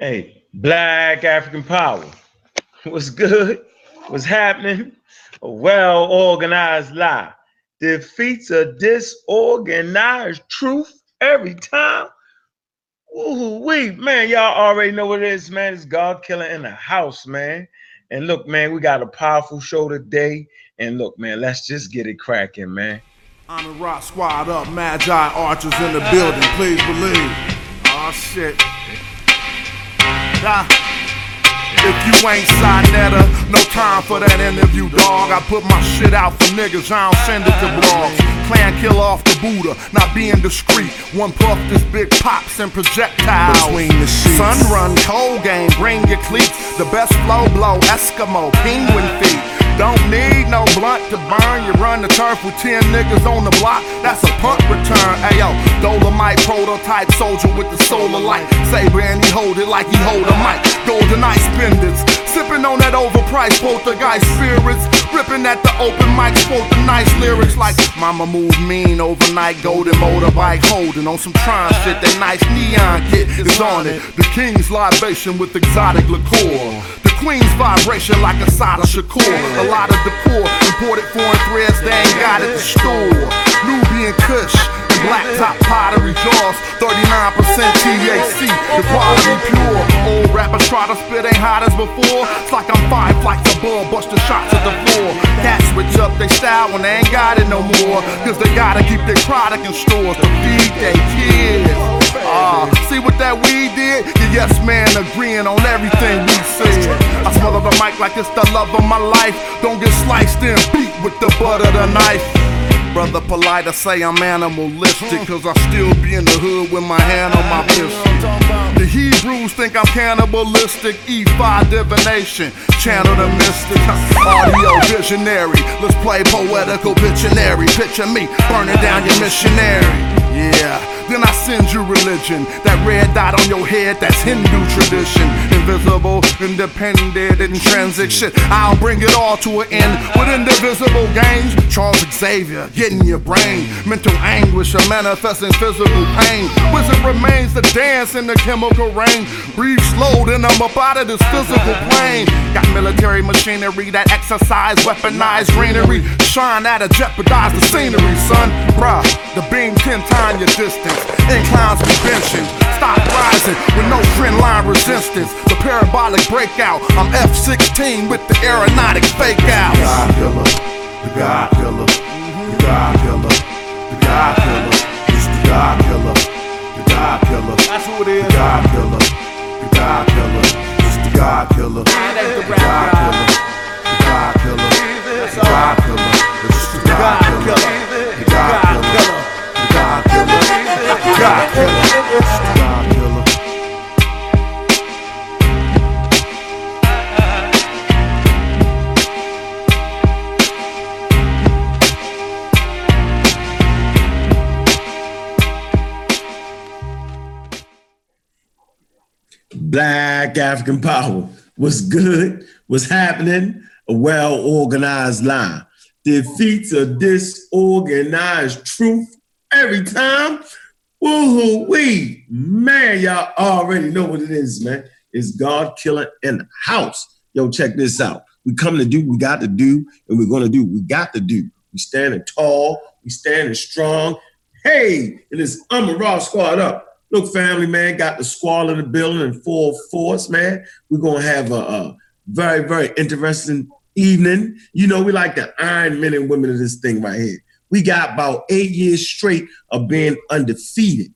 Hey, Black African Power. What's good? What's happening? A well organized lie defeats a disorganized truth every time. Ooh, we man, y'all already know what it is, man. It's God killer in the house, man. And look, man, we got a powerful show today. And look, man, let's just get it cracking, man. I'm a rock squad up, Magi archers in the building, please believe. Oh shit. Nah. If you ain't Sinetta, no time for that interview, dog. I put my shit out for niggas, I don't send it to blogs. Clan kill off the Buddha, not being discreet. One puff, this big pops and projectiles. Between the sheets. Sun run, cold game, bring your cleats. The best flow blow, Eskimo, penguin feet. Don't need no blunt to burn. You run the turf with 10 niggas on the block. That's a punt return. Ayo, Dolomite prototype soldier with the solar light. Saber and he hold it like he hold a mic. Golden ice pendants. Sipping on that overpriced poltergeist spirits. Ripping at the open mic, quote the nice lyrics like Mama move mean overnight. Golden motorbike holding on some Tron shit. That nice neon kit is on it. The king's libation with exotic liqueur. Queen's vibration like a side of Shakur. A lot of the decor, imported foreign threads they ain't got at the store. Nubian Kush and black top pottery jaws. 39% THC, the quality pure. Old rappers try to spit ain't hot as before. It's like I'm five flights above, busting shots at the floor. Cats switch up their style when they ain't got it no more. Cause they gotta keep their product in stores to feed their kids. Ah, see what that weed did? Yeah, yes, man, agreeing on everything we said. I smell the mic like it's the love of my life. Don't get sliced and beat with the butt of the knife. Brother polite, I say I'm animalistic, cause I still be in the hood with my hand on my pistol. The Hebrews think I'm cannibalistic, E5 divination, channel the mystic, audio visionary. Let's play poetical Pictionary. Picture me burning down your missionary. Yeah, then I send you religion. That red dot on your head, that's Hindu tradition. Invisible, independent, intrinsic shit. I'll bring it all to an end with indivisible gains. Charles Xavier, getting your brain. Mental anguish or manifesting physical pain. Wizard remains to dance in the chemical rain. Breathe slow, then I'm up out of this physical plane. Got military machinery that exercise weaponized greenery. Shine at a jeopardize the scenery, son. Bruh, the beam 10 times your distance. Inclines convention. Stop rising with no trend line resistance. The parabolic breakout. I'm F-16 with the aeronautic fake out. God killer, the God killer, the God killer, the God killer, it's the God killer, the God killer, That's who it the. God killer, the God killer, it's the God killer, the God killer, the God killer, the God killer, it's the God killer, the God killer, the God killer, the God killer, the God killer. Black African Power. What's good? What's happening? A well organized lie defeats a disorganized truth every time. Woohoo wee. Man, y'all already know what it is, man. It's God killer in the house. Yo, check this out. We come to do what we got to do, and we're gonna do what we got to do. We standing tall, we standing strong. Hey, it is I'm a raw squad up. Look, family, man, got the squall in the building in full force, man. We're gonna have a, a very, very interesting evening. You know, we like the iron men and women of this thing right here. We got about eight years straight of being undefeated.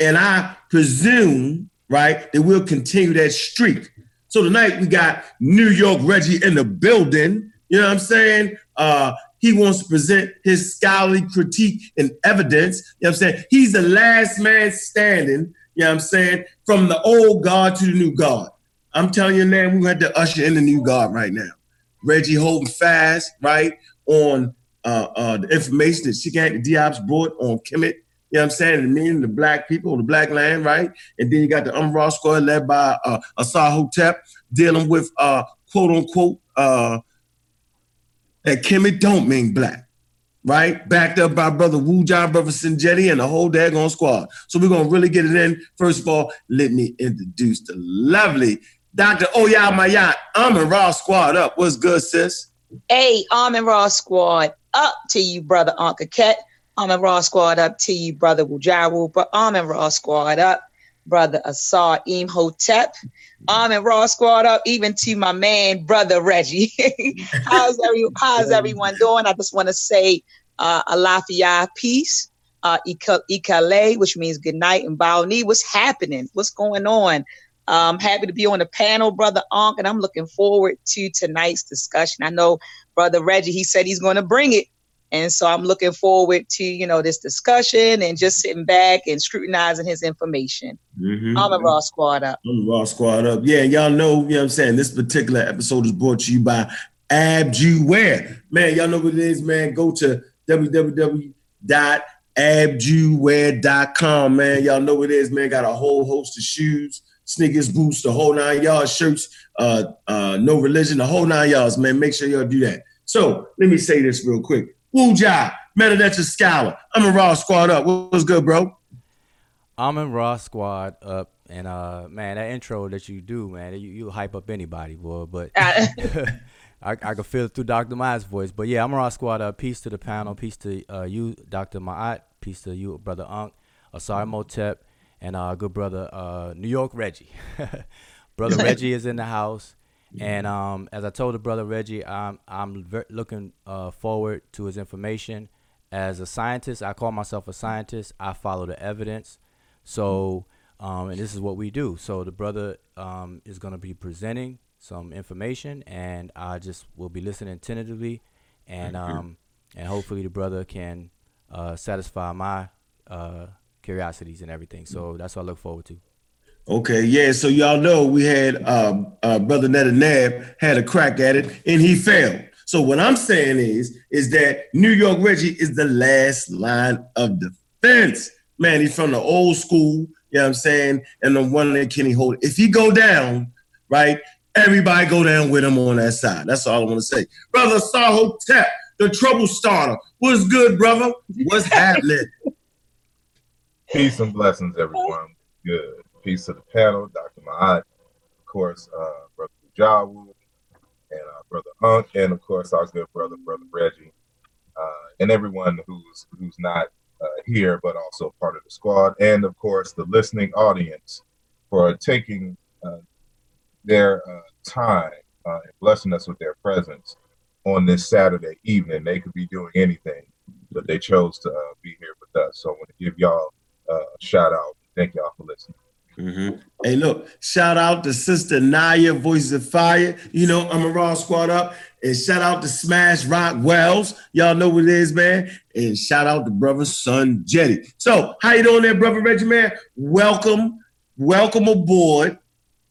And I presume, right, that we'll continue that streak. So tonight we got New York Reggie in the building. You know what I'm saying? Uh, he wants to present his scholarly critique and evidence. You know what I'm saying? He's the last man standing, you know what I'm saying, from the old God to the new God. I'm telling you, man, we had to usher in the new God right now. Reggie holding fast, right, on uh, uh, the information that Sheikh Anta Diop's brought on Kemet, you know what I'm saying, and meaning the black people, the black land, right? And then you got the Umrah squad led by uh, Asar dealing with uh, quote unquote uh, that Kemet don't mean black. right? Backed up by brother Wu John, brother Sinjetti, and the whole daggone squad. So we're gonna really get it in. First of all, let me introduce the lovely Dr. Oya Ma'at. I'm in Raw Squad up. What's good, sis? Hey, I'm in Raw Squad up to you, brother Uncle Ket. I'm in Raw Squad up to you, brother Wujaru, but I'm in Raw Squad up, brother Asar Imhotep. I'm in Raw Squad up even to my man, brother Reggie. how's, every, how's everyone doing? I just want to say uh, Alafia peace, uh, Ikale, which means good night, and Baoni. What's happening? What's going on? I'm happy to be on the panel, brother Ankh, and I'm looking forward to tonight's discussion. I know brother Reggie, he said he's going to bring it. And so I'm looking forward to, you know, this discussion and just sitting back and scrutinizing his information. Mm-hmm. I'm a Raw Squad Up. I'm a Raw Squad Up. Yeah, y'all know, you know what I'm saying? This particular episode is brought to you by Abjeware. Man, y'all know what it is, man. Go to www.abjeware.com, man. Y'all know what it is, man. Got a whole host of shoes, sneakers, boots, the whole nine yards, shirts, uh, uh, no religion, the whole nine yards, man. Make sure y'all do that. So let me say this real quick. Woo Jai, Metanetra Scholar. I'm in Raw Squad up. What's good, bro? I'm in Raw Squad up. And uh man, that intro that you do, man, you, you hype up anybody, boy. But I, I can feel it through Dr. Ma'at's voice. But yeah, I'm a Raw Squad up. Peace to the panel. Peace to uh, you, Dr. Ma'at. Peace to you, brother Unk, Asar Motep, and uh good brother uh New York Reggie. brother Reggie is in the house. And um, as I told the brother Reggie, I'm I'm ver- looking uh, forward to his information. As a scientist, I call myself a scientist. I follow the evidence. So, um, and this is what we do. So the brother um, is going to be presenting some information, and I just will be listening tentatively, and um, and hopefully the brother can uh, satisfy my uh, curiosities and everything. So that's what I look forward to. Okay, yeah. So y'all know we had um, uh, brother Ned had a crack at it and he failed. So what I'm saying is, is that New York Reggie is the last line of defense. Man, he's from the old school. You know what I'm saying? And the one that Kenny hold. If he go down, right, everybody go down with him on that side. That's all I want to say. Brother Sahotep, the trouble starter. What's good, brother? What's happening? Peace and blessings, everyone. Good peace to the panel, Dr. Ma'at, of course, uh, Brother Jawu, and uh, Brother Hunk, and of course our good brother, Brother Reggie, uh, and everyone who's who's not uh, here but also part of the squad, and of course the listening audience for taking uh, their uh, time and blessing us with their presence on this Saturday evening. They could be doing anything, but they chose to be here with us. So I want to give y'all a shout out. Thank y'all for listening. Mm-hmm. Hey, look, shout out to Sister Naya, Voices of Fire. You know, I'm a Raw Squad up. And shout out to Smash Rock Wells. Y'all know what it is, man. And shout out to brother Son Jetty. So, how you doing there, brother Reggie, man? Welcome, welcome aboard.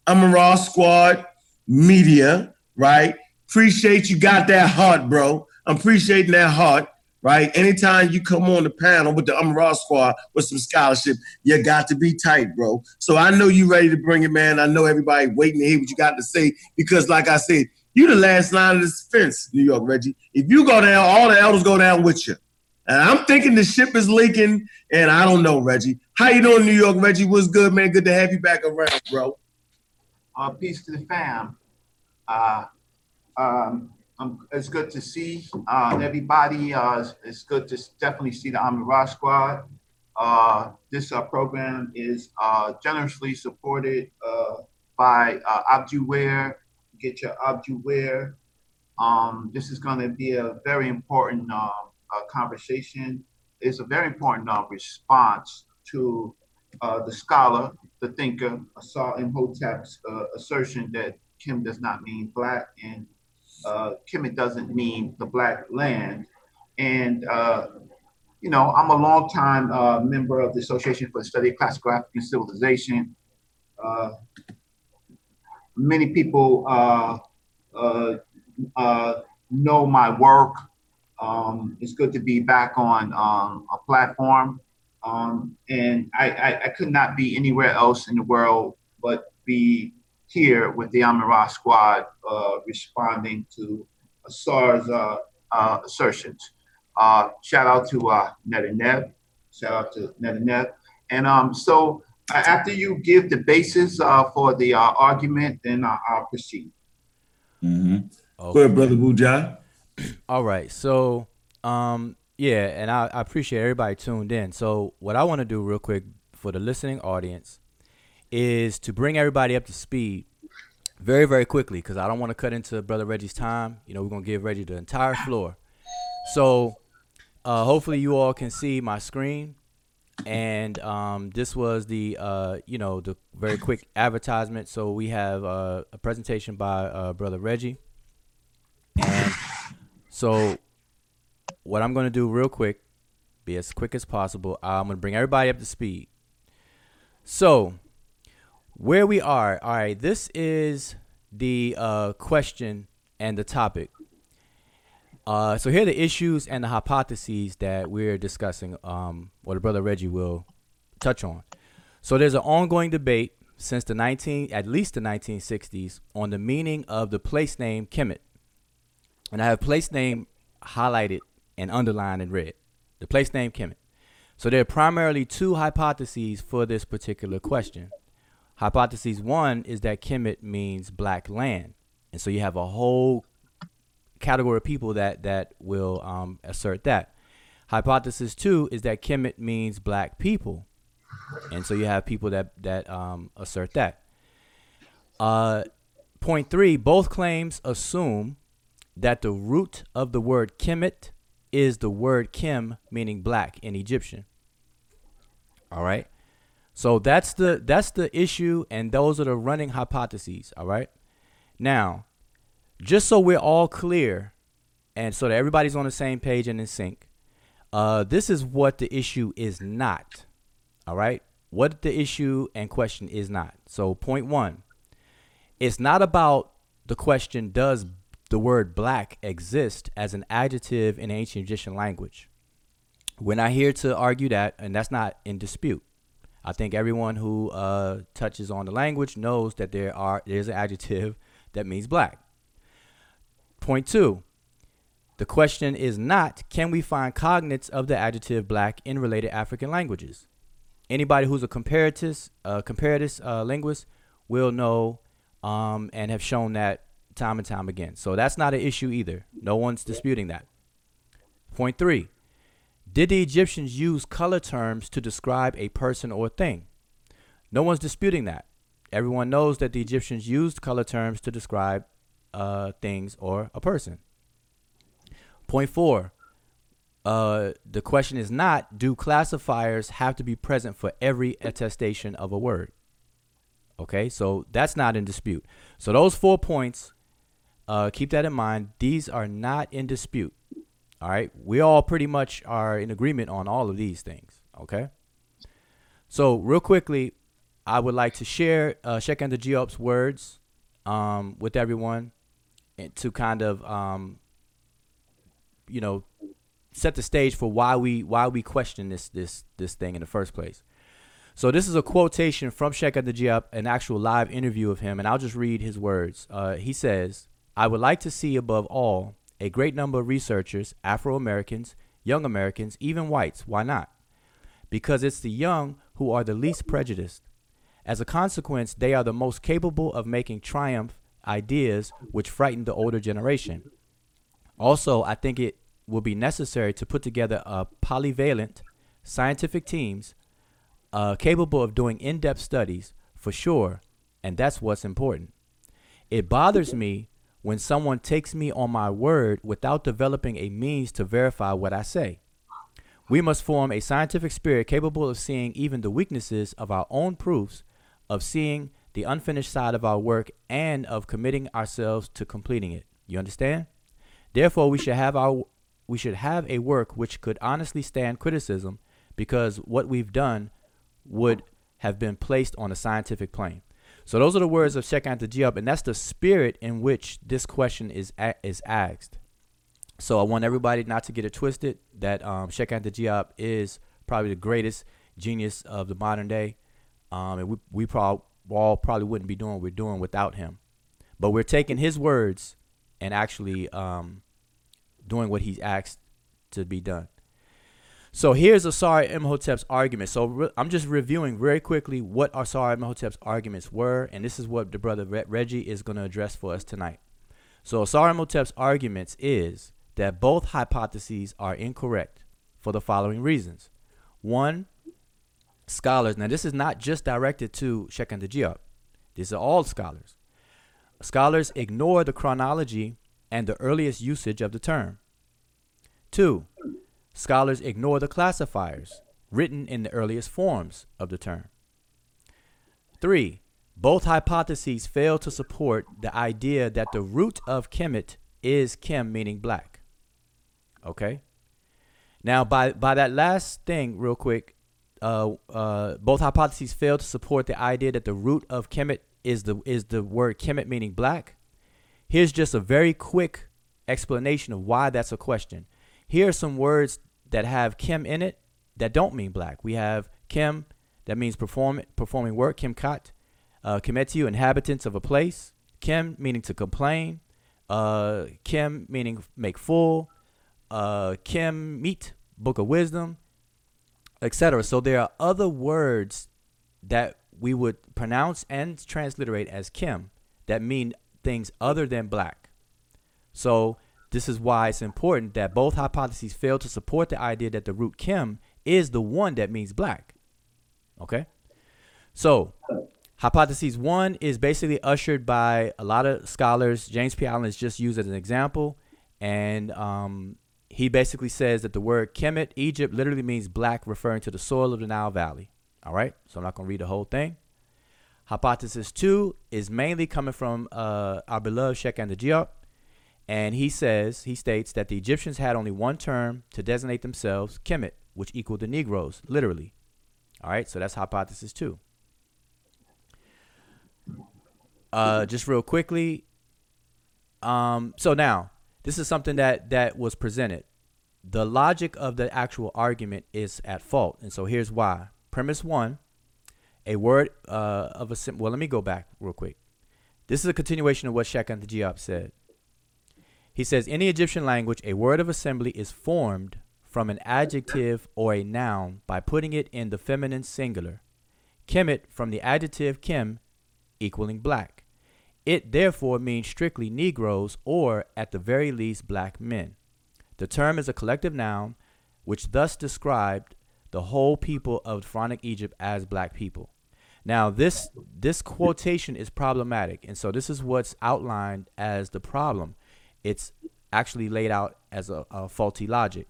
I'm a Raw Squad Media, right? Appreciate you got that heart, bro. I'm appreciating that heart right? Anytime you come on the panel with the Umrah squad with some scholarship, you got to be tight, bro. So I know you ready to bring it, man. I know everybody waiting to hear what you got to say because, like I said, you the last line of defense, New York Reggie. If you go down, all the elders go down with you. And I'm thinking the ship is leaking, and I don't know, Reggie. How you doing, New York, Reggie? What's good, man? Good to have you back around, bro. Uh, peace to the fam. Uh, um, um, it's good to see uh, everybody. Uh, it's good to definitely see the Amira Squad. Uh, this uh, program is uh, generously supported uh, by Abjeware. Get your Abjeware. Um, this is going to be a very important uh, conversation. It's a very important response to the scholar, the thinker, Asar Imhotep's assertion that Kim does not mean black and uh, Kemet doesn't mean the black land. And, uh, you know, I'm a longtime uh, member of the Association for the Study of Classical African Civilization. Uh, many people uh, uh, uh, know my work. Um, it's good to be back on um, a platform. Um, and I, I, I could not be anywhere else in the world but be here with the Amira squad uh, responding to Asar's uh, uh, assertions. Uh, shout out to uh, Ned and Neb. Shout out to Ned and Neb. And um, so uh, after you give the basis uh, for the uh, argument, then uh, I'll proceed. Mm-hmm. Okay. Go ahead, brother Buja. All right. So, um, yeah, and I, I appreciate everybody tuned in. So, what I want to do real quick for the listening audience is to bring everybody up to speed very, very quickly because I don't want to cut into Brother Reggie's time. You know, we're going to give Reggie the entire floor. So, uh, hopefully, you all can see my screen. And um, this was the, uh, you know, the very quick advertisement. So, we have uh, a presentation by uh, Brother Reggie. And so, what I'm going to do real quick, be as quick as possible, I'm going to bring everybody up to speed. So, where we are, all right, this is the uh, question and the topic. Uh, so here are the issues and the hypotheses that we're discussing, um, or the brother Reggie will touch on. So there's an ongoing debate since the 19, at least the 1960s, on the meaning of the place name Kemet. And I have place name highlighted and underlined in red. The place name Kemet. So there are primarily two hypotheses for this particular question. Hypothesis one is that Kemet means black land. And so you have a whole category of people that, that will um, assert that. Hypothesis two is that Kemet means black people. And so you have people that, that um, assert that. Uh, point three, both claims assume that the root of the word Kemet is the word Kim, meaning black in Egyptian. All right. So that's the that's the issue, and those are the running hypotheses. All right. Now, just so we're all clear, and so that everybody's on the same page and in sync, uh, this is what the issue is not. All right. What the issue and question is not. So, point one, it's not about the question does the word black exist as an adjective in ancient Egyptian language. We're not here to argue that, and that's not in dispute. I think everyone who uh, touches on the language knows that there are there's an adjective that means black. Point two. The question is not can we find cognates of the adjective black in related African languages? Anybody who's a comparatist, uh, comparatist uh, linguist will know um, and have shown that time and time again. So that's not an issue either. No one's disputing that. Point three did the Egyptians use color terms to describe a person or thing? No one's disputing that. Everyone knows that the Egyptians used color terms to describe uh, things or a person. Point four. Uh, the question is not do classifiers have to be present for every attestation of a word? Okay, so that's not in dispute. So those four points, uh, keep that in mind. These are not in dispute. All right. We all pretty much are in agreement on all of these things. Okay. So, real quickly, I would like to share uh, Sheikh Anta Diop's words um, with everyone and to kind of, um, you know, set the stage for why we why we question this this this thing in the first place. So this is a quotation from Sheikh Anta Diop, an actual live interview of him, and I'll just read his words. Uh, he says, "I would like to see above all a great number of researchers, Afro Americans, young Americans, even whites. Why not? Because it's the young who are the least prejudiced. As a consequence, they are the most capable of making triumph ideas which frighten the older generation. Also, I think it will be necessary to put together a polyvalent scientific teams uh, capable of doing in-depth studies for sure, and that's what's important. It bothers me when someone takes me on my word without developing a means to verify what I say. We must form a scientific spirit capable of seeing even the weaknesses of our own proofs, of seeing the unfinished side of our work, and of committing ourselves to completing it. You understand? Therefore, we should have our we should have a work which could honestly stand criticism because what we've done would have been placed on a scientific plane. So those are the words of Sheikh Anta Diop, and that's the spirit in which this question is a- is asked. So I want everybody not to get it twisted that um, Sheikh Anta is probably the greatest genius of the modern day, um, and we we all probably wouldn't be doing what we're doing without him. But we're taking his words and actually um, doing what he's asked to be done. So here's Asari Imhotep's argument. So re- I'm just reviewing very quickly what Asari Imhotep's arguments were, and this is what the brother Re- Reggie is going to address for us tonight. So Asari Imhotep's arguments is that both hypotheses are incorrect for the following reasons. One, scholars. Now this is not just directed to Diop. These are all scholars. Scholars ignore the chronology and the earliest usage of the term. Two, scholars ignore the classifiers written in the earliest forms of the term. Three, both hypotheses fail to support the idea that the root of Kemet is Kem, meaning black. Okay? Now, by, by that last thing, real quick, uh, uh, both hypotheses fail to support the idea that the root of Kemet is the is the word Kemet meaning black. Here's just a very quick explanation of why that's a question. Here are some words that have Kim in it that don't mean black. We have Kim that means perform, performing work, Kim Kat, uh, Kemetiu, inhabitants of a place, Kim meaning to complain, uh, Kim meaning make full, uh, Kim meet, book of wisdom, etc. So there are other words that we would pronounce and transliterate as Kim that mean things other than black. So this is why it's important that both hypotheses fail to support the idea that the root Kim is the one that means black. Okay? So hypothesis one is basically ushered by a lot of scholars. James P. Allen is just used as an example. And um, he basically says that the word Kemet, Egypt, literally means black, referring to the soil of the Nile Valley. All right, so I'm not going to read the whole thing. Hypothesis two is mainly coming from uh, our beloved Sheikh Anta Diop. And he says, he states that the Egyptians had only one term to designate themselves, Kemet, which equaled the Negroes, literally. All right, so that's hypothesis two. Uh, just real quickly. Um, so now, this is something that that was presented. The logic of the actual argument is at fault, and so here's why. Premise one: a word uh, of a sim- well. Let me go back real quick. This is a continuation of what Sheikh Anta Diop said. He says, in the Egyptian language, a word of assembly is formed from an adjective or a noun by putting it in the feminine singular. Kemet from the adjective kim, equaling black. It therefore means strictly Negroes or, at the very least, black men. The term is a collective noun which thus described the whole people of pharaonic Egypt as black people. Now, this this quotation is problematic, and so this is what's outlined as the problem. It's actually laid out as a, a faulty logic.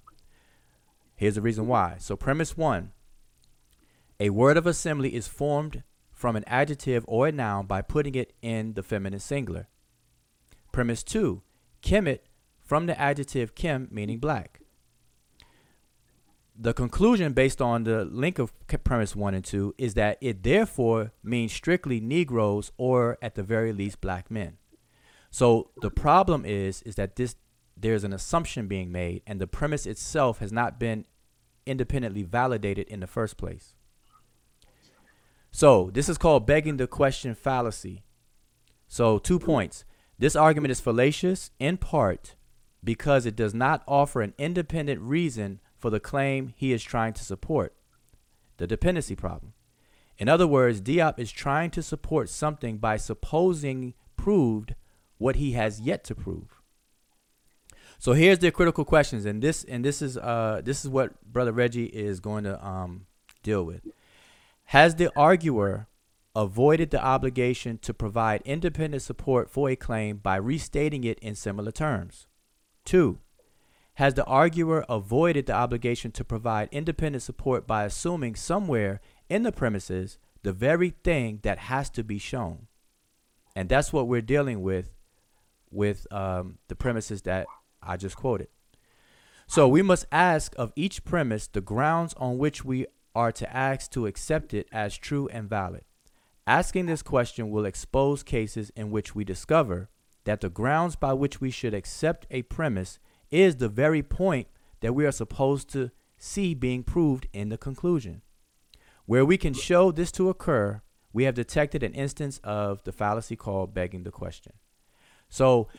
Here's the reason why. So, premise one: a word of assembly is formed from an adjective or a noun by putting it in the feminine singular. Premise two: kemet from the adjective kim, meaning black the conclusion based on the link of premise one and two is that it therefore means strictly Negroes or at the very least black men. So the problem is is that this there's an assumption being made and the premise itself has not been independently validated in the first place. So this is called begging the question fallacy. So two points. This argument is fallacious in part because it does not offer an independent reason for the claim he is trying to support the dependency problem. In other words, Diop is trying to support something by supposing proved what he has yet to prove. So here's the critical questions, and this and this is uh this is what Brother Reggie is going to um deal with. Has the arguer avoided the obligation to provide independent support for a claim by restating it in similar terms? Two, has the arguer avoided the obligation to provide independent support by assuming somewhere in the premises the very thing that has to be shown? And that's what we're dealing with with um, the premises that I just quoted. So we must ask of each premise the grounds on which we are to ask to accept it as true and valid. Asking this question will expose cases in which we discover that the grounds by which we should accept a premise is the very point that we are supposed to see being proved in the conclusion. Where we can show this to occur, we have detected an instance of the fallacy called begging the question. So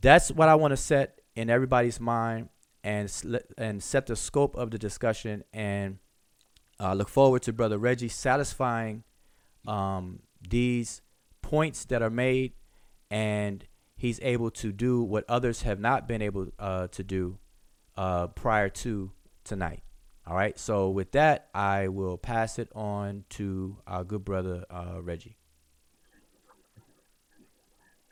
that's what I want to set in everybody's mind and and set the scope of the discussion and uh, look forward to brother Reggie satisfying um, these points that are made and he's able to do what others have not been able uh, to do uh, prior to tonight. All right. So with that, I will pass it on to our good brother uh, Reggie.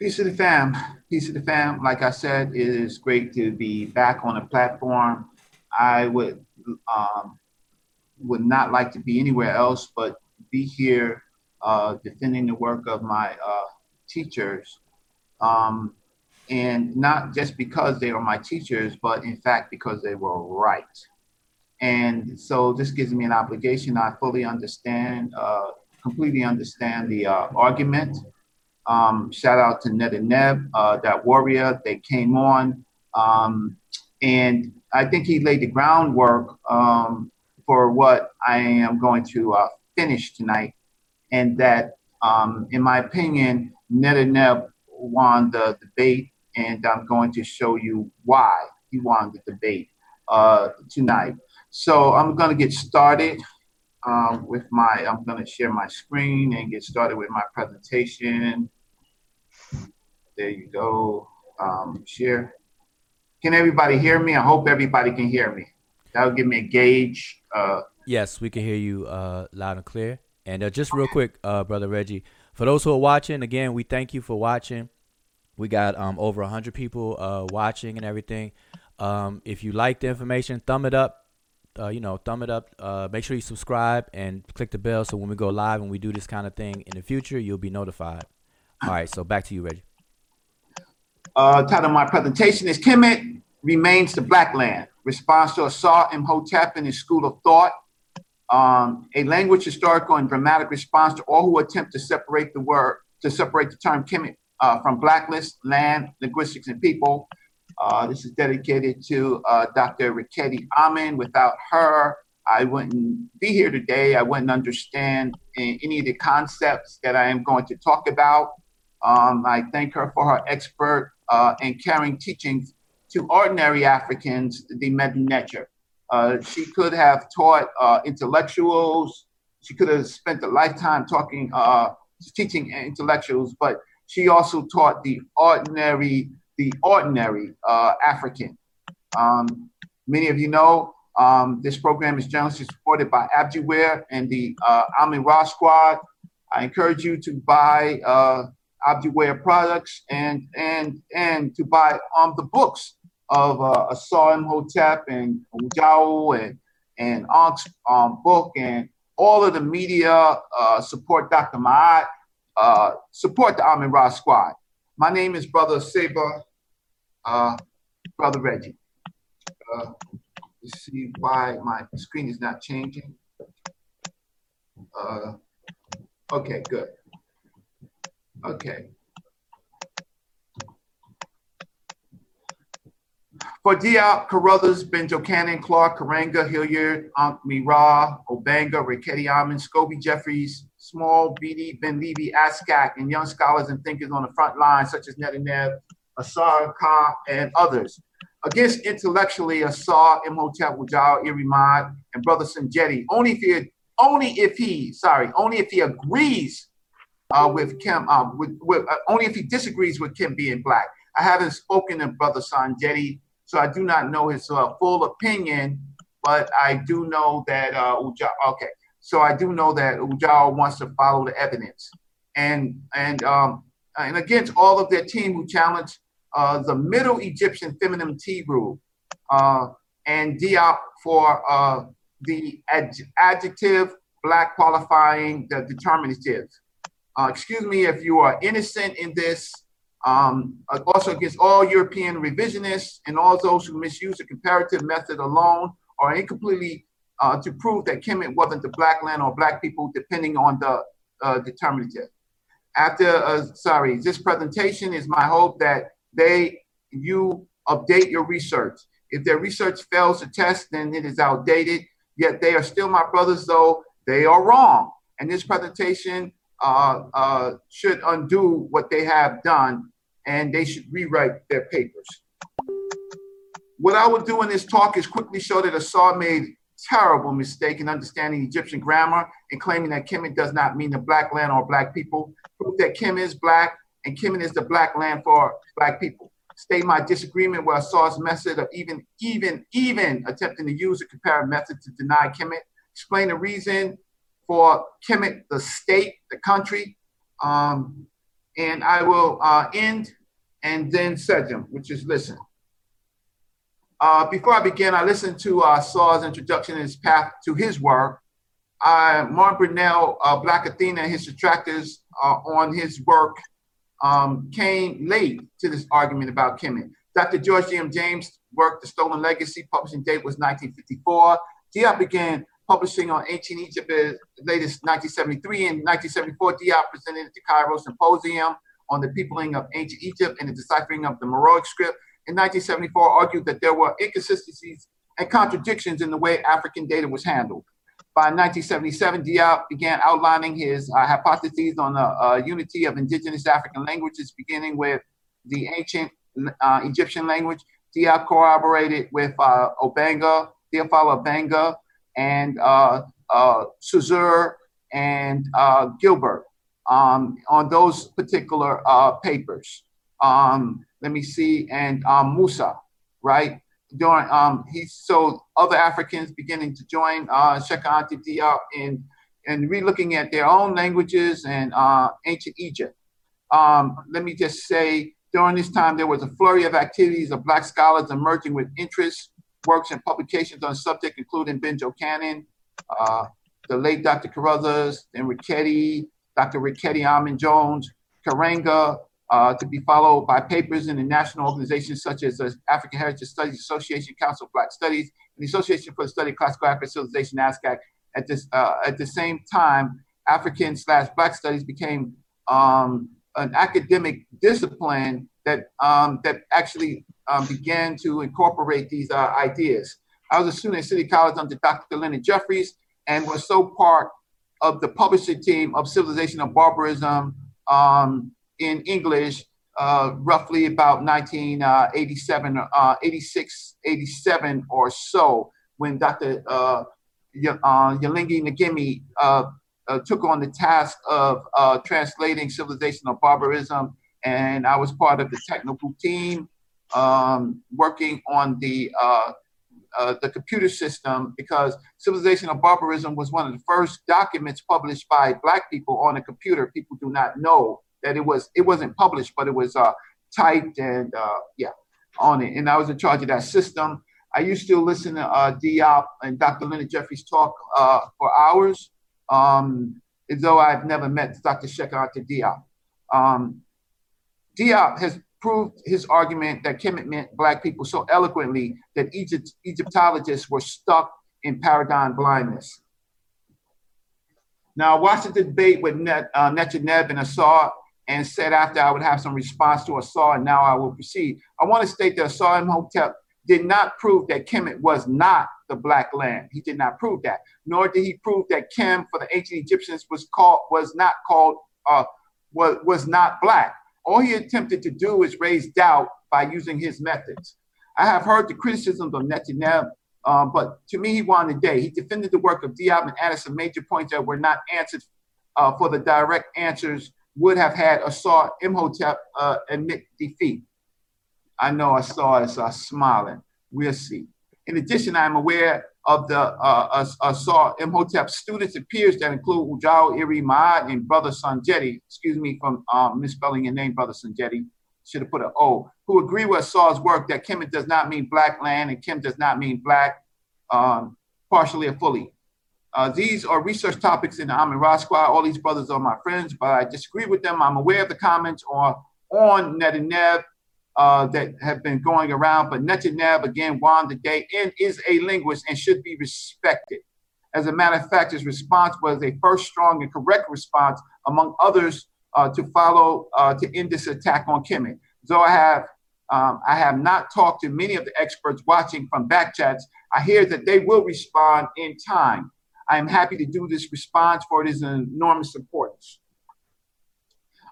Peace to the fam. Peace to the fam. Like I said, it is great to be back on a platform. I would um, would not like to be anywhere else, but be here uh, defending the work of my uh, teachers. Um, and not just because they are my teachers, but in fact because they were right. And so this gives me an obligation. I fully understand, uh, completely understand the uh, argument um, shout out to Ned and Neb, uh, that warrior. They came on. Um, and I think he laid the groundwork um, for what I am going to uh, finish tonight. And that, um, in my opinion, Ned and Neb won the debate. And I'm going to show you why he won the debate uh, tonight. So I'm going to get started. Um, with my, I'm going to share my screen and get started with my presentation. There you go. Um, share. Can everybody hear me? I hope everybody can hear me. That'll give me a gauge. Uh, yes, we can hear you uh, loud and clear. And uh, just real quick, uh, brother Reggie, for those who are watching, again, we thank you for watching. We got um, over 100 people uh, watching and everything. Um, if you like the information, thumb it up. Uh, you know, thumb it up. Uh, make sure you subscribe and click the bell so when we go live and we do this kind of thing in the future, you'll be notified. All right, so back to you, Reggie. Uh, title of my presentation is Kemet Remains the Black Land, response to Asar Imhotep and his school of thought. Um, a language historical and dramatic response to all who attempt to separate the word, to separate the term Kemet uh, from blacklist, land, linguistics, and people. Uh, this is dedicated to uh, Dr. Reketti Amen. Without her, I wouldn't be here today. I wouldn't understand any of the concepts that I am going to talk about. Um, I thank her for her expert uh, and caring teachings to ordinary Africans, the Medinetra. Uh, she could have taught uh, intellectuals. She could have spent a lifetime talking, uh, teaching intellectuals, but she also taught the ordinary, the ordinary uh, African. Um, many of you know um, this program is generously supported by Abdiware and the uh, Amin Ra Squad. I encourage you to buy Abdiware products and and and to buy um the books of uh, Asar Imhotep and Ujao and and Ank's um, book and all of the media uh, support Dr. Ma'at, uh, support the Amin Ra squad. My name is Brother Saber, uh, Brother Reggie. Uh, see why my screen is not changing. Uh, okay, good. Okay. For Diop, Carruthers, Ben-Jochannan, Clark, Karenga, Hilliard, Mira, Obenga, Reketti Amen, Scobie Jeffries, Small, Beatty, Ben Levy, ASCAC, and young scholars and thinkers on the front line, such as Netanyahu, Asar Khan, and others. Against intellectually Asar, Imhotep, Wajal, Irimad, and Brother Sanjetti, only if he, only if he, sorry, only if he agrees uh, with Kim, uh, with, with uh, only if he disagrees with Kim being black. I haven't spoken to Brother Sanjetti, so I do not know his uh, full opinion, but I do know that uh, Uja, okay, so I do know that Ujao wants to follow the evidence, and and um, and against all of their team who challenged uh, the Middle Egyptian feminine T rule, and Diop for the ad- adjective black qualifying the determinative. Uh, excuse me if you are innocent in this. Um, also against all European revisionists and all those who misuse the comparative method alone or incompletely uh, to prove that Kemet wasn't the black land or black people, depending on the uh, determinative. After, uh, sorry, this presentation is my hope that they, you update your research. If their research fails to test, then it is outdated. Yet they are still my brothers, though they are wrong. And this presentation uh, uh, should undo what they have done and they should rewrite their papers. what I will do in this talk is quickly show that Asar made terrible mistake in understanding Egyptian grammar and claiming that Kemet does not mean the black land or black people. Prove that Kim is black and Kemet is the black land for black people. State my disagreement with Asar's method of even, even, even attempting to use a comparative method to deny Kemet. Explain the reason for Kemet, the state, the country. Um, and I will uh, end and then Sejim, which is listen. Uh, before I begin, I listened to uh, Saul's introduction and his path to his work. Uh, Martin Bernal, Black Athena, and his detractors uh, on his work um, came late to this argument about Kemet. Dr. George G.M. James' work, The Stolen Legacy, publishing date was 1954. Diop began publishing on ancient Egypt as latest 1973. and 1974, Diop presented at the Cairo Symposium on the peopling of ancient Egypt and the deciphering of the Meroitic script in 1974 argued that there were inconsistencies and contradictions in the way African data was handled. By 1977, Diop began outlining his uh, hypotheses on the uh, unity of indigenous African languages, beginning with the ancient uh, Egyptian language. Diop corroborated with uh, Obenga, Theophile Obenga, and uh, uh, and uh, Gilbert um, on those particular papers. Um, let me see, and um, Musa, right? During um, he so other Africans beginning to join uh, Sheikh Anta Diop in and re-looking at their own languages and uh, ancient Egypt. Um, let me just say, during this time, there was a flurry of activities of Black scholars emerging with interest, works, and publications on the subject, including Ben-Jochannan, uh, the late Dr. Carruthers, and Rickety, Dr. Rickety Almond Jones, Karenga, uh, to be followed by papers in the national organizations such as the African Heritage Studies Association, Council of Black Studies, and the Association for the Study of Classical African Civilization, ASCAC. At this, uh, at the same time, African slash Black Studies became um, an academic discipline that um, that actually um, began to incorporate these uh, ideas. I was a student at City College under Dr. Leonard Jeffries and was so part of the publishing team of Civilization of Barbarism, um, in English uh, roughly about 1987, uh, uh, 86, 87 or so, when Dr. Uh, y- uh, Yalingi Ngemi uh, uh, took on the task of translating Civilization of Barbarism. And I was part of the technical team um, working on the uh, the computer system because Civilization of Barbarism was one of the first documents published by Black people on a computer. People do not know that it was it wasn't published, but it was uh, typed and uh, yeah on it. And I was in charge of that system. I used to listen to uh, Diop and Dr. Leonard Jeffries talk uh, for hours, um, though I've never met Dr. Sheikh Anta Diop. Um, Diop has proved his argument that Kemet meant black people so eloquently that Egypt, Egyptologists were stuck in paradigm blindness. Now, I watched the debate with Net, uh, Netanyahu and Asar and said after I would have some response to Asar, and now I will proceed. I want to state that Assad and Imhotep did not prove that Kemet was not the black land. He did not prove that, nor did he prove that Kem for the ancient Egyptians was called was not called uh, was was not black. All he attempted to do is raise doubt by using his methods. I have heard the criticisms of Netanyahu, um, but to me, he won the day. He defended the work of Diop and added some major points that were not answered uh, for the direct answers would have had Asar Imhotep uh, admit defeat. I know Asar is uh, smiling. We'll see. In addition, I'm aware of the uh, Asar Imhotep students and peers that include Ujao Iri Maad and Brother Sanjetti, excuse me from um, misspelling your name, Brother Sanjetti, should have put an O, who agree with Asar's work that Kemet does not mean black land and Kim does not mean black, um, partially or fully. Uh, these are research topics in the Amin Ra Squad. All these brothers are my friends, but I disagree with them. I'm aware of the comments on, on Netanyahu uh, that have been going around, but Netaneb again won the day and is a linguist and should be respected. As a matter of fact, his response was a first strong and correct response among others uh, to follow uh, to end this attack on Kemet. Though I have um, I have not talked to many of the experts watching from back chats. I hear that they will respond in time. I am happy to do this response for it is an enormous importance.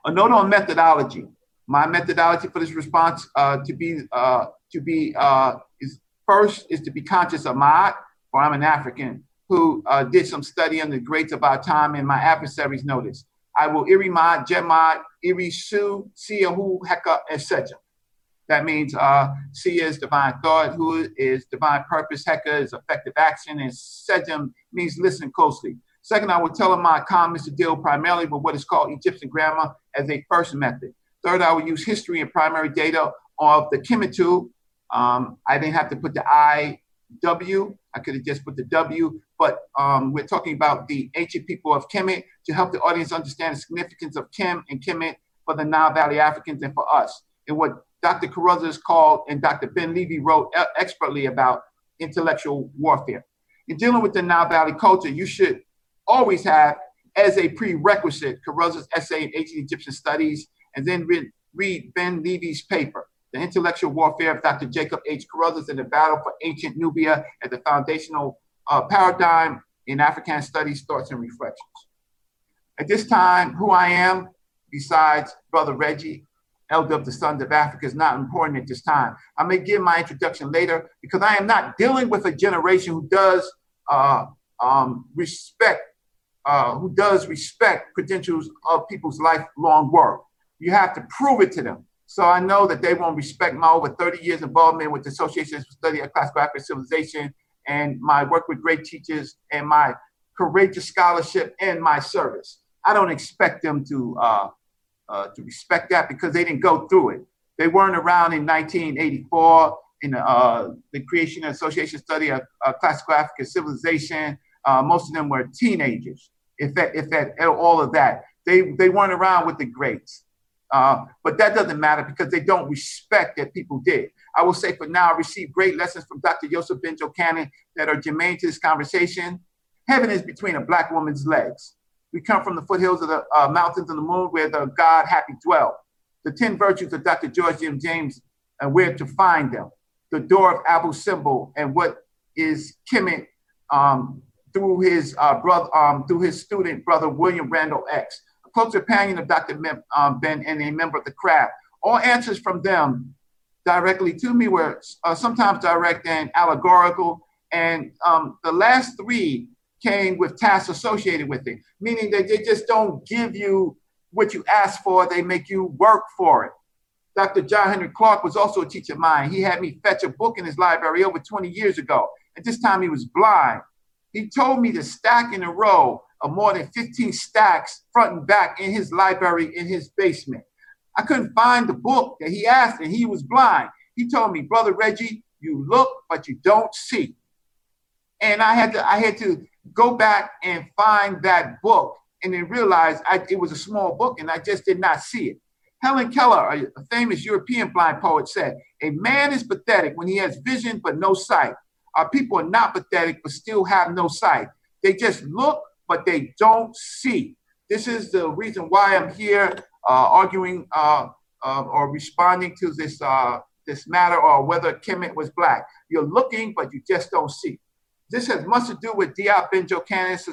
A note on methodology. My methodology for this response uh, to be uh, to be uh, is First is to be conscious of my, for I'm an African who uh, did some study on the greats of our time, and my adversaries notice. I will iri Irimad, Jemad, Irisu, Siahu, Heka, etc. That means uh, Sia is divine thought, who is divine purpose, Heka is effective action, and Sejam means listen closely. Second, I will tell them my comments to deal primarily with what is called Egyptian grammar as a first method. Third, I will use history and primary data of the Kemetu. Um, I didn't have to put the I, W. I could have just put the W, but um, we're talking about the ancient people of Kemet to help the audience understand the significance of Kem and Kemet for the Nile Valley Africans and for us. And what Dr. Carruthers called and Dr. Ben Levy wrote expertly about intellectual warfare. In dealing with the Nile Valley culture, you should always have as a prerequisite Carruthers' essay in ancient Egyptian studies, and then read, read Ben Levy's paper, The Intellectual Warfare of Dr. Jacob H. Carruthers and the Battle for Ancient Nubia as the foundational uh, paradigm in African studies, thoughts, and reflections. At this time, who I am, besides Brother Reggie, elder of the Sons of Africa, is not important at this time. I may give my introduction later because I am not dealing with a generation who does uh, um, respect uh, who does respect credentials of people's lifelong work. You have to prove it to them. So I know that they won't respect my over 30 years involvement with the Association for Study of Classical African Civilization and my work with great teachers and my courageous scholarship and my service. I don't expect them to uh, uh, to respect that because they didn't go through it. They weren't around in 1984 in uh, the creation of Association Study of Classical African Civilization. Uh, most of them were teenagers if that, if all of that. They, they weren't around with the greats. Uh, but that doesn't matter because they don't respect that people did. I will say for now, I received great lessons from Dr. Joseph Ben-Jochannan that are germane to this conversation. Heaven is between a black woman's legs. We come from the foothills of the uh, mountains of the moon where the God Hapi dwell. The 10 virtues of Dr. George M. James and where to find them. The door of Abu Simbel and what is Kemet um, through his uh, brother, um, through his student brother William Randall X, close companion of Dr. Um, Ben and a member of the craft. All answers from them directly to me were uh, sometimes direct and allegorical, and um, the last three came with tasks associated with it, meaning that they just don't give you what you ask for; they make you work for it. Dr. John Henrik Clarke was also a teacher of mine. He had me fetch a book in his library over 20 years ago. At this time, he was blind. He told me to stack in a row of more than 15 stacks front and back in his library in his basement. I couldn't find the book that he asked, and he was blind. He told me, Brother Reggie, you look, but you don't see. And I had to, I had to go back and find that book and then realize I, it was a small book and I just did not see it. Helen Keller, a famous European blind poet, said, A man is pathetic when he has vision but no sight. Our people are not pathetic, but still have no sight. They just look, but they don't see. This is the reason why I'm here uh, arguing uh, uh, or responding to this uh, this matter or whether Kemet was black. You're looking, but you just don't see. This has much to do with Diop Ben-Jochannan's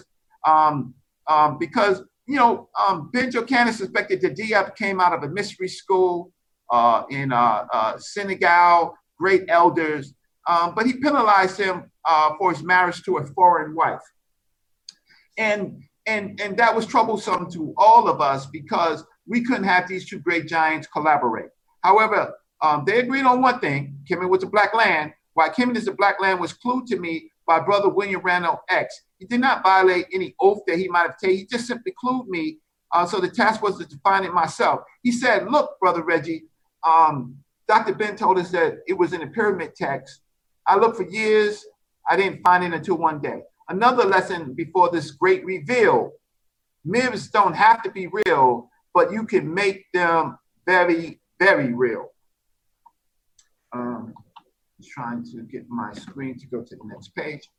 um, um, because you know um, Canis suspected that Diop came out of a mystery school uh, in uh, Senegal, great elders, um, but he penalized him for his marriage to a foreign wife. And, and, and that was troublesome to all of us because we couldn't have these two great giants collaborate. However, um, they agreed on one thing Kemet was a black land. Why Kemet is a black land was clued to me by brother William Randall X. He did not violate any oath that he might have taken. He just simply clued me. Uh, so the task was to define it myself. He said, Look, brother Reggie, um, Dr. Ben told us that it was in the pyramid text I looked for years. I didn't find it until one day. Another lesson before this great reveal myths don't have to be real, but you can make them very, very real. Um, trying to get my screen to go to the next page.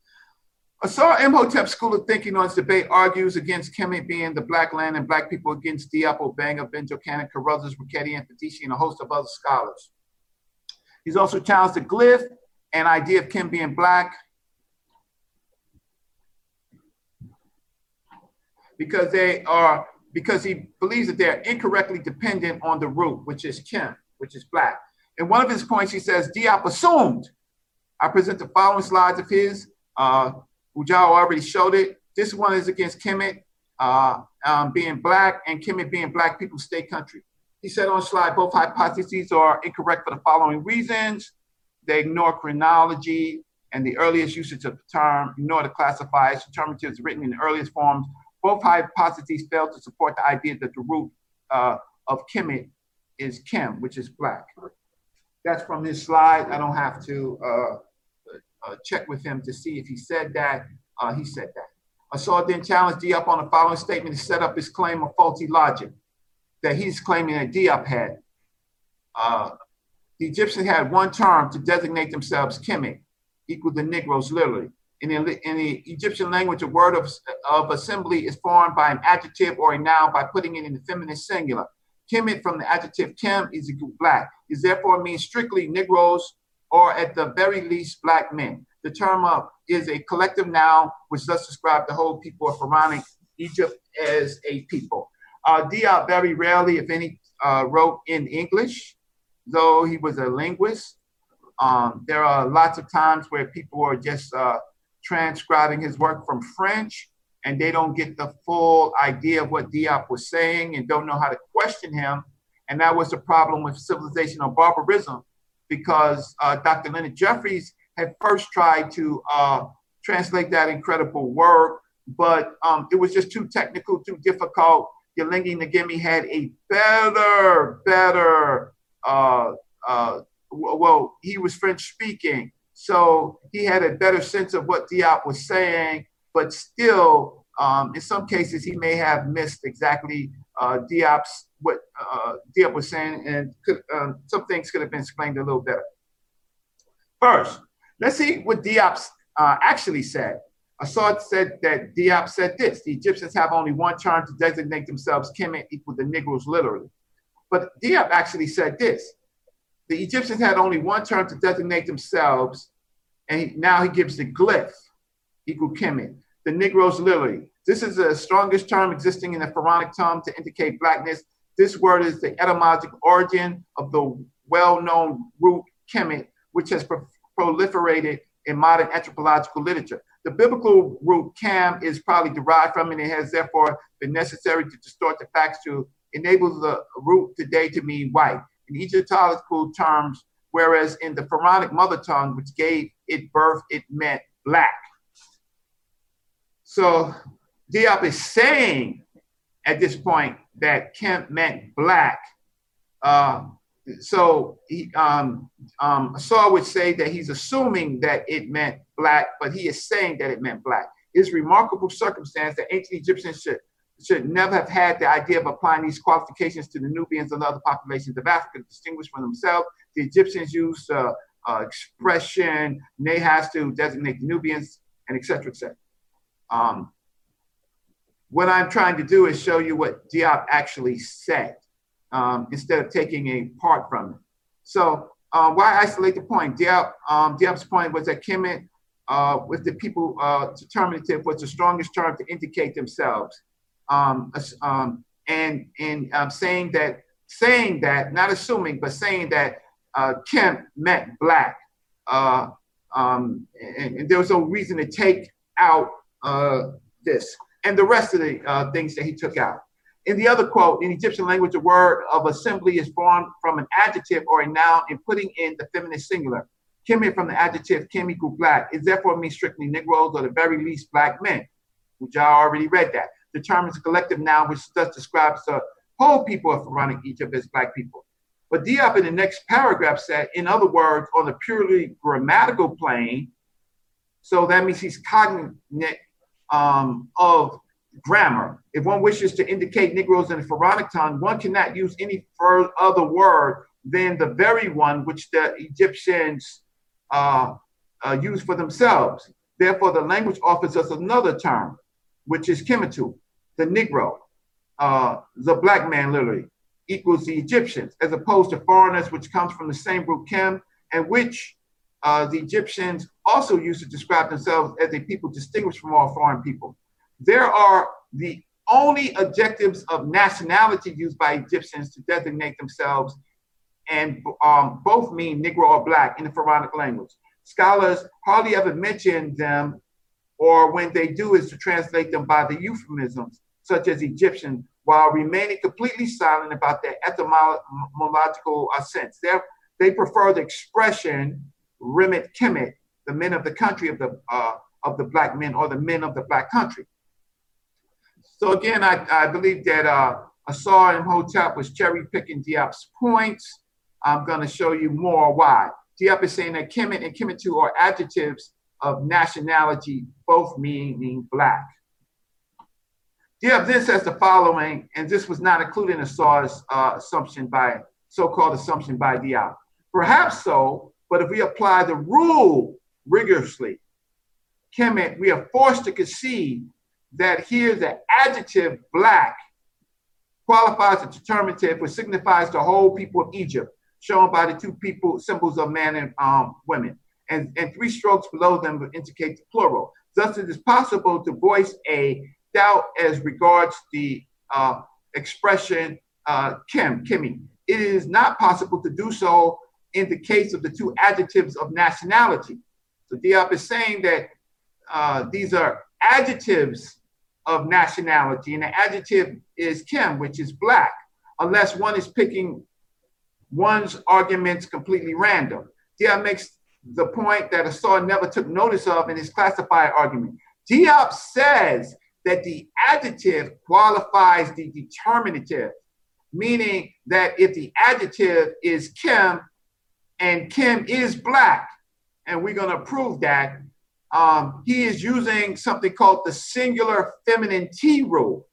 Asar Imhotep School of Thinking on its debate argues against Kemet being the black land and black people against Diop Obenga, Benjo Cannon, Carruthers, Richetti, and Fedici, and a host of other scholars. He's also challenged the glyph and idea of Kim being black because they are because he believes that they're incorrectly dependent on the root, which is Kim, which is black. In one of his points, he says Diop assumed I present the following slides of his. Uh, Ujao already showed it. This one is against Kemet uh, um, being black and Kemet being black people's state country. He said on slide, both hypotheses are incorrect for the following reasons. They ignore chronology and the earliest usage of the term, ignore the classifiers, determinatives written in the earliest forms. Both hypotheses fail to support the idea that the root uh, of Kemet is Kim, which is black. That's from his slide. I don't have to uh, uh, check with him to see if he said that. Uh, he said that. Asar then challenged Diop on the following statement to set up his claim of faulty logic that he's claiming that Diop had. Uh, the Egyptians had one term to designate themselves Kemet, equal to Negroes literally. In the, in the Egyptian language, a word of, of assembly is formed by an adjective or a noun by putting it in the feminine singular. Kemet from the adjective Kim is black. Is therefore means strictly Negroes or at the very least black men. The term of is a collective noun which does describe the whole people of Pharaonic Egypt as a people. Uh, Diop very rarely, if any, uh, wrote in English, though he was a linguist. Um, there are lots of times where people are just uh, transcribing his work from French and they don't get the full idea of what Diop was saying and don't know how to question him. And that was the problem with civilizational barbarism because uh, Dr. Leonard Jeffries had first tried to uh, translate that incredible work, but um, it was just too technical, too difficult. Yaa-Lengi Ngemi had a better, better, uh, uh, well, he was French speaking. So he had a better sense of what Diop was saying, but still, um, in some cases, he may have missed exactly uh, Diop's what uh, Diop was saying, and could, um, some things could have been explained a little better. First, let's see what Diop uh, actually said. Asar said that Diop said this the Egyptians have only one term to designate themselves, Kemet equal the Negroes literally. But Diop actually said this the Egyptians had only one term to designate themselves, and he, now he gives the glyph equal Kemet, the Negro's lily. This is the strongest term existing in the Pharaonic tongue to indicate blackness. This word is the etymological origin of the well known root Kemet, which has pro- proliferated in modern anthropological literature. The biblical root Cam is probably derived from it and has therefore been necessary to distort the facts to enable the root today to mean white. In Egyptological terms, whereas in the Pharaonic mother tongue, which gave it birth, it meant black. So Diop is saying at this point that Kemp meant black. Uh, so he, um, um, Saul would say that he's assuming that it meant black, but he is saying that it meant black. It's remarkable circumstance that ancient Egyptians should should never have had the idea of applying these qualifications to the Nubians and other populations of Africa to distinguish from themselves. The Egyptians used uh, uh, expression Nahas to designate the Nubians, and etc. etc. Um, what I'm trying to do is show you what Diop actually said um, instead of taking a part from it. So uh, why isolate the point? Diop, um, Diop's point was that Kemet, uh, with the people uh, determinative, was the strongest term to indicate themselves. Um, um, and and um, saying that, saying that, not assuming, but saying that uh, Kemp meant black. Uh, um, and, and, there was no reason to take out uh, this and the rest of the uh, things that he took out. In the other quote, in Egyptian language, the word of assembly is formed from an adjective or a noun and putting in the feminine singular. Kemet from the adjective kim equal black is therefore means strictly Negroes or the very least black men, which I already read that. The a collective noun which thus describes the whole people of Pharaonic Egypt as black people. But Diop in the next paragraph said, in other words, on the purely grammatical plane, so that means he's cognate um, of grammar. If one wishes to indicate Negroes in the Pharaonic tongue, one cannot use any other word than the very one which the Egyptians uh, uh, use for themselves. Therefore, the language offers us another term, which is Kemetu, the Negro, uh, the black man literally, equals the Egyptians, as opposed to foreigners, which comes from the same root Kem, and which uh, the Egyptians also used to describe themselves as a people distinguished from all foreign people. There are the only adjectives of nationality used by Egyptians to designate themselves, and um, both mean Negro or Black in the Pharaonic language. scholars hardly ever mention them, or when they do, is to translate them by the euphemisms, such as Egyptian, while remaining completely silent about their etymological sense. They're, they prefer the expression Remit Kemet, the men of the country of the uh, of the black men or the men of the black country. So again, I, I believe that uh, Asar Imhotep was cherry picking Diop's points. I'm going to show you more why. Diop is saying that Kemet and Kemetu are adjectives of nationality, both meaning black. Diop then says the following, and this was not included in Asar's uh, assumption by so-called assumption by Diop. Perhaps so, but if we apply the rule rigorously, Kemet, we are forced to concede that here the adjective black qualifies a determinative which signifies the whole people of Egypt, shown by the two people symbols of man and um, women. And, and three strokes below them indicate the plural. Thus, it is possible to voice a doubt as regards the uh, expression uh, Kim, Kimmy. It is not possible to do so in the case of the two adjectives of nationality. So Diop is saying that uh, these are adjectives of nationality, and the adjective is Kim, which is black, unless one is picking one's arguments completely random. Diop makes the point that Asar never took notice of in his classified argument. Diop says that the adjective qualifies the determinative, meaning that if the adjective is Kim and Kim is black, and we're going to prove that, um, he is using something called the singular feminine T rule,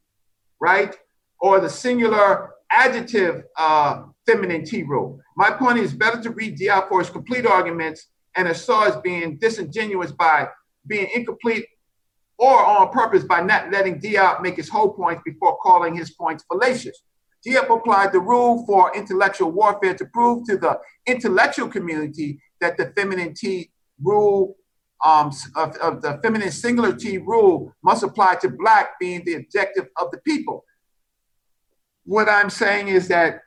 right? Or the singular adjective uh, feminine T rule. My point is better to read Diop for his complete arguments and Asar as being disingenuous by being incomplete or on purpose by not letting Diop make his whole points before calling his points fallacious. Diop applied the rule for intellectual warfare to prove to the intellectual community that the feminine T rule um, of, of the feminine singular T rule must apply to black being the objective of the people. What I'm saying is that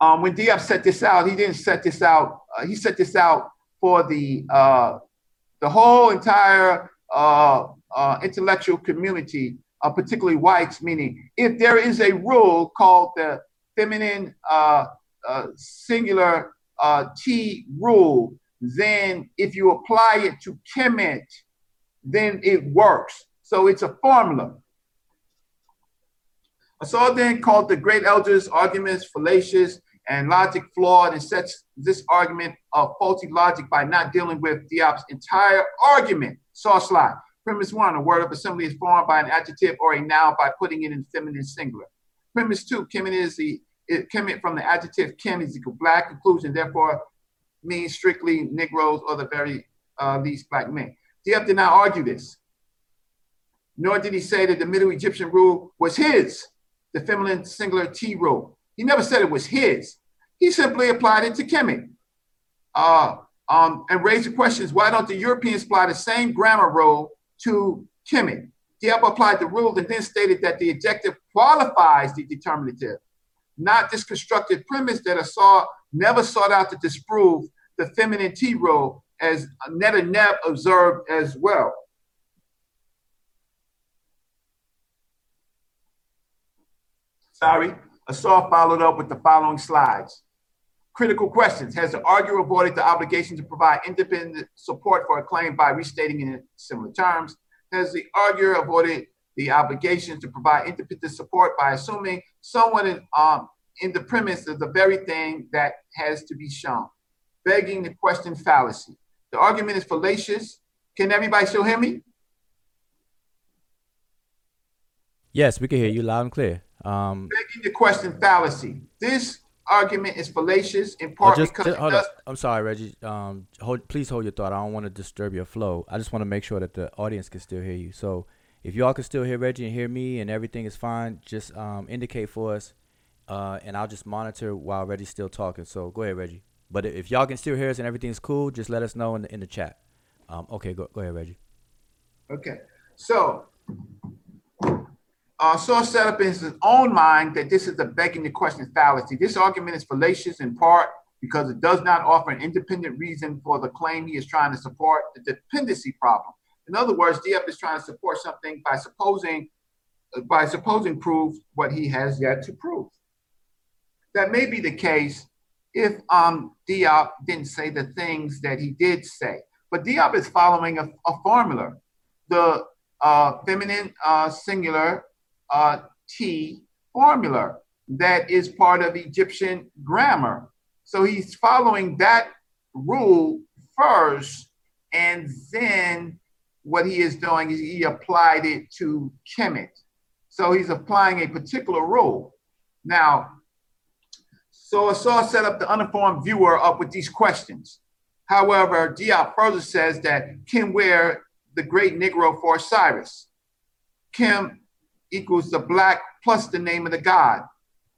um, when Diop set this out, he didn't set this out. Uh, he set this out for the uh, the whole entire uh, uh intellectual community, uh, particularly whites. Meaning, if there is a rule called the feminine uh, singular T rule, then if you apply it to Kemet, then it works. So it's a formula. Asar then called the great elders' arguments fallacious and logic flawed and sets this argument of faulty logic by not dealing with Diop's entire argument. Source slide. Premise one, a word of assembly is formed by an adjective or a noun by putting it in feminine singular. Premise two, Kemet is the it, Kemet from the adjective Kim is equal black. Conclusion, therefore, means strictly Negroes or the very uh, least black men. Diop did not argue this, nor did he say that the Middle Egyptian rule was his, the feminine singular T rule. He never said it was his. He simply applied it to Kemet. Uh, um, and raised the questions, why don't the Europeans apply the same grammar rule to Kemet? Diop applied the rule and then stated that the adjective qualifies the determinative, not this constructed premise that Asar never sought out to disprove the feminine T role, as Netta Neb observed as well. Sorry, Asar followed up with the following slides. Critical questions. Has the arguer avoided the obligation to provide independent support for a claim by restating in similar terms? Has the arguer avoided the obligation to provide independent support by assuming someone um, in the premise of the very thing that has to be shown, begging the question fallacy. The argument is fallacious. Can everybody still hear me? Yes, we can hear you loud and clear. Um, begging the question fallacy. This argument is fallacious in part just, because just, hold does- I'm sorry, Reggie. Um, hold, please hold your thought. I don't want to disturb your flow. I just want to make sure that the audience can still hear you. So if y'all can still hear Reggie and hear me and everything is fine, just um, indicate for us uh, and I'll just monitor while Reggie's still talking. So go ahead, Reggie. But if y'all can still hear us and everything's cool, just let us know in the, in the chat. Um, okay, go, go ahead, Reggie. Okay. So, uh, Saul set up in his own mind that this is a begging the question fallacy. This argument is fallacious in part because it does not offer an independent reason for the claim he is trying to support the dependency problem. In other words, Diop is trying to support something by supposing by supposing proof what he has yet to prove. That may be the case if um, Diop didn't say the things that he did say. But Diop is following a, a formula. The uh, feminine uh, singular uh, T formula that is part of Egyptian grammar. So he's following that rule first, and then what he is doing is he applied it to Kemet. So he's applying a particular rule. Now, so Asar set up the uninformed viewer up with these questions. However, Diop further says that Kim wear the great Negro for Osiris. Kim equals the black plus the name of the god.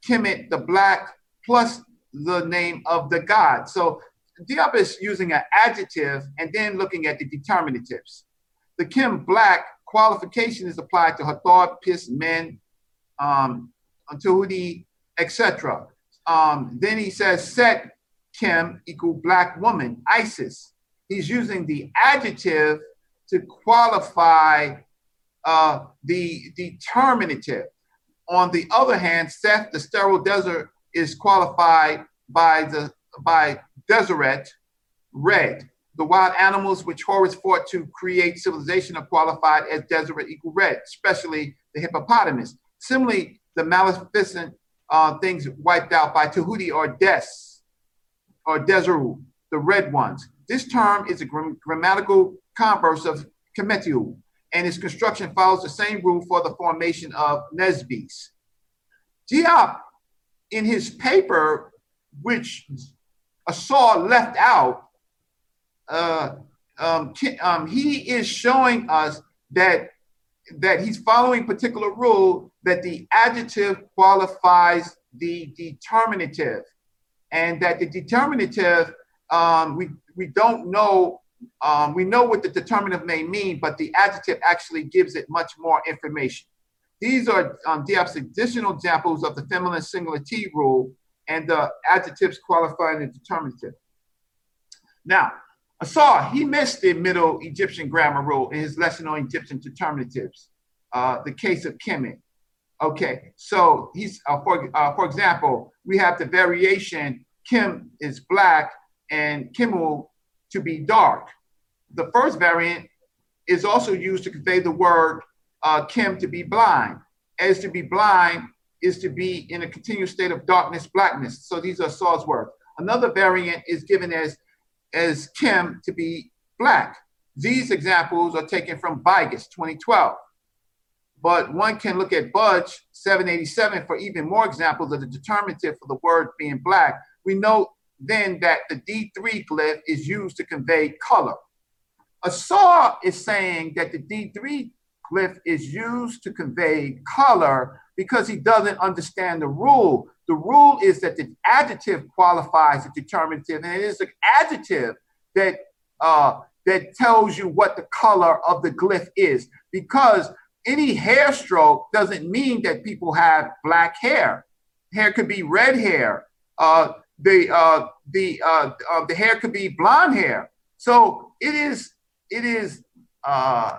Kemet, the black plus the name of the god. So Diop is using an adjective and then looking at the determinatives. The Kim black qualification is applied to Hathor, Pis, Men, um, Antuhudi, etc. Um, then he says Set Kim equal black woman, Isis. He's using the adjective to qualify uh, the determinative. On the other hand, Seth, the sterile desert, is qualified by the by Deseret, red. The wild animals which Horus fought to create civilization are qualified as Deseret equal red, especially the hippopotamus. Similarly, the maleficent uh, things wiped out by Tahuti or Des or Deseru, the red ones. This term is a grammatical converse of Kemetiu, and its construction follows the same rule for the formation of nisbes. Diop, in his paper, which Asar left out, uh, um, um, he is showing us that that he's following particular rule that the adjective qualifies the determinative, and that the determinative um, we we don't know um, we know what the determinative may mean, but the adjective actually gives it much more information. These are um, additional examples of the feminine singular T rule and the adjectives qualifying the determinative. Now, Asar, he missed the Middle Egyptian grammar rule in his lesson on Egyptian determinatives, uh, the case of Kemet. Okay, so he's, uh, for, uh, for example, we have the variation Kim is black and Kimu to be dark. The first variant is also used to convey the word uh, Kim to be blind, as to be blind is to be in a continuous state of darkness, blackness. So these are Saul's words. Another variant is given as, as Kim to be black. These examples are taken from Vygus 2012. But one can look at Budge 787 for even more examples of the determinative for the word being black. We know then that the D3 glyph is used to convey color. Asar is saying that the D3 glyph is used to convey color because he doesn't understand the rule. The rule is that the adjective qualifies the determinative, and it is the adjective that uh, that tells you what the color of the glyph is. Because any hair stroke doesn't mean that people have black hair. Hair could be red hair. Uh, the uh, the uh, uh, the hair could be blonde hair. So it is it is uh,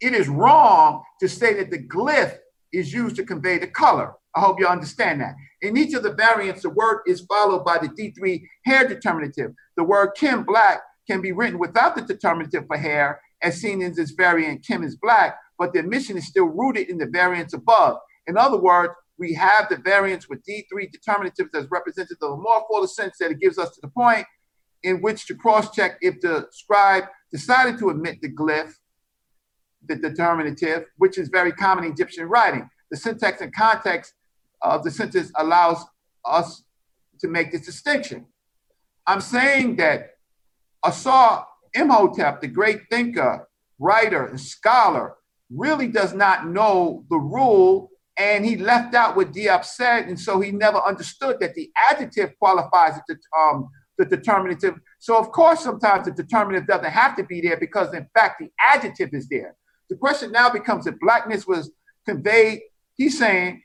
it is wrong to say that the glyph is used to convey the color. I hope you understand that. In each of the variants, the word is followed by the D3 hair determinative. The word Kim black can be written without the determinative for hair, as seen in this variant Kim is black, but the omission is still rooted in the variants above. In other words, we have the variance with D3 determinatives as represented of a more fuller sense that it gives us to the point in which to cross-check if the scribe decided to omit the glyph, the determinative, which is very common in Egyptian writing. The syntax and context of the sentence allows us to make this distinction. I'm saying that Asar Imhotep, the great thinker, writer, and scholar, really does not know the rule and he left out what Diop said, and so he never understood that the adjective qualifies the, um, the determinative. So of course, sometimes the determinative doesn't have to be there because, in fact, the adjective is there. The question now becomes if blackness was conveyed. He's saying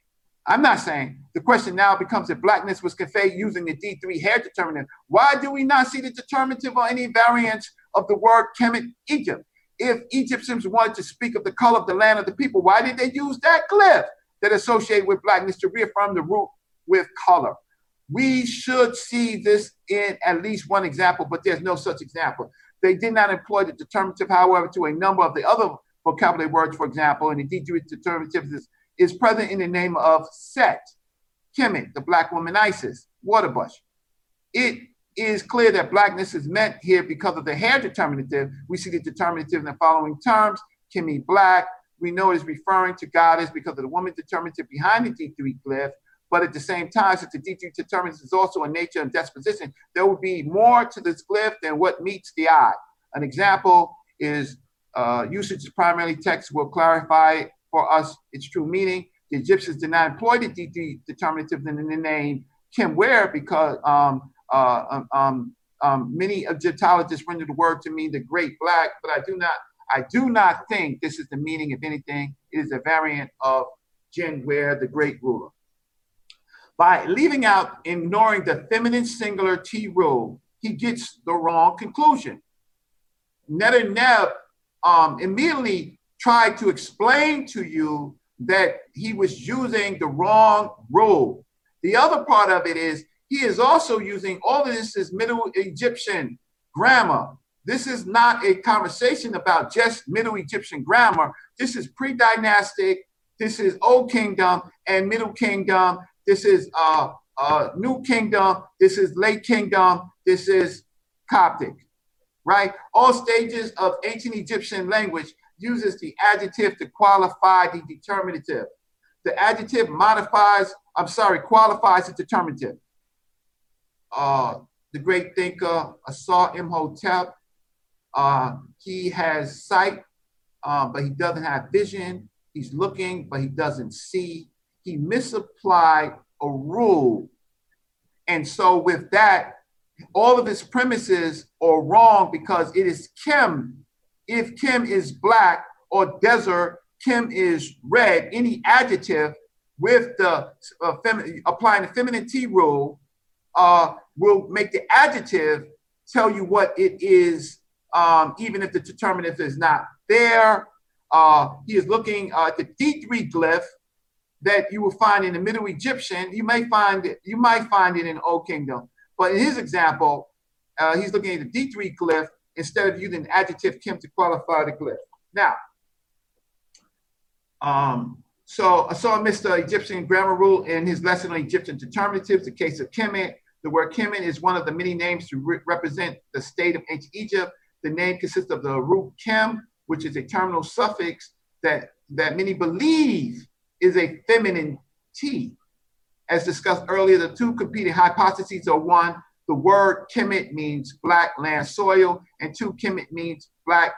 I'm not saying. The question now becomes if blackness was conveyed using the D3 hair determinative, why do we not see the determinative or any variants of the word Kemet Egypt? If Egyptians wanted to speak of the color of the land of the people, why did they use that glyph that associate with blackness to reaffirm the root with color? We should see this in at least one example, but there's no such example. They did not employ the determinative, however, to a number of the other vocabulary words, for example, and the D3 determinative is, is present in the name of Set, Kemet, the black woman Isis, Waterbush. It is clear that blackness is meant here because of the hair determinative. We see the determinative in the following terms Kimmy Black. We know is referring to goddess because of the woman determinative behind the D3 glyph. But at the same time, since the D3 determinative is also a nature and disposition, there will be more to this glyph than what meets the eye. An example is uh, usage of primarily text will clarify for us its true meaning. The Egyptians did not employ the D3 determinative in the name Kim Ware because um, uh, um, um, um, many Egyptologists render the word to mean the great black, but I do not I do not think this is the meaning of anything. It is a variant of Jin Ware, the great ruler. By leaving out, ignoring the feminine singular T rule, he gets the wrong conclusion. Netaneb um, immediately tried to explain to you that he was using the wrong rule. The other part of it is he is also using all of this is Middle Egyptian grammar. This is not a conversation about just Middle Egyptian grammar. This is pre-dynastic. This is Old Kingdom and Middle Kingdom. This is uh, uh, New Kingdom. This is Late Kingdom. This is Coptic, right? All stages of ancient Egyptian language uses the adjective to qualify the determinative. The adjective modifies, I'm sorry, qualifies the determinative uh, the great thinker Asar Imhotep. Uh, he has sight, uh, but he doesn't have vision. He's looking, but he doesn't see. He misapplied a rule. And so, with that, all of his premises are wrong because it is Kim. If Kim is black or desert, Kim is red, any adjective with the uh, fem- applying the feminine T rule uh, will make the adjective tell you what it is, um, even if the determinative is not there. Uh, he is looking uh, at the D3 glyph that you will find in the Middle Egyptian. You may find it, you might find it in Old Kingdom, but in his example, uh, he's looking at the D3 glyph instead of using adjective Kim to qualify the glyph. Now, um, so Asar missed Egyptian grammar rule in his lesson on Egyptian determinatives, the case of Kemet. The word Kemet is one of the many names to re- represent the state of ancient Egypt. The name consists of the root Kem, which is a terminal suffix that, that many believe is a feminine T. As discussed earlier, the two competing hypotheses are one, the word Kemet means black land soil, and two, Kemet means black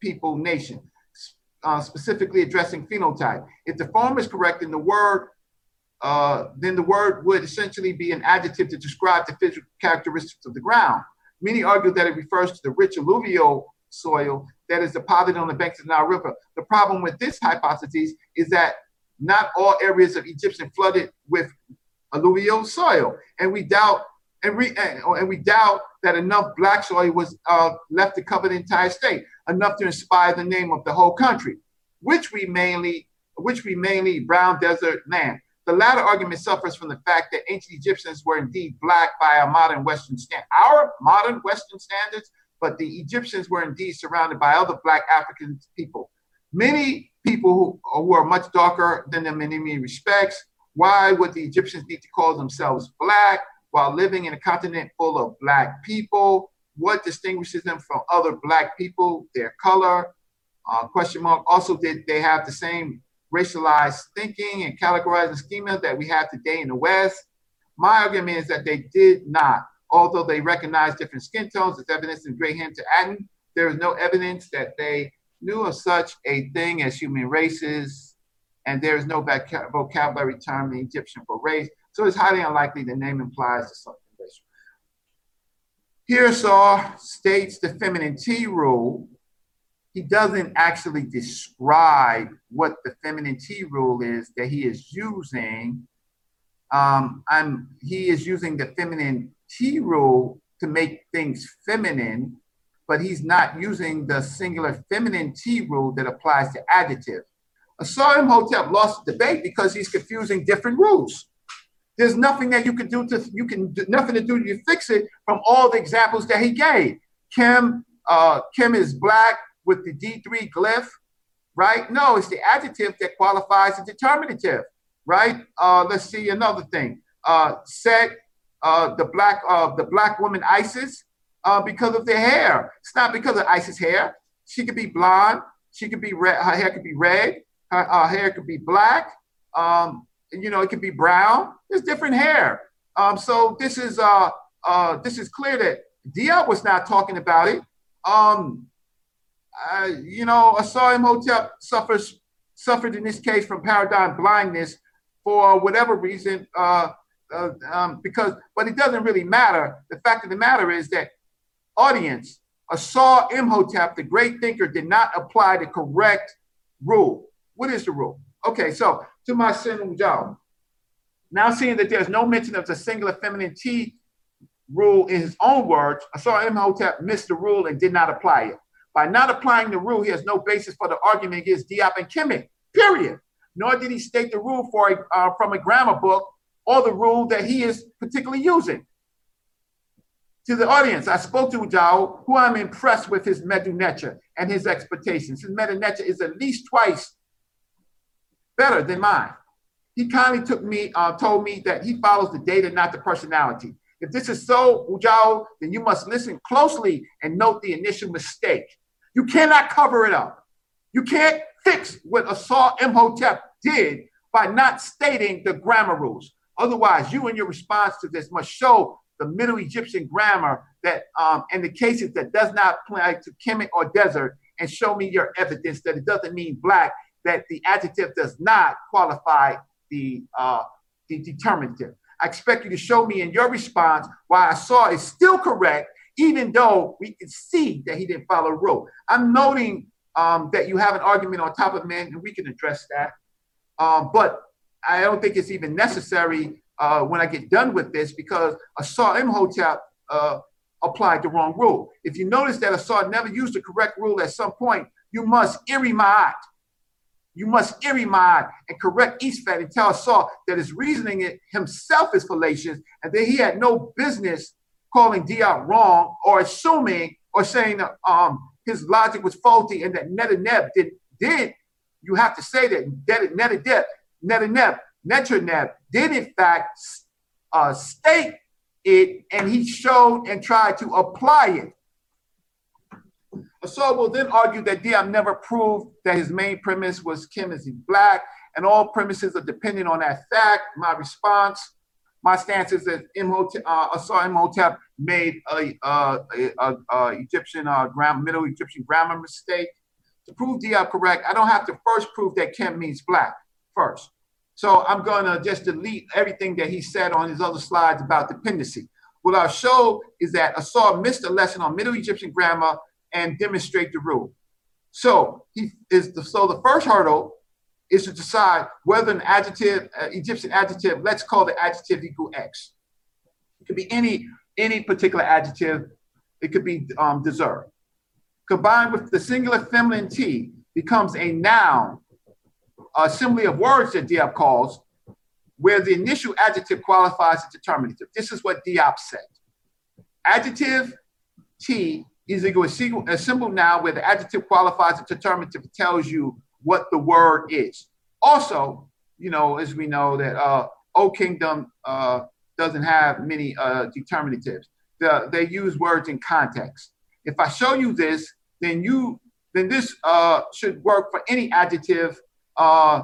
people nation, uh, specifically addressing phenotype. If the form is correct, then the word uh, then the word would essentially be an adjective to describe the physical characteristics of the ground. Many argue that it refers to the rich alluvial soil that is deposited on the banks of the Nile River. The problem with this hypothesis is that not all areas of Egyptian flooded with alluvial soil, and we doubt and, we and we doubt that enough black soil was uh, left to cover the entire state, enough to inspire the name of the whole country, which we mainly which we mainly brown desert land. The latter argument suffers from the fact that ancient Egyptians were indeed black by our modern Western stand, our modern Western standards, but the Egyptians were indeed surrounded by other black African people. Many people who, who are much darker than them in many respects. Why would the Egyptians need to call themselves black while living in a continent full of black people? What distinguishes them from other black people? Their color? Uh, question mark. Also, did they have the same racialized thinking and categorizing schema that we have today in the West. My argument is that they did not. Although they recognized different skin tones as evidence in gray hair to Aten, there is no evidence that they knew of such a thing as human races, and there is no vocabulary term in Egyptian for race, so it's highly unlikely the name implies something racial. Here, Saw states the feminine T rule he doesn't actually describe what the feminine T rule is that he is using. Um, I'm, he is using the feminine T rule to make things feminine, but he's not using the singular feminine T rule that applies to adjective. Asar Imhotep lost the debate because he's confusing different rules. There's nothing that you can do to you can nothing to do to fix it from all the examples that he gave. Kim, uh, Kim is black with the D3 glyph, right? No, it's the adjective that qualifies the determinative, right? Uh, let's see another thing. Uh, Set, uh, the black uh, the black woman Isis, uh, because of their hair. It's not because of Isis' hair. She could be blonde. She could be red. Her hair could be red. Her, her hair could be black. Um, you know, it could be brown. There's different hair. Um, so this is uh, uh, this is clear that Diop was not talking about it. Um, uh, you know, Asar Imhotep suffers suffered in this case from paradigm blindness for whatever reason. Uh, uh, um, because, but it doesn't really matter. The fact of the matter is that audience, Asar Imhotep, the great thinker, did not apply the correct rule. What is the rule? Okay, so to my sin job. Now seeing that there's no mention of the singular feminine T rule in his own words, Asar Imhotep missed the rule and did not apply it. By not applying the rule, he has no basis for the argument against Diop and Kemet, period. Nor did he state the rule for a, uh, from a grammar book or the rule that he is particularly using. To the audience, I spoke to Ujao, who I'm impressed with his medunecha and his expectations. His medunecha is at least twice better than mine. He kindly took me, uh, told me that he follows the data, not the personality. If this is so, Ujao, then you must listen closely and note the initial mistake. You cannot cover it up. You can't fix what Asar Imhotep did by not stating the grammar rules. Otherwise, you and your response to this must show the Middle Egyptian grammar that um, in the cases that does not apply to Kemet or desert and show me your evidence that it doesn't mean black that the adjective does not qualify the, uh, the determinative. I expect you to show me in your response why Asar is still correct, even though we can see that he didn't follow rule. I'm noting um, that you have an argument on top of man, and we can address that. Um, but I don't think it's even necessary uh, when I get done with this because Asar Imhotep uh, applied the wrong rule. If you notice that Asar never used the correct rule at some point, you must irimat you must irimad and correct Isfet and tell Saul that his reasoning it himself is fallacious and that he had no business calling Diop wrong or assuming or saying that um, his logic was faulty and that Netaneb did, did you have to say that Netaneb, Netaneb, Netaneb did in fact uh, state it and he showed and tried to apply it. Asar will then argue that Diop never proved that his main premise was Kim is black, and all premises are dependent on that fact. My response, my stance is that Imhotep, uh, Imhotep made a, uh, a, a, a Egyptian uh, Middle Egyptian grammar mistake. To prove Diop correct, I don't have to first prove that Kim means black first. So I'm gonna just delete everything that he said on his other slides about dependency. What I'll show is that Asar missed a lesson on Middle Egyptian grammar and demonstrate the rule. So he is the, so the first hurdle is to decide whether an adjective, uh, Egyptian adjective, let's call the adjective equal X. It could be any any particular adjective. It could be um, deserved. Combined with the singular feminine T becomes a noun, assembly of words that Diop calls, where the initial adjective qualifies as determinative. This is what Diop said. Adjective T is equal to a symbol now where the adjective qualifies a determinative tells you what the word is. Also, you know, as we know that uh, O Kingdom uh, doesn't have many uh, determinatives. The, they use words in context. If I show you this, then you then this uh, should work for any adjective uh,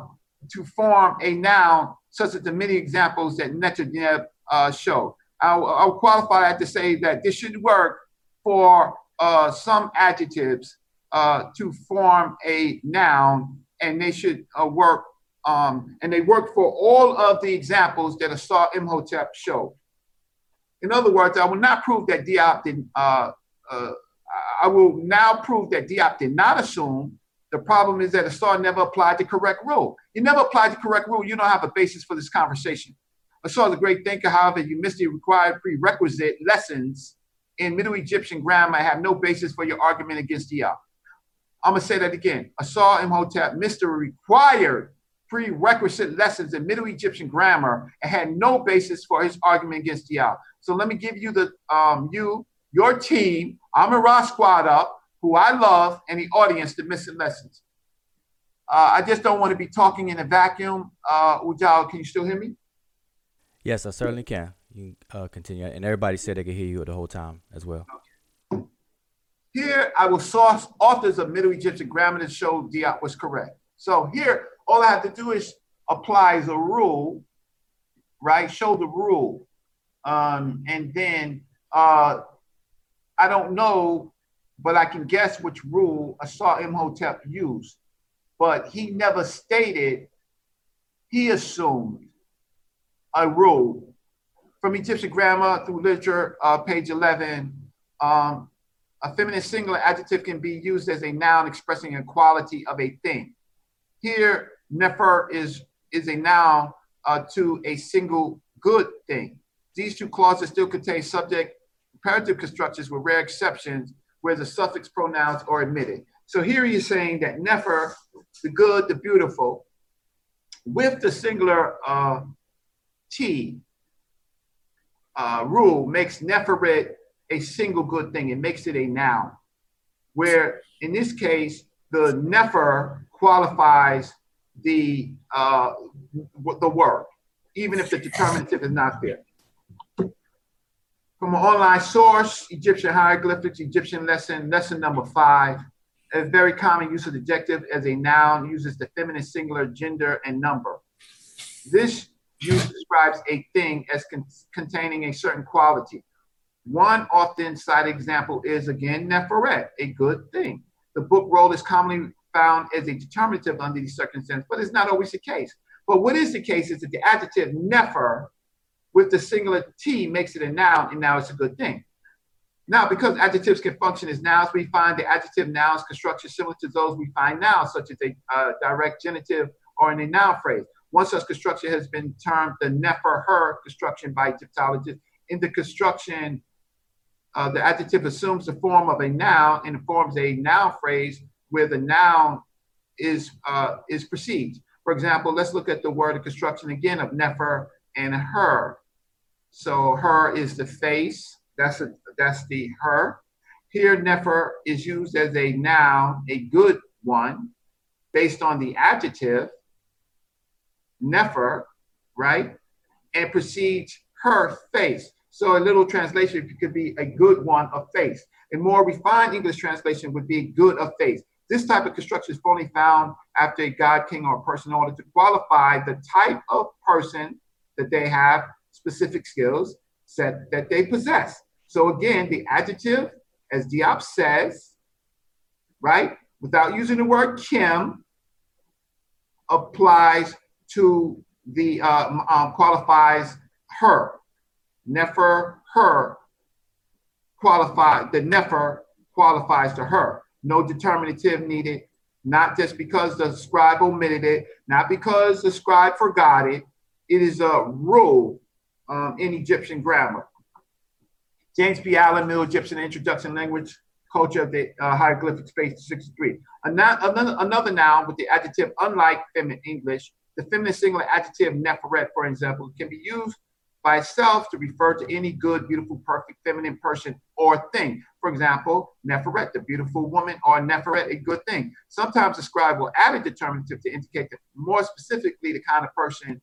to form a noun, such as the many examples that Netaneb uh, showed. I'll, I'll qualify that to say that this should work for uh, some adjectives uh, to form a noun, and they should uh, work, um, and they work for all of the examples that Asar Imhotep showed. In other words, I will not prove that Diop did, uh, uh, I will now prove that Diop did not assume. The problem is that Asar never applied the correct rule. You never applied the correct rule. You don't have a basis for this conversation. Asar is a great thinker. However, you missed the required prerequisite lessons in Middle Egyptian grammar. I have no basis for your argument against Diop. I'm gonna say that again. Asar Imhotep missed the required prerequisite lessons in Middle Egyptian grammar and had no basis for his argument against Diop. So let me give you the um, you your team, Amun-Ra squad up, who I love, and the audience the missing lessons. Uh, I just don't want to be talking in a vacuum. Uh, Ujal, can you still hear me? Yes, I certainly can. You can uh, continue. And everybody said they could hear you the whole time as well. Here, I will source authors of Middle Egyptian grammar to show Diop was correct. So here, all I have to do is apply the rule, right? Show the rule. Um, and then uh, I don't know, but I can guess which rule Asar Imhotep used. But he never stated, he assumed a rule. From Egyptian grammar through literature, uh, page 11, um, a feminine singular adjective can be used as a noun expressing a quality of a thing. Here, nefer is, is a noun uh, to a single good thing. These two clauses still contain subject imperative constructions with rare exceptions where the suffix pronouns are omitted. So here he is saying that nefer, the good, the beautiful, with the singular uh, T uh, rule makes neferet a single good thing. It makes it a noun. Where in this case, the nefer qualifies the uh, the word, even if the determinative is not there from an online source, Egyptian hieroglyphics, Egyptian lesson, lesson number five. A very common use of the adjective as a noun uses the feminine singular gender and number. This use describes a thing as con- containing a certain quality. One often cited example is again neferet, a good thing. The book roll is commonly found as a determinative under these circumstances, but it's not always the case. But what is the case is that the adjective nefer with the singular T makes it a noun, and now it's a good thing. Now, because adjectives can function as nouns, we find the adjective nouns construction similar to those we find now, such as a uh, direct genitive or in a noun phrase. One such construction has been termed the nefer her construction by Egyptologists. In the construction, uh, the adjective assumes the form of a noun and forms a noun phrase where the noun is uh, is perceived. For example, let's look at the word construction again of nefer and her. So her is the face. That's a, that's the her. Here, nefer is used as a noun, a good one, based on the adjective nefer, right? And precedes her face. So a little translation could be a good one of faith. A more refined English translation would be good of faith. This type of construction is only found after a god, king, or person in order to qualify the type of person that they have specific skills set that they possess. So again, the adjective, as Diop says, right, without using the word Kim, applies to the uh, um, qualifies her. Nefer, her qualified. The nefer qualifies to her. No determinative needed. Not just because the scribe omitted it, not because the scribe forgot it. It is a rule um, in Egyptian grammar. James P. Allen, Middle Egyptian Introduction Language Culture of the uh, Hieroglyphic Space 63. Another, another noun with the adjective unlike feminine English, the feminine singular adjective neferet, for example, can be used by itself to refer to any good, beautiful, perfect feminine person or thing. For example, neferet, the beautiful woman, or neferet, a good thing. Sometimes the scribe will add a determinative to indicate that more specifically the kind of person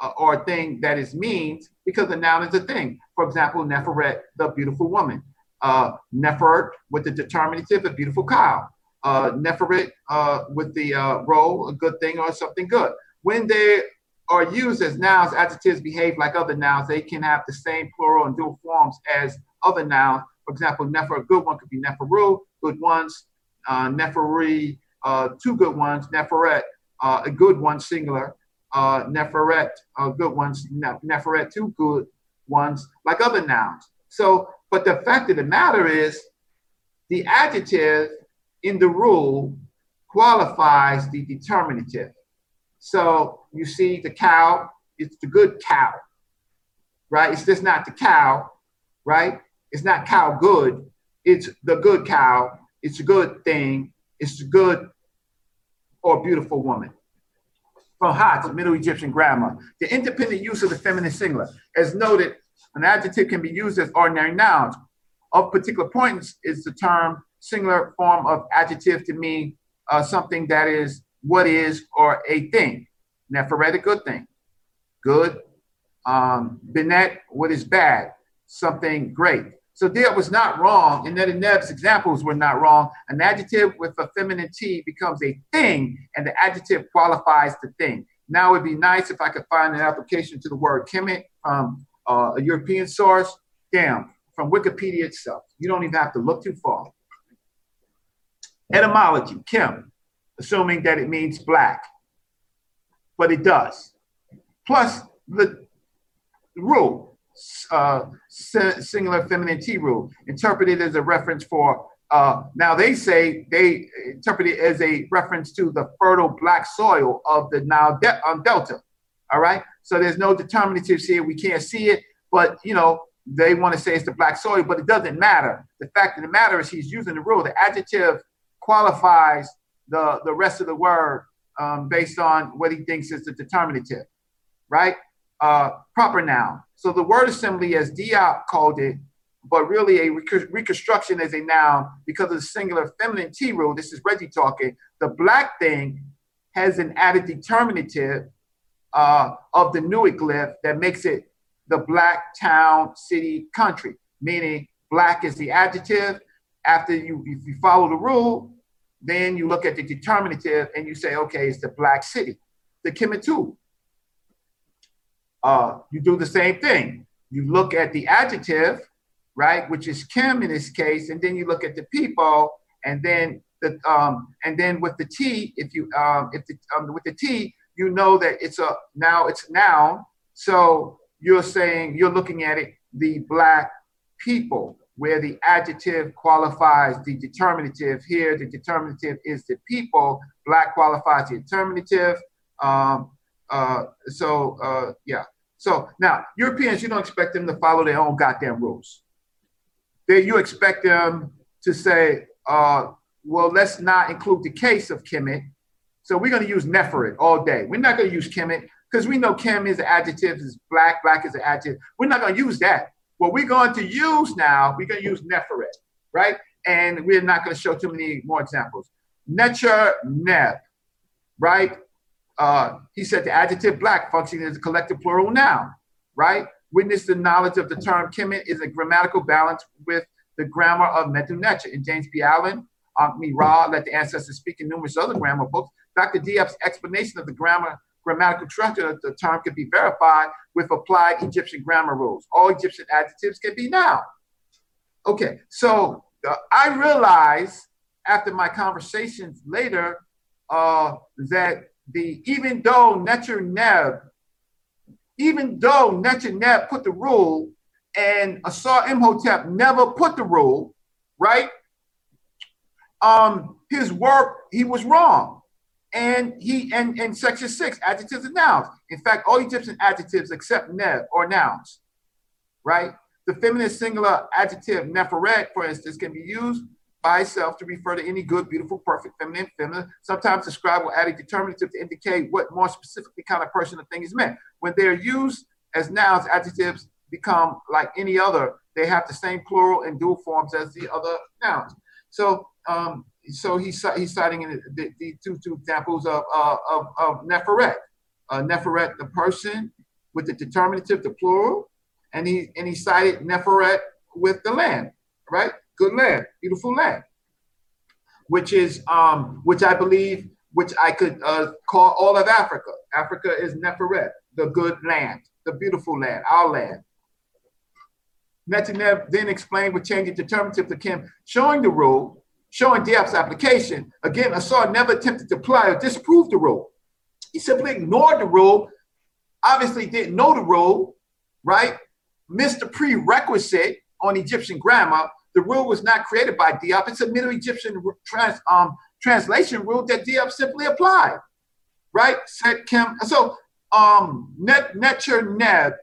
uh, or thing that is means because the noun is a thing. For example, Neferet, the beautiful woman. Uh, Nefert with the determinative, a beautiful cow. Uh, Neferet uh, with the uh, role, a good thing or something good. When they are used as nouns, adjectives behave like other nouns. They can have the same plural and dual forms as other nouns. For example, Nefer, a good one could be Neferu, good ones, uh, Neferi, uh, two good ones, Neferet, uh, a good one, singular, uh, Neferet, uh, good ones, Neferet, two good ones, like other nouns. So, but the fact of the matter is, the adjective in the rule qualifies the determinative. So you see the cow, it's the good cow, right? It's just not the cow, right? It's not cow good. It's the good cow. It's a good thing. It's a good or beautiful woman. From Hoch, Middle Egyptian grammar, the independent use of the feminine singular. As noted, an adjective can be used as ordinary nouns. Of particular importance is the term singular form of adjective to mean uh, something that is what is or a thing. Neferet, good thing. Good. Um, Benet, what is bad? Something great. So there was not wrong, and then Neb's examples were not wrong. An adjective with a feminine T becomes a thing, and the adjective qualifies the thing. Now it'd be nice if I could find an application to the word kemet from uh, a European source. Damn, from Wikipedia itself. You don't even have to look too far. Etymology, Kim, assuming that it means black, but it does. Plus the rule, uh, singular feminine T rule, interpreted as a reference for. Uh, now they say they interpret it as a reference to the fertile black soil of the Nile de- um, Delta. All right, so there's no determinatives here. We can't see it, but you know they want to say it's the black soil, but it doesn't matter. The fact of the matter is he's using the rule. The adjective qualifies the, the rest of the word um, based on what he thinks is the determinative, right? Uh, proper noun. So the word assembly, as Diop called it, but really a rec- reconstruction as a noun because of the singular feminine T rule. This is Reggie talking. The black thing has an added determinative uh, of the nucleus that makes it the black town, city, country, meaning black is the adjective. After you, if you follow the rule, then you look at the determinative and you say, okay, it's the black city, the Kemetu. Uh, you do the same thing. You look at the adjective, right, which is Kim in this case, and then you look at the people, and then the um, and then with the T, if you um, if the um, with the T, you know that it's a now it's noun. So you're saying you're looking at it the black people where the adjective qualifies the determinative. Here the determinative is the people. Black qualifies the determinative um, uh, so uh, yeah. So now europeans you don't expect them to follow their own goddamn rules. They, you expect them to say uh, well let's not include the case of kemet. So we're going to use neferet all day. We're not going to use kemet because we know Kim is an adjective, is black, black is an adjective. We're not going to use that. What we're going to use now, we're going to use Neferet, right? And we're not going to show too many more examples. Necher Neb, right? Uh, he said the adjective black functioning as a collective plural noun, right? Witness the knowledge of the term Kemet is a grammatical balance with the grammar of Medu Necher. In James P. Allen, Ankh Ra, Let the Ancestors Speak, in numerous other grammar books, Dr. Diop's explanation of the grammar grammatical structure the term can be verified with applied Egyptian grammar rules. All Egyptian adjectives can be noun. Okay, so uh, I realized after my conversations later uh, that the even though Neb, even though Neb put the rule and Asar Imhotep never put the rule, right? Um, his work, he was wrong and he and in section six, adjectives and nouns. In fact, all Egyptian adjectives except neb or nouns, right? The feminine singular adjective neferet, for instance, can be used by itself to refer to any good, beautiful, perfect, feminine, feminine. Sometimes scribe will add a determinative to indicate what more specifically kind of person the thing is meant. When they're used as nouns, adjectives become like any other. They have the same plural and dual forms as the other nouns. So um, so he's he's citing the, the two two examples of uh, of, of Neferet. Uh, Neferet, the person with the determinative, the plural, and he and he cited Neferet with the land, right? Good land, beautiful land, which is um, which I believe, which I could uh, call all of Africa. Africa is Neferet, the good land, the beautiful land, our land. Netaneb then explained with changing determinative to Kim, showing the rule showing Diop's application, again, Asar never attempted to apply or disprove the rule. He simply ignored the rule, obviously didn't know the rule, right? Missed the prerequisite on Egyptian grammar. The rule was not created by Diop. It's a Middle Egyptian trans, um, translation rule that Diop simply applied, right? Said Kim. So um, Net, Necher Neb,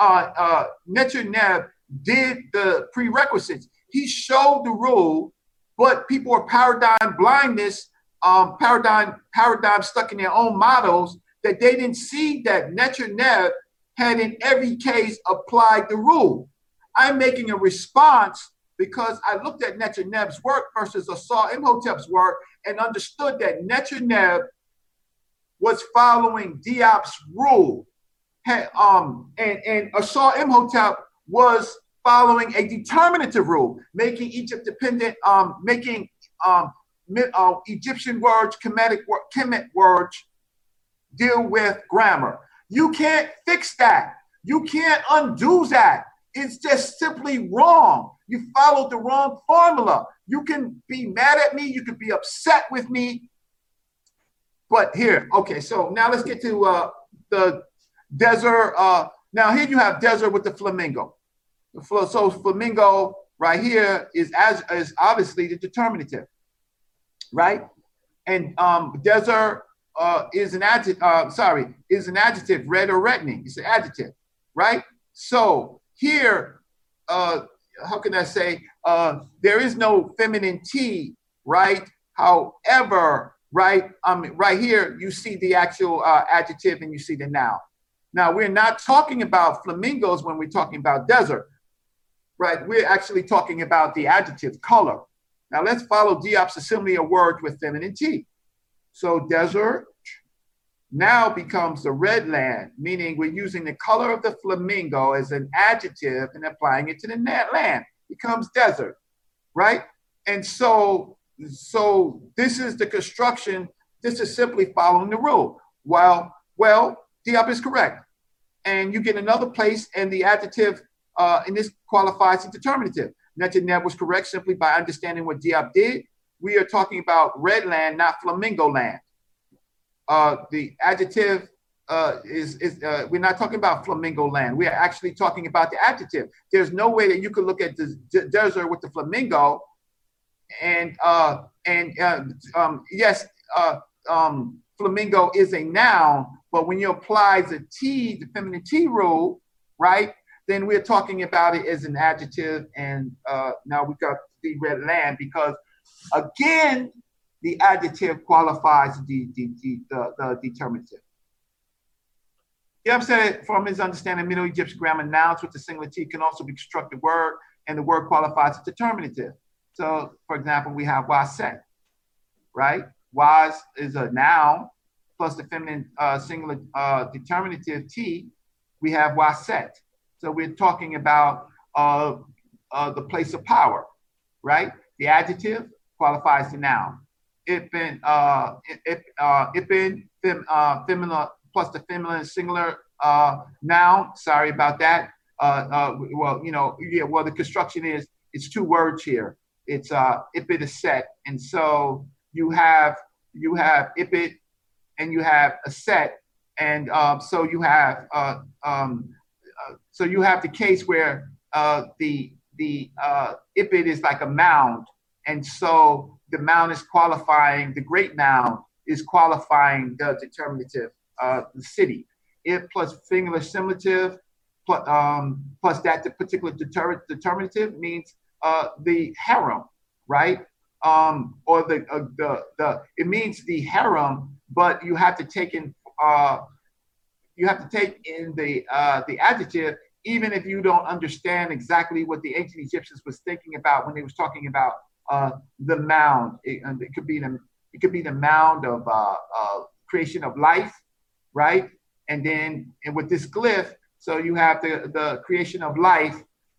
uh, uh, Necher Neb did the prerequisites. He showed the rule, but people are paradigm blindness, um, paradigm paradigm stuck in their own models that they didn't see that Neb had in every case applied the rule. I'm making a response because I looked at Neb's work versus Asar Imhotep's work and understood that Neb was following Diop's rule. Um, and, and Asar Imhotep was following a determinative rule, making Egypt dependent, um, making um, uh, Egyptian words, Kemetic, Kemet words deal with grammar. You can't fix that. You can't undo that. It's just simply wrong. You followed the wrong formula. You can be mad at me. You can be upset with me. But here, okay, so now let's get to uh, the desert. Uh, now here you have desert with the flamingo. So flamingo right here is as is obviously the determinative, right? And um, desert uh, is an adjective. Uh, sorry, is an adjective. Red or reddening. It's an adjective, right? So here, uh, how can I say? Uh, there is no feminine T, right? However, right, um, right here you see the actual uh, adjective and you see the noun. Now we're not talking about flamingos when we're talking about desert right? We're actually talking about the adjective color. Now let's follow Diop's assembly of words with feminine T. So desert now becomes the red land, meaning we're using the color of the flamingo as an adjective and applying it to the land. Becomes desert, right? And so, so this is the construction. This is simply following the rule. Well, well, Diop is correct. And you get another place and the adjective uh, and this qualifies as determinative. Netaneb was correct simply by understanding what Diop did. We are talking about red land, not flamingo land. Uh, the adjective uh, is, is uh, we're not talking about flamingo land. We are actually talking about the adjective. There's no way that you could look at the d- desert with the flamingo and uh, and uh, um, yes, uh, um, flamingo is a noun, but when you apply the T, the feminine T rule, right? Then we're talking about it as an adjective. And uh, now we've got the red land because, again, the adjective qualifies the, the, the, the, the determinative. Yep said from his understanding, Middle Egyptian grammar, nouns with the singular T can also be constructed word, and the word qualifies as determinative. So, for example, we have waset, right? Was is a noun plus the feminine uh, singular uh, determinative T. We have waset. So we're talking about uh, uh, the place of power, right? The adjective qualifies the noun. Ipin, uh, ip, uh, ipin, fem, uh, feminine plus the feminine singular uh, noun. Sorry about that. Uh, uh, well, you know, yeah. Well, the construction is it's two words here. It's uh, ipit is set, and so you have you have ipit, and you have a set, and uh, so you have uh, um, so you have the case where uh, the the uh, ipid is like a mound, and so the mound is qualifying the great mound is qualifying the determinative, uh, the city. It plus singular assimilative plus, um, plus that the particular deter- determinative means uh, the harem, right? Um, or the, uh, the the it means the harem, but you have to take in uh, you have to take in the uh, the adjective, even if you don't understand exactly what the ancient Egyptians was thinking about when they was talking about uh, the mound. It, it, could be the it could be the mound of uh, uh, creation of life, right? And then and with this glyph, so you have the the creation of life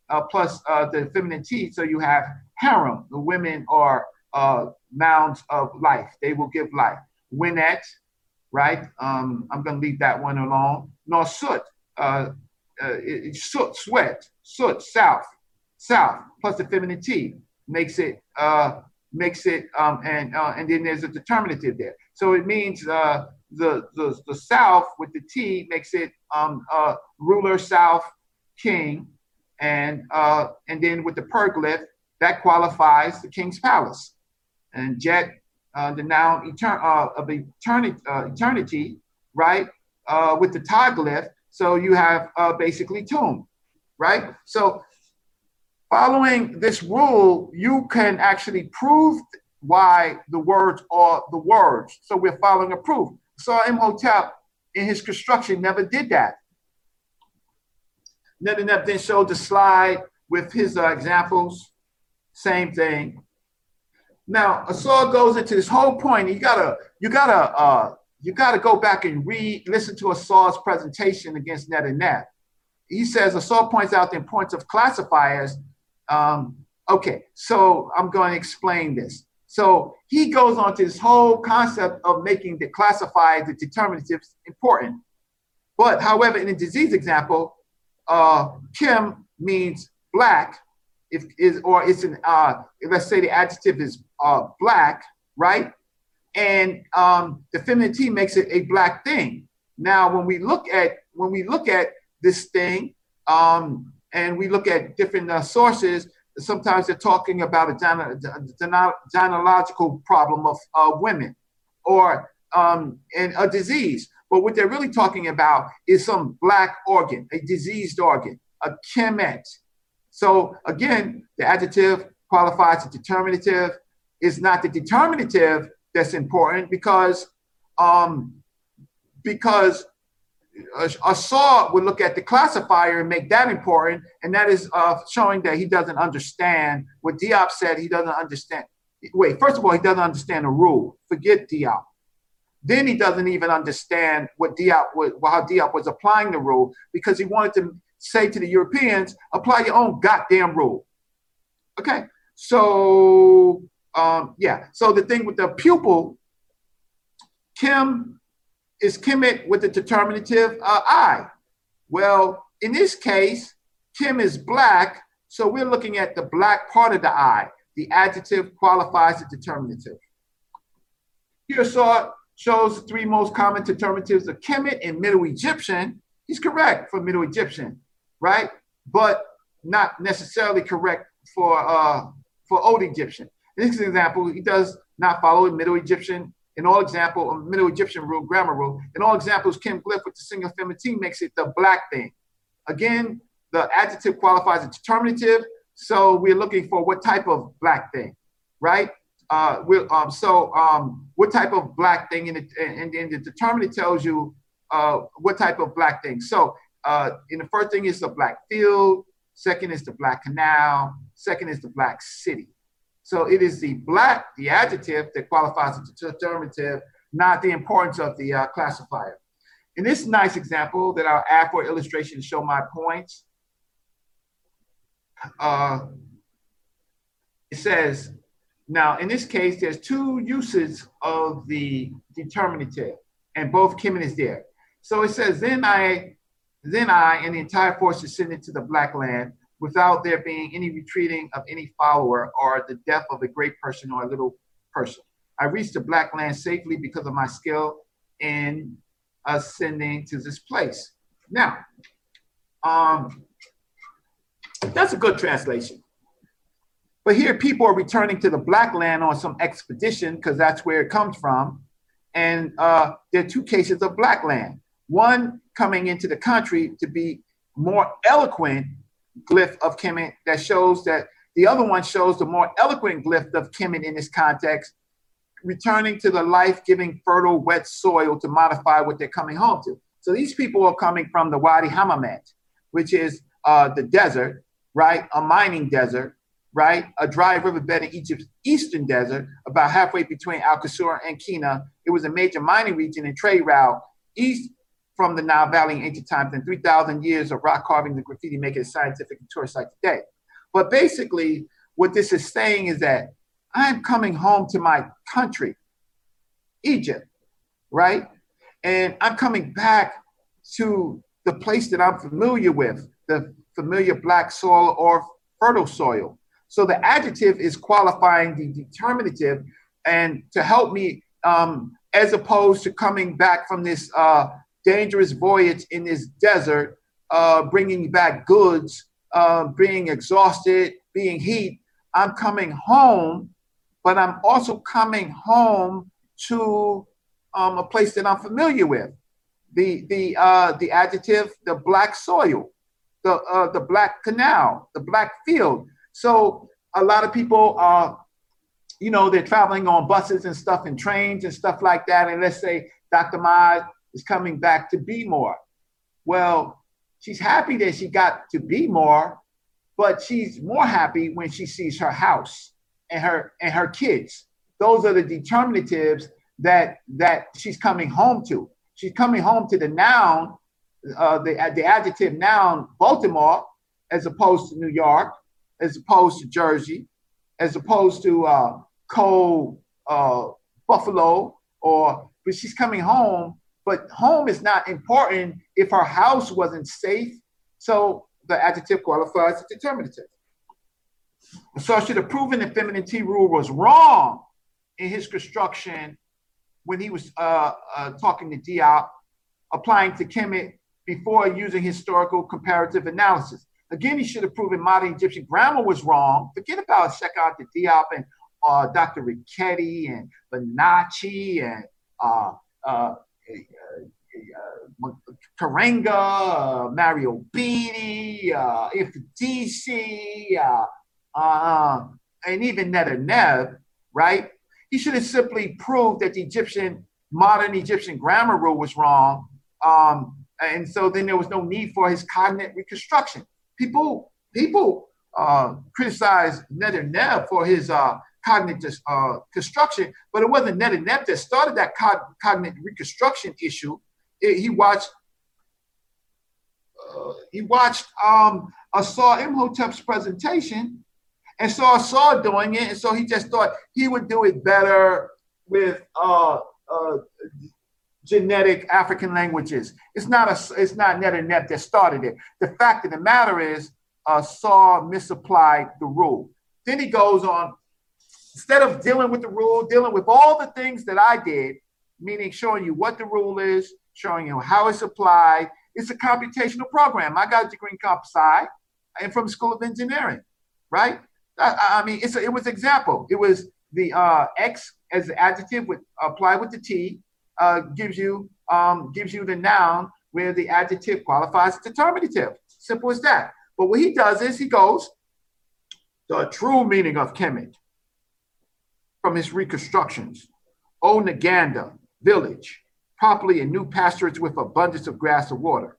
uh, plus uh, the feminine T. So you have harem. The women are mounds of life. They will give life. Winnet, right? Um, I'm going to leave that one alone. Nor soot, uh, uh, soot, sweat, soot, south, south, plus the feminine T makes it, uh, makes it, um, and, uh, and then there's a determinative there. So it means uh, the, the, the south with the T makes it um, uh, ruler, south, king, and, uh, and then with the perglyph, that qualifies the king's palace. And jet, uh, the noun etern- uh, of eternity, uh, eternity, right, uh, with the taglyph. So you have uh, basically tomb, right? So following this rule, you can actually prove why the words are the words. So we're following a proof. So Imhotep in his construction never did that. Netaneb then showed the slide with his uh, examples. Same thing. Now, Asar goes into this whole point. You gotta, you gotta, uh, you gotta go back and read, listen to Asar's presentation against Net and Net. He says Asar points out the importance of classifiers. Um, okay, so I'm going to explain this. So he goes on to this whole concept of making the classifiers, the determinatives important. But however, in the disease example, uh, Kim means black, if is or it's an uh, let's say the adjective is uh, black, right? And um, the feminine T makes it a black thing. Now, when we look at when we look at this thing, um, and we look at different uh, sources, sometimes they're talking about a gynecological problem of uh, women, or um, and a disease. But what they're really talking about is some black organ, a diseased organ, a kemet. So again, the adjective qualifies the determinative. Is not the determinative that's important because um, because a, saw would look at the classifier and make that important, and that is uh, showing that he doesn't understand what Diop said. He doesn't understand. Wait, first of all, he doesn't understand the rule. Forget Diop. Then he doesn't even understand what Diop was, how Diop was applying the rule because he wanted to say to the Europeans, apply your own goddamn rule. Okay, so um, yeah, so the thing with the pupil, Kim is Kemet with the determinative uh, I. Well, in this case, Kim is black, so we're looking at the black part of the I. The adjective qualifies the determinative. Here, saw shows the three most common determinatives of Kemet in Middle Egyptian. He's correct for Middle Egyptian, right? But not necessarily correct for uh, for Old Egyptian. In this example, he does not follow a Middle Egyptian. In all example, Middle Egyptian rule, grammar rule. In all examples, Kim Glyph with the single feminine makes it the black thing. Again, the adjective qualifies a determinative. So we're looking for what type of black thing, right? uh, um, so um, what type of black thing, and, and, and the determinant tells you uh, what type of black thing. So uh, in the first thing is the black field, second is the black canal, second is the black city. So it is the black, the adjective that qualifies the determinative, not the importance of the uh, classifier. In this nice example that I'll add for illustration to show my points, uh, it says now, in this case, there's two uses of the determinative, and both Kemet is there. So it says, then I, then I and the entire force descended to the black land without there being any retreating of any follower or the death of a great person or a little person. I reached the black land safely because of my skill in ascending to this place. Now, um, that's a good translation. But here, people are returning to the Black land on some expedition because that's where it comes from. And uh, there are two cases of Black land. One coming into the country to be more eloquent glyph of Kemet that shows that the other one shows the more eloquent glyph of Kemet in this context, returning to the life giving, fertile, wet soil to modify what they're coming home to. So these people are coming from the Wadi Hammamat, which is uh, the desert, right? A mining desert right? A dry riverbed in Egypt's eastern desert, about halfway between Al Qusayr and Qena. It was a major mining region and trade route east from the Nile Valley in ancient times, and 3,000 years of rock carving and graffiti make it a scientific and tourist site today. But basically, what this is saying is that I'm coming home to my country, Egypt, right? And I'm coming back to the place that I'm familiar with, the familiar black soil or fertile soil. So the adjective is qualifying the determinative and to help me um, as opposed to coming back from this uh, dangerous voyage in this desert, uh, bringing back goods, uh, being exhausted, being heat. I'm coming home, but I'm also coming home to um, a place that I'm familiar with. The the uh, the adjective, the black soil, the uh, the black canal, the black field. So a lot of people are, you know, they're traveling on buses and stuff and trains and stuff like that. And let's say Dr. Ma is coming back to be more. Well, she's happy that she got to be more, but she's more happy when she sees her house and her and her kids. Those are the determinatives that that she's coming home to. She's coming home to the noun, uh, the the adjective noun Baltimore, as opposed to New York, as opposed to Jersey, as opposed to uh, Cole, uh, Buffalo, or but she's coming home. But home is not important if her house wasn't safe. So the adjective qualifies as determinative. So I should have proven the feminine T rule was wrong in his construction when he was uh, uh, talking to Diop, applying to Kemet before using historical comparative analysis. Again, he should have proven modern Egyptian grammar was wrong. Forget about Shekhar Diop and uh, Dr. Richetti and Bonacci and uh, uh, Karenga, uh, Mario Beatty, uh, uh, uh, and even Netaneb, right? He should have simply proved that the Egyptian, modern Egyptian grammar rule was wrong. Um, and so then there was no need for his cognate reconstruction. People, people uh, criticize Netaneb for his uh, cognitive uh, construction, but it wasn't Netaneb that started that cog- cognitive reconstruction issue. It, he watched, uh, he watched um, Asar Imhotep's presentation, and saw Saw doing it, and so he just thought he would do it better with uh, uh, genetic African languages. It's not a, it's not net and net that started it. The fact of the matter is, uh, Saw misapplied the rule. Then he goes on, instead of dealing with the rule, dealing with all the things that I did, meaning showing you what the rule is, showing you how it's applied. It's a computational program. I got a degree in comp sci. and from School of Engineering, right? I, I mean, it's a, it was example. It was the uh, X as the adjective with applied with the T uh, gives you um, gives you the noun where the adjective qualifies determinative. Simple as that. But what he does is he goes the true meaning of Kemet from his reconstructions. O Naganda, village, properly in new pasturages with abundance of grass and water.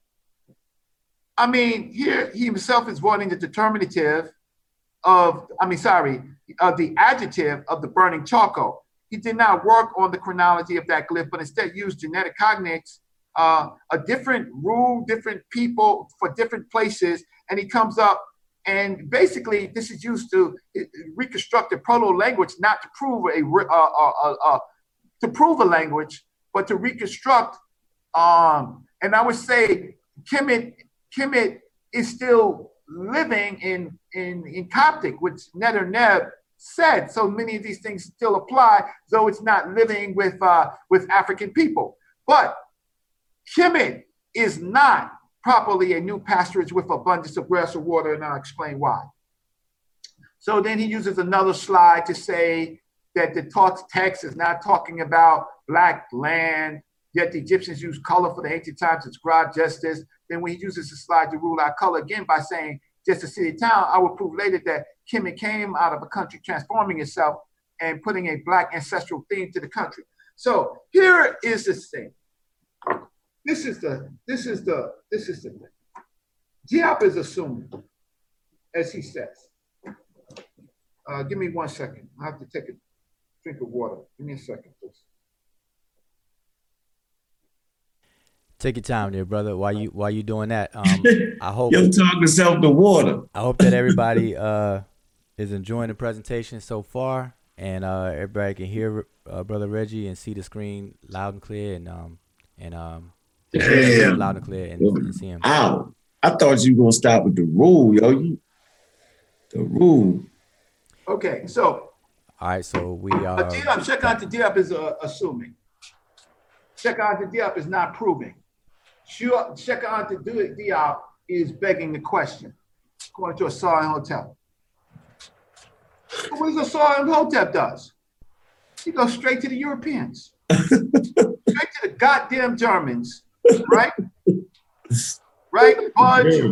I mean, here he himself is wanting the determinative of, I mean, sorry, of the adjective of the burning charcoal. He did not work on the chronology of that glyph, but instead used genetic cognates, uh, a different rule, different people for different places, and he comes up and basically this is used to reconstruct a proto language, not to prove a uh, uh, uh, to prove a language, but to reconstruct. Um, and I would say Kemet Kemet is still living in, in, in Coptic, which Netaneb said. So many of these things still apply, though it's not living with, uh, with African people. But Kemet is not properly a new pasturage with abundance of grass or water, and I'll explain why. So then he uses another slide to say that the text is not talking about black land, yet the Egyptians used color for the ancient times to describe justice. Then when he uses the slide to rule out color again by saying just a city town, I will prove later that Kemet came out of a country transforming itself and putting a black ancestral theme to the country. So here is the thing. This is the this is the this is the thing. Diop is assuming, as he says. Uh, give me one second. I have to take a drink of water. Give me a second, please. Take your time there, brother. Why you why you doing that, um, I hope you talk yourself to water. I hope that everybody uh, is enjoying the presentation so far, and uh, everybody can hear uh, brother Reggie and see the screen loud and clear, and um and um Damn. loud and clear, and, and see him. Ow! I thought you were gonna stop with the rule, yo. You, the rule. Okay, so All right, so we uh, are. Diop, check out the Diop is uh, assuming. Check out the Diop is not proving. Sure, check out the Diop is begging the question, according to Asar Imhotep. what does a Asar Imhotep does? He goes straight to the Europeans, straight to the goddamn Germans, right? right? Budge,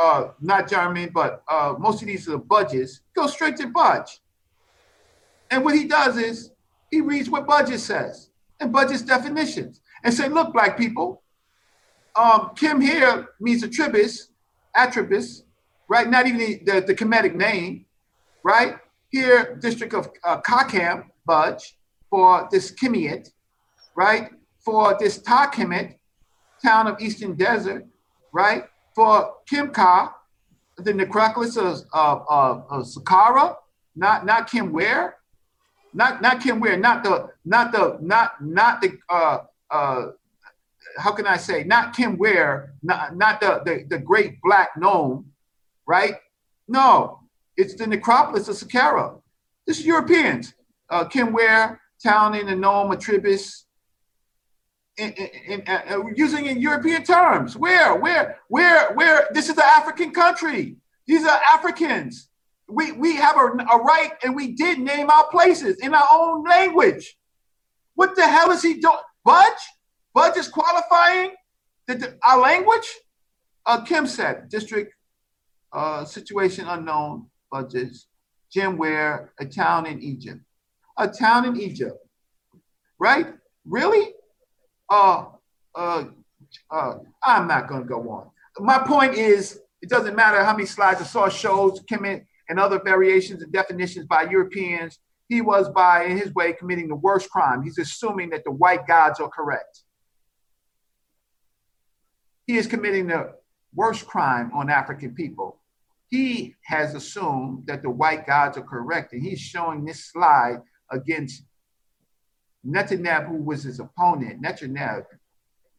uh, not German, but uh, most of these are the budges. Go straight to Budge. And what he does is he reads what Budge says and Budge's definitions and say, look, black people, um, Kim here means Athribis, Athribis, right? Not even the, the, the Kemetic name, right? Here, district of uh, Kakam, Budge, for this Kimiet, right? For this Takimit, town of Eastern Desert, right? For Kim Kimka, the necropolis of, of, of, of Saqqara, not not Kim where, not not Kim where, not the not the not not the uh uh how can I say not Kim where, not not the the, the great black nome, right? No, it's the necropolis of Saqqara. This is Europeans. Uh, Kim where, town in the Nome Athribis, in, in, in, uh, using in European terms. Where, where, where, where? This is an African country. These are Africans. We, we have a, a right and we did name our places in our own language. What the hell is he doing? Budge? Budge is qualifying the, the, our language? Uh, Kim said, district uh, situation unknown, budgets. Jim Ware, a town in Egypt. A town in Egypt, right? Really? Uh, uh, uh, I'm not going to go on. My point is, it doesn't matter how many slides Asar shows, Kemet, and other variations and definitions by Europeans. He was, by in his way, committing the worst crime. He's assuming that the white gods are correct. He is committing the worst crime on African people. He has assumed that the white gods are correct, and he's showing this slide against Netaneb, who was his opponent, Netaneb,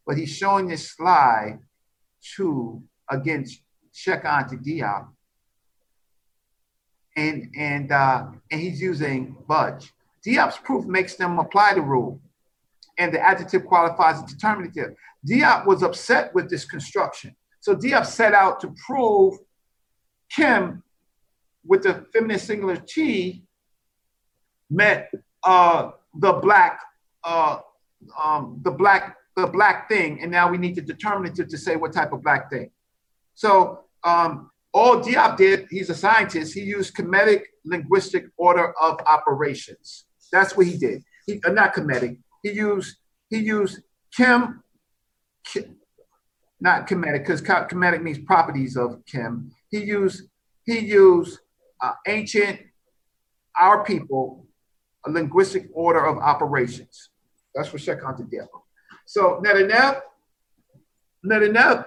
but he's showing this slide to against Sheikh Anta Diop. And and uh, and he's using budge. Diop's proof makes them apply the rule, and the adjective qualifies the determinative. Diop was upset with this construction, so Diop set out to prove Kim with the feminine singular T met uh, the black uh, um, the black the black thing, and now we need to determine it to say what type of black thing. So um, all Diop did, he's a scientist. He used Kemetic linguistic order of operations. That's what he did. He uh, not Kemetic. He used he used Kim not Kemetic because Kemetic means properties of Kim. He used he used uh, ancient our people a linguistic order of operations. That's what Sheikh Anta Diop. So Netaneb, Netaneb,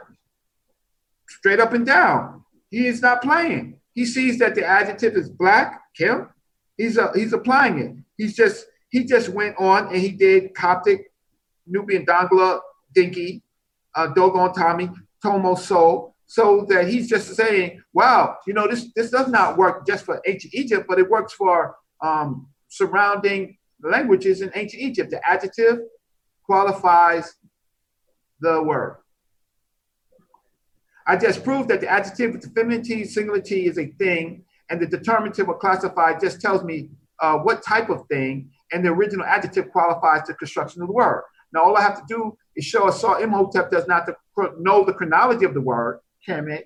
straight up and down, he is not playing. He sees that the adjective is black, Kim. He's a, he's applying it. He's just he just went on and he did Coptic, Nubian Dongola, Dinka, uh, Dogon Tommy, Tomo So, so that he's just saying, wow, you know, this this does not work just for ancient Egypt, but it works for um, surrounding languages in ancient Egypt. The adjective qualifies the word. I just proved that the adjective with the feminine T, singular T is a thing, and the determinative or classified just tells me uh, what type of thing, and the original adjective qualifies the construction of the word. Now, all I have to do is show Asar Imhotep does not know the chronology of the word, Kemet,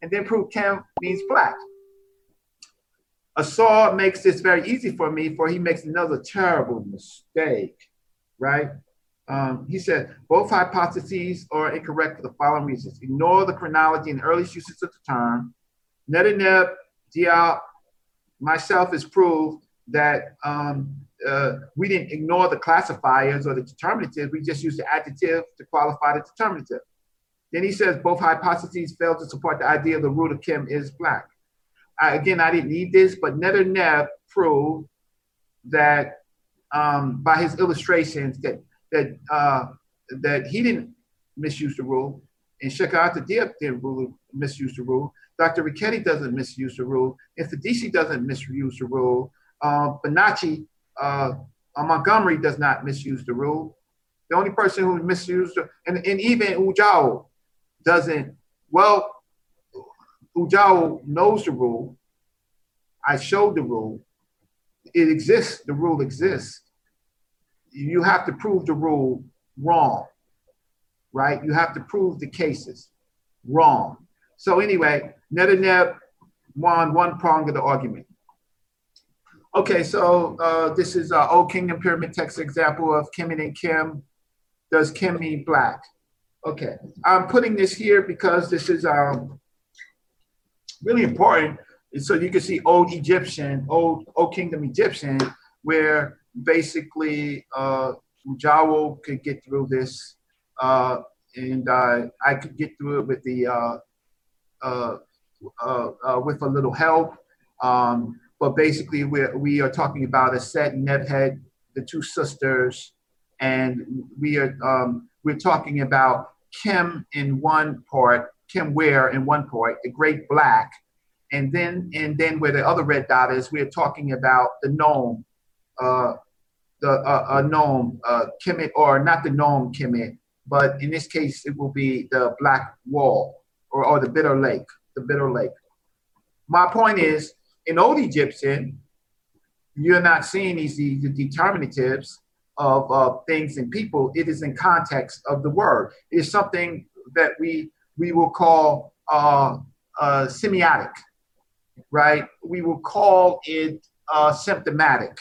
and then prove Kem means black. Asar makes this very easy for me, for he makes another terrible mistake, right? Um, he said both hypotheses are incorrect for the following reasons. Ignore the chronology and earliest uses of the term. Netaneb, Diop, myself has proved that um, uh, we didn't ignore the classifiers or the determinative. We just used the adjective to qualify the determinative. Then he says both hypotheses fail to support the idea the root of Kim is black. I, again, I didn't need this, but Netaneb proved that um, by his illustrations that that uh, that he didn't misuse the rule, and Sheikh Diop didn't rule, misuse the rule. Dr. Richetti doesn't misuse the rule. If the DC doesn't misuse the rule, uh, uh, uh, Montgomery does not misuse the rule. The only person who misused, and, and even Ujao doesn't, well, Ujao knows the rule. I showed the rule. it exists, the rule exists. You have to prove the rule wrong, right? You have to prove the cases wrong. So anyway, Netaneb won one prong of the argument. Okay, so uh, this is uh, Old Kingdom Pyramid text example of Kemet and Kim. Does Kim mean black? Okay, I'm putting this here because this is um, really important. So you can see Old Egyptian, Old Old Kingdom Egyptian, where basically uh, Jawo could get through this, uh, and uh, I could get through it with the uh, uh, uh, with a little help. Um, but basically, we we are talking about Aset and Nebhed, the two sisters, and we are um, we're talking about Kim in one part, Kim Ware in one point, the Great Black, and then and then where the other red dot is, we're talking about the nome, uh, the uh, uh, nome uh, Kemet, or not the nome Kemet, but in this case it will be the Black Wall or, or the Bitter Lake, the Bitter Lake. My point is, in Old Egyptian, you're not seeing these the, determinatives of uh, things and people, it is in context of the word. It is something that we we will call uh, uh, semiotic, right? We will call it uh, symptomatic.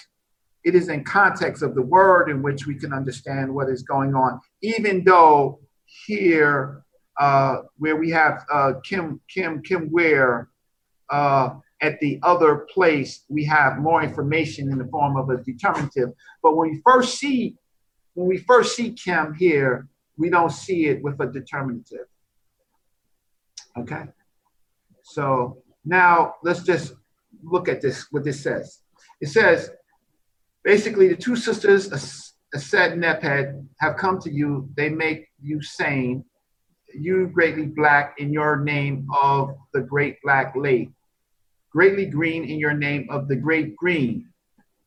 It is in context of the word in which we can understand what is going on, even though here uh, where we have uh, Kim Kim Kim Ware uh, at the other place, we have more information in the form of a determinative. But when we first see, when we first see Kim here, we don't see it with a determinative. Okay. So now let's just look at this, what this says. It says, basically, the two sisters, Aset and Nephed, have come to you. They make you sane. You greatly black in your name of the great black lake greatly green in your name of the great green.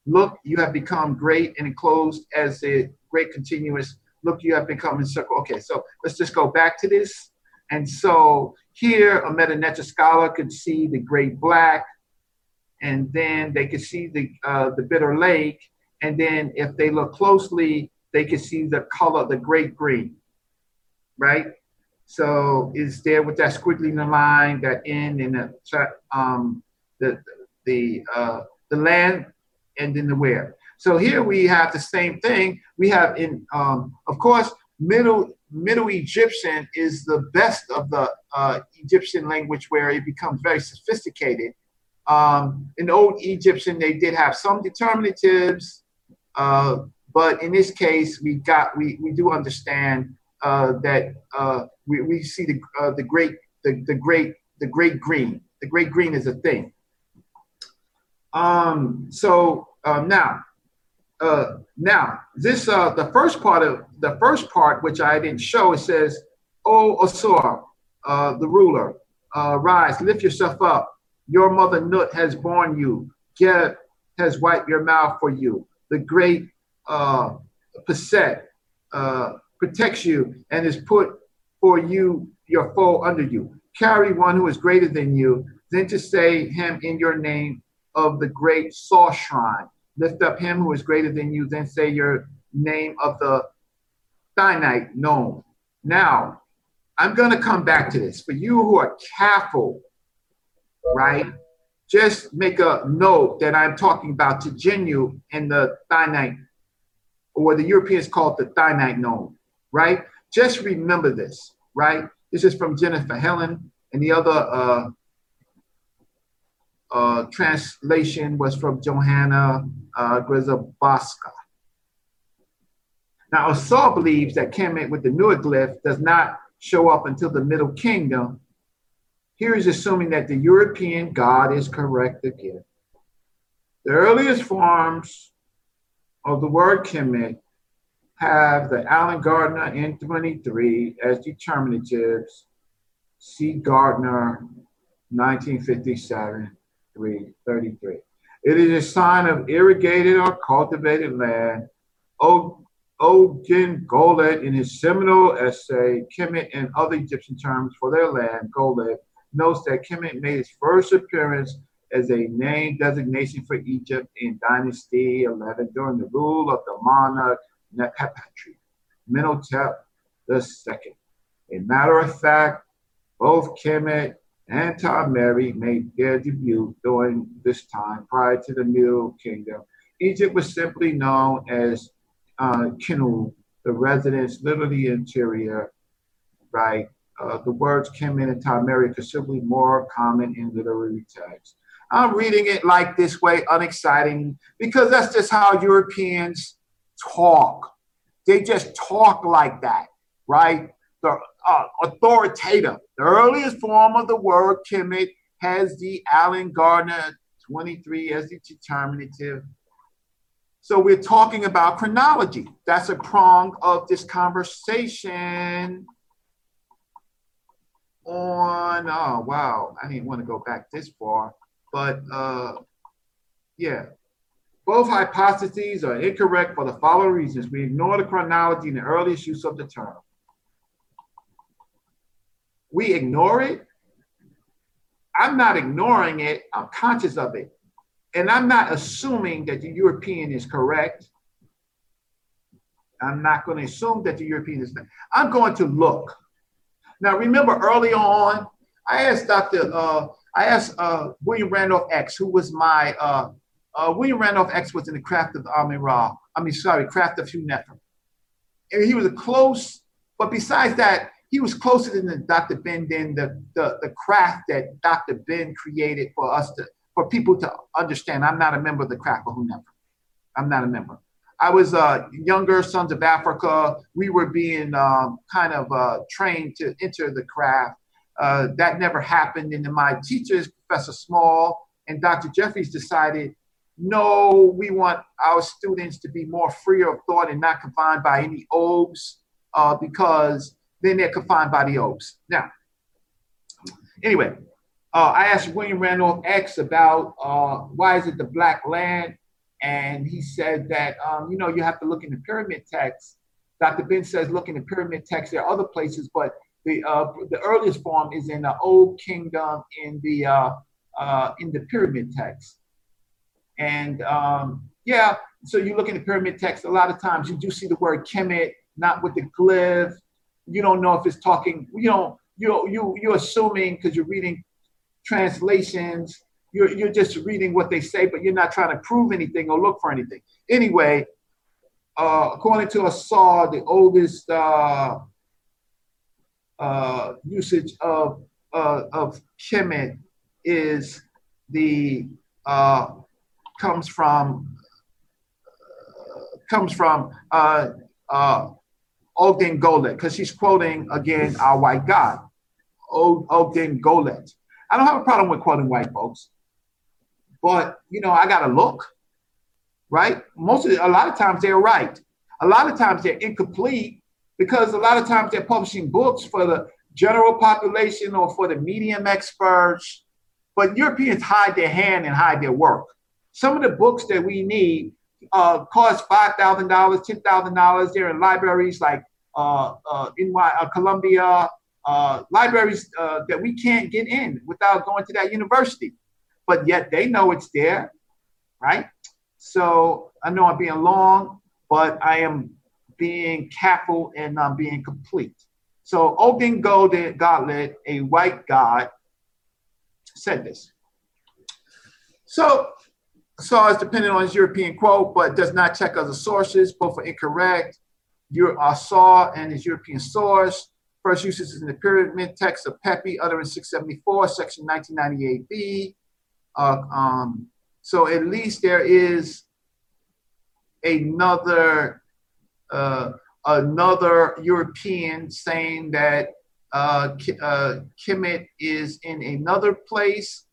Look, you have become great and enclosed as a great continuous. Look, you have become encircled. Okay, so let's just go back to this. And so here, a Medu scholar could see the great black, and then they could see the uh, the bitter lake, and then if they look closely, they could see the color, the great green, right? So is there with that squiggly line, that in and the um, the the uh, the land and then the where. So here we have the same thing. We have in um, of course middle Middle Egyptian is the best of the uh, Egyptian language where it becomes very sophisticated. Um, in Old Egyptian, they did have some determinatives, uh, but in this case, we got we, we do understand uh, that uh, we, we see the uh, the great the, the great the great green. The great green is a thing. Um, so um, now, uh, now this uh, the first part of the first part which I didn't show. It says, "O Osor, uh, the ruler, uh, rise, lift yourself up. Your mother Nut has borne you. Geb has wiped your mouth for you. The great uh, uh, protects you and has put for you your foe under you. Carry one who is greater than you, then to say him in your name of the great Saw shrine. Lift up him who is greater than you, then say your name of the Thinite nome. Now, I'm going to come back to this. For you who are careful, right? Just make a note that I'm talking about Tejenu and the Thinite, or the Europeans call it the Thinite nome, right? Just remember this, right? This is from Jennifer Helen and the other uh, uh, translation was from Johanna uh, Grzebaska. Now, Asar believes that Kemet with the Neoglyph does not show up until the Middle Kingdom. Here is assuming that the European God is correct again. The earliest forms of the word Kemet have the Alan Gardiner N23 as determinatives. See Gardiner, 1957. 33. It is a sign of irrigated or cultivated land. Ogden Goelet, in his seminal essay, Kemet and Other Egyptian Terms for Their Land, Goelet, notes that Kemet made its first appearance as a name designation for Egypt in Dynasty 11 during the rule of the monarch Nefertari, Mentuhotep II. A matter of fact, both Kemet and Ta-Meri made their debut during this time prior to the Middle Kingdom. Egypt was simply known as uh, Kinu, the residence, literally interior, right? Uh, the words Kemet and Ta-Meri are considerably more common in literary texts. I'm reading it like this way, unexciting, because that's just how Europeans talk. They just talk like that, right? The uh, authoritative. The earliest form of the word Kemet has the Alan Gardiner 23 as the determinative. So we're talking about chronology. That's a prong of this conversation on, oh, wow, I didn't want to go back this far. But uh, yeah, both hypotheses are incorrect for the following reasons. We ignore the chronology in the earliest use of the term. We ignore it. I'm not ignoring it, I'm conscious of it. And I'm not assuming that the European is correct. I'm not going to assume that the European is not. I'm going to look. Now, remember early on, I asked Dr. Uh, I asked uh, William Randolph X, who was my uh, uh, William Randolph X was in the craft of Amin Ra. I mean, sorry, craft of Hugh. And he was a close, but besides that, he was closer than Dr. Ben than the, the, the craft that Dr. Ben created for us to for people to understand. I'm not a member of the craft of Hugh Nefer. I'm not a member. I was uh, younger, Sons of Africa. We were being um, kind of uh, trained to enter the craft. Uh, that never happened. And my teachers, Professor Small and Dr. Jeffries, decided no, we want our students to be more free of thought and not confined by any obes uh, because then they're confined by the obes. Now, anyway, uh, I asked William Randolph X about uh, why is it the black land? And he said that, um, you know, you have to look in the pyramid text. Dr. Ben says, look in the pyramid text. There are other places, but the uh, the earliest form is in the Old Kingdom in the uh, uh, in the pyramid text, and um, yeah. So you look in the pyramid text. A lot of times you do see the word Kemet, not with the glyph. You don't know if it's talking. You know, you you you're assuming because you're reading translations. You're you're just reading what they say, but you're not trying to prove anything or look for anything. Anyway, uh, according to Asar, the oldest. Uh, uh, usage of uh, of Kemet is the uh, comes from uh, comes from uh, uh, Ogden Goelet because she's quoting again our white God, Ogden Goelet. I don't have a problem with quoting white folks, but you know I got to look, right? Most of a lot of times they're right. A lot of times they're incomplete because a lot of times they're publishing books for the general population or for the medium experts. But Europeans hide their hand and hide their work. Some of the books that we need uh, cost five thousand dollars, ten thousand dollars. They're in libraries like uh, uh, in uh, Columbia, uh, libraries uh, that we can't get in without going to that university. But yet they know it's there, right? So I know I'm being long, but I am being careful and I'm being complete. So Ogden Goelet, a white god, said this. So so it's dependent on his European quote, but does not check other sources. Both are incorrect. Your Asar and his European source. First usage is in the pyramid text of Pepi, utterance 674, section 1998b. Uh, um, so at least there is another uh, another European saying that uh, uh, Kemet is in another place.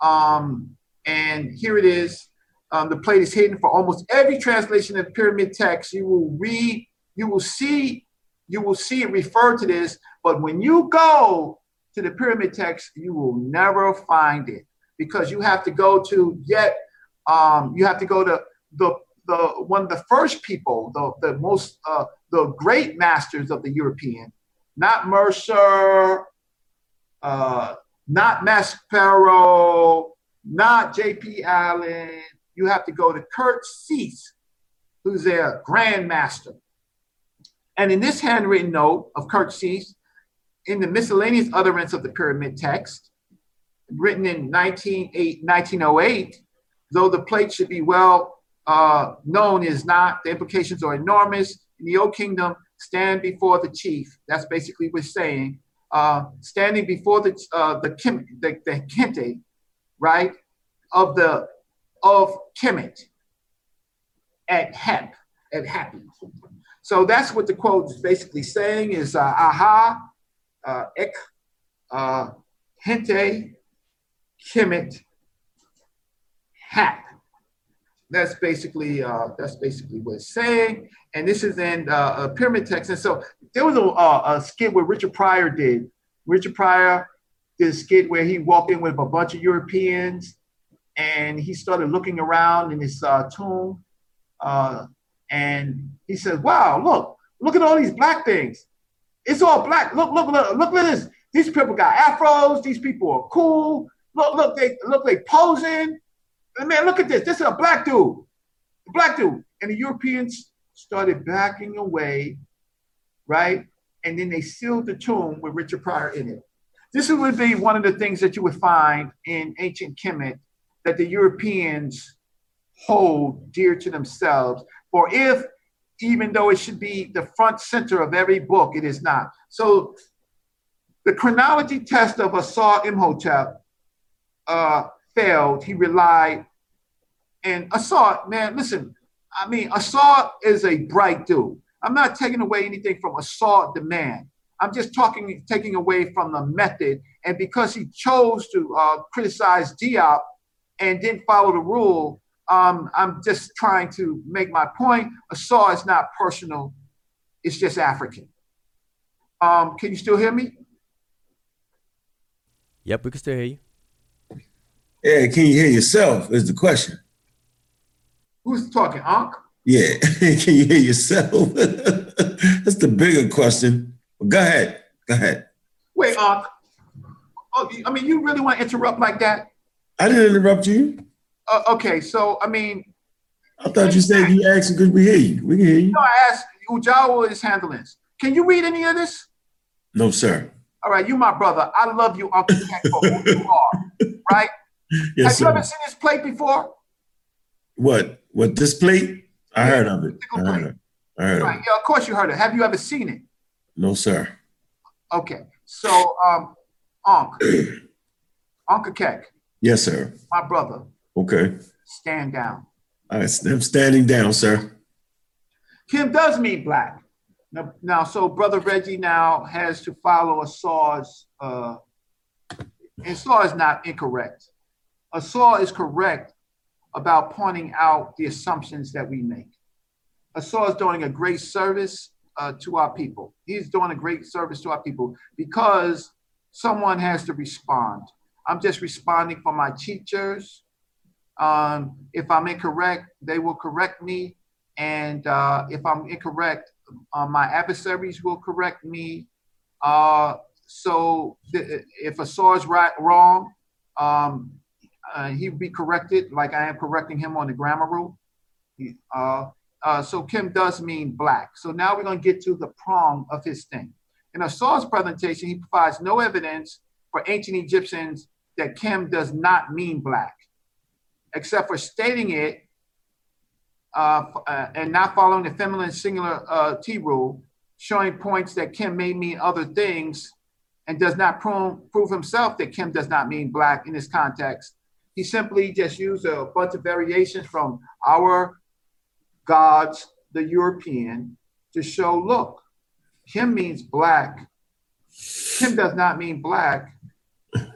Um, and here it is. Um, the plate is hidden for almost every translation of pyramid text. You will read, you will see, you will see it refer to this. But when you go to the pyramid text, you will never find it because you have to go to yet, um, you have to go to the the one of the first people, the, the most uh, the great masters of the European, not Mercer, uh, not Maspero, not J.P. Allen. You have to go to Kurt Sethe, who's their grandmaster. And in this handwritten note of Kurt Sethe, in the miscellaneous utterance of the pyramid text, written in 1908, though the plate should be well uh, known is not, the implications are enormous. In the old kingdom, stand before the chief. That's basically what saying. Uh, standing before the uh, the, the the kente, right, of the of Kemet at Hep, at Hapi. So that's what the quote is basically saying is uh, aha, uh, ek, uh, hente, Kemet, Hap. That's basically uh, that's basically what it's saying. And this is in uh, a pyramid text. And so there was a, a, a skit where Richard Pryor did. Richard Pryor a skit where he walked in with a bunch of Europeans and he started looking around in his uh, tomb. Uh, and he said, Wow, look, look at all these black things. It's all black. Look, look, look, look at this. These people got afros. These people are cool. Look, look, they look they posing. And Man, look at this. This is a black dude. A black dude. And the Europeans started backing away, right? And then they sealed the tomb with Richard Pryor in it. This would be one of the things that you would find in ancient Kemet that the Europeans hold dear to themselves. For if, even though it should be the front center of every book, it is not. So the chronology test of Asar Imhotep uh, failed. He relied, and Asar, man, listen, I mean, Asar is a bright dude. I'm not taking away anything from Asar the man. I'm just talking, taking away from the method. And because he chose to uh, criticize Diop and didn't follow the rule, um, I'm just trying to make my point. Asar is not personal, it's just African. Um, can you still hear me? Yep, we can still hear you. Yeah, can you hear yourself? Is the question. Who's talking, Unc? Yeah, can you hear yourself? That's the bigger question. Go ahead. Go ahead. Wait, Unc. Oh, I mean, you really want to interrupt like that? I didn't interrupt you. Uh, okay, so I mean, I thought you said you asked because we hear you. We can hear you. No, I asked Ujawa is handling this. Can you read any of this? No, sir. All right, you my brother. I love you, Uncle Jack, for who you are. Right? Yes, Have sir. you ever seen this plate before? What? What? This plate? I heard of it. I heard of it. I heard of it. Yeah, of course you heard it. Have you ever seen it? No, sir. Okay. So, um, Unc, Uncle Keck, Yes, sir. my brother, Okay. stand down. All right. I'm standing down, sir. Kim does mean black. Now, now, so brother Reggie now has to follow Asar's, uh, and saw is not incorrect. Asar is correct about pointing out the assumptions that we make. Asar is doing a great service uh, to our people. He's doing a great service to our people because someone has to respond. I'm just responding for my teachers. Um, if I'm incorrect, they will correct me. And uh, if I'm incorrect, uh, my adversaries will correct me. Uh, so th- if Asar is right wrong, um, uh, he would be corrected, like I am correcting him on the grammar rule. He- uh, uh, so Kim does mean black. So now we're going to get to the prong of his thing. In Asar's presentation, he provides no evidence for ancient Egyptians that Kim does not mean black, except for stating it uh, uh, and not following the feminine singular uh, T rule, showing points that Kim may mean other things and does not prove, prove himself that Kim does not mean black in this context. He simply just used a bunch of variations from our gods, the European, to show look, Kim means black. Kim does not mean black.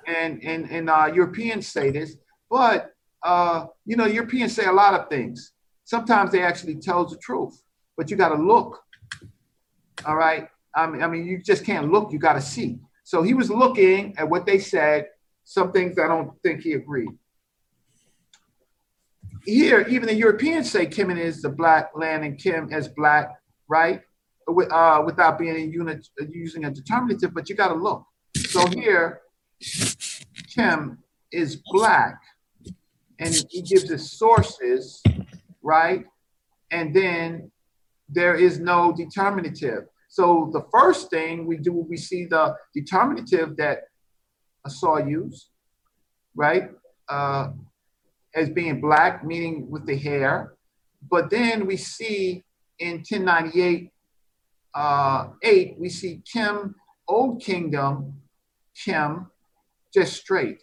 And, and, and uh, Europeans say this, but uh, you know, Europeans say a lot of things sometimes they actually tell the truth, but you got to look. All right. I mean, I mean, you just can't look. You got to see. So he was looking at what they said. Some things I don't think he agreed. Here, even the Europeans say Kim is the black land and Kim as black, right? With, uh, without being a unit using a determinative, but you got to look. So here, Kim is black and he gives his sources, right? And then there is no determinative. So the first thing we do, we see the determinative that Asar used, right? Uh, as being black, meaning with the hair. But then we see in 1098 uh, 8, we see Kim, Old Kingdom, Kim, just straight.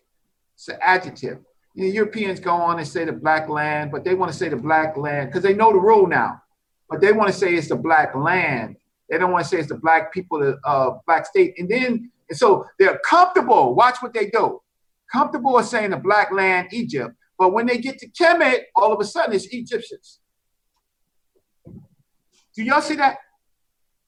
It's an adjective. The Europeans go on and say the black land, but they want to say the black land because they know the rule now. But they want to say it's the black land. They don't want to say it's the black people, the uh, black state. And then, and so they're comfortable. Watch what they do. Comfortable with saying the black land, Egypt. But when they get to Kemet, all of a sudden it's Egyptians. Do y'all see that?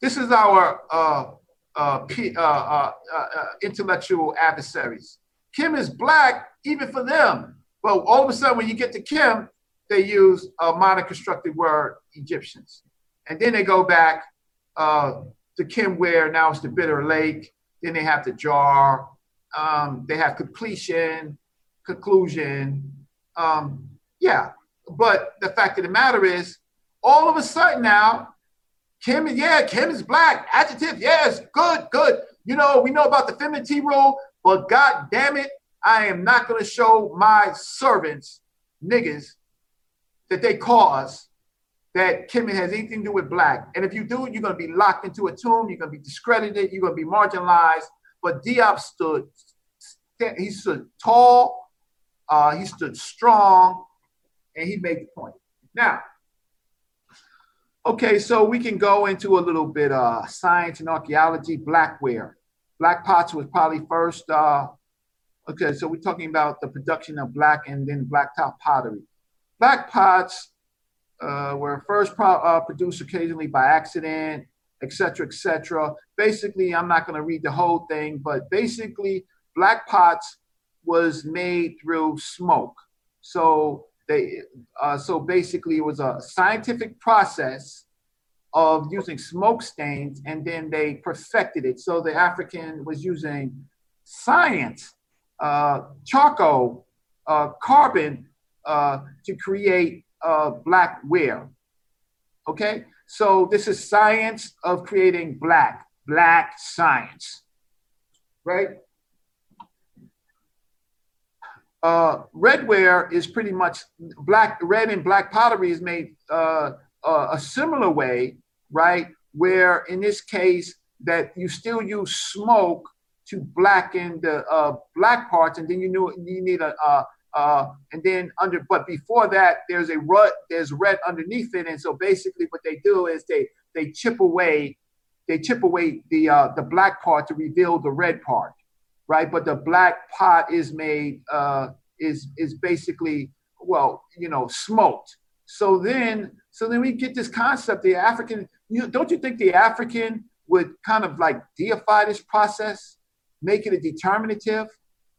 This is our uh, uh, P, uh, uh, uh, uh, intellectual adversaries. Kim is black, even for them. But all of a sudden, when you get to Kim, they use a modern constructed word, Egyptians. And then they go back to Kim, where now it's the Bitter Lake. Then they have the jar. Um, they have completion, conclusion. Um, yeah. But the fact of the matter is, all of a sudden now, Kim, yeah, Kim is black. Adjective, yes, good, good. You know, we know about the femininity rule, but God damn it, I am not going to show my servants, niggas, that they cause that Kim has anything to do with black. And if you do, you're going to be locked into a tomb. You're going to be discredited. You're going to be marginalized. But Diop stood, he stood tall, uh, he stood strong, and he made the point. Now, Okay, so we can go into a little bit uh science and archaeology, blackware. Black pots was probably first uh okay, so we're talking about the production of black and then blacktop pottery. Black pots uh, were first pro- uh, produced occasionally by accident, etc., etc. Basically, I'm not going to read the whole thing, but basically, black pots was made through smoke. So they uh, so basically it was a scientific process of using smoke stains and then they perfected it. So the african was using science uh, charcoal uh, carbon uh, to create uh, black ware okay? So this is science of creating black black science. Right uh, redware is pretty much black, red and black pottery is made uh, uh, a similar way, right? Where in this case, that you still use smoke to blacken the uh, black parts, and then you knew you need a, and then under, but before that, there's a rut, there's red underneath it, and so basically, what they do is they they chip away, they chip away the uh, the black part to reveal the red part right? But the black pot is made uh, is is basically well, you know, smoked. So then, so then we get this concept. The African, you don't you think the African would kind of like deify this process, make it a determinative,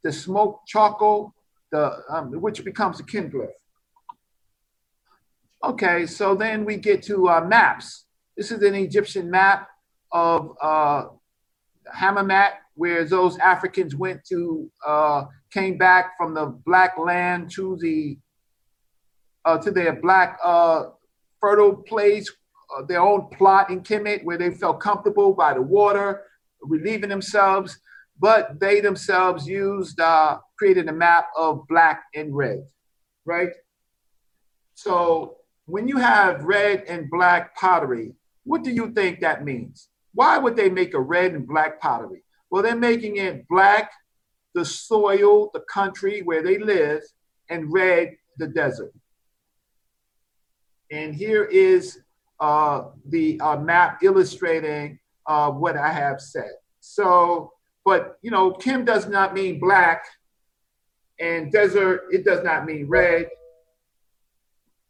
the smoked charcoal, the um, which becomes a kindler. Okay, so then we get to uh, maps. This is an Egyptian map of uh, Hammamat, where those Africans went to, uh, came back from the black land to the, uh, to their black uh, fertile place, uh, their own plot in Kemet, where they felt comfortable by the water, relieving themselves. But they themselves used, uh, created a map of black and red, right? So when you have red and black pottery, what do you think that means? Why would they make a red and black pottery? Well, they're making it black, the soil, the country where they live, and red, the desert. And here is uh, the uh, map illustrating uh, what I have said. So, but you know, Kim does not mean black, and desert, it does not mean red,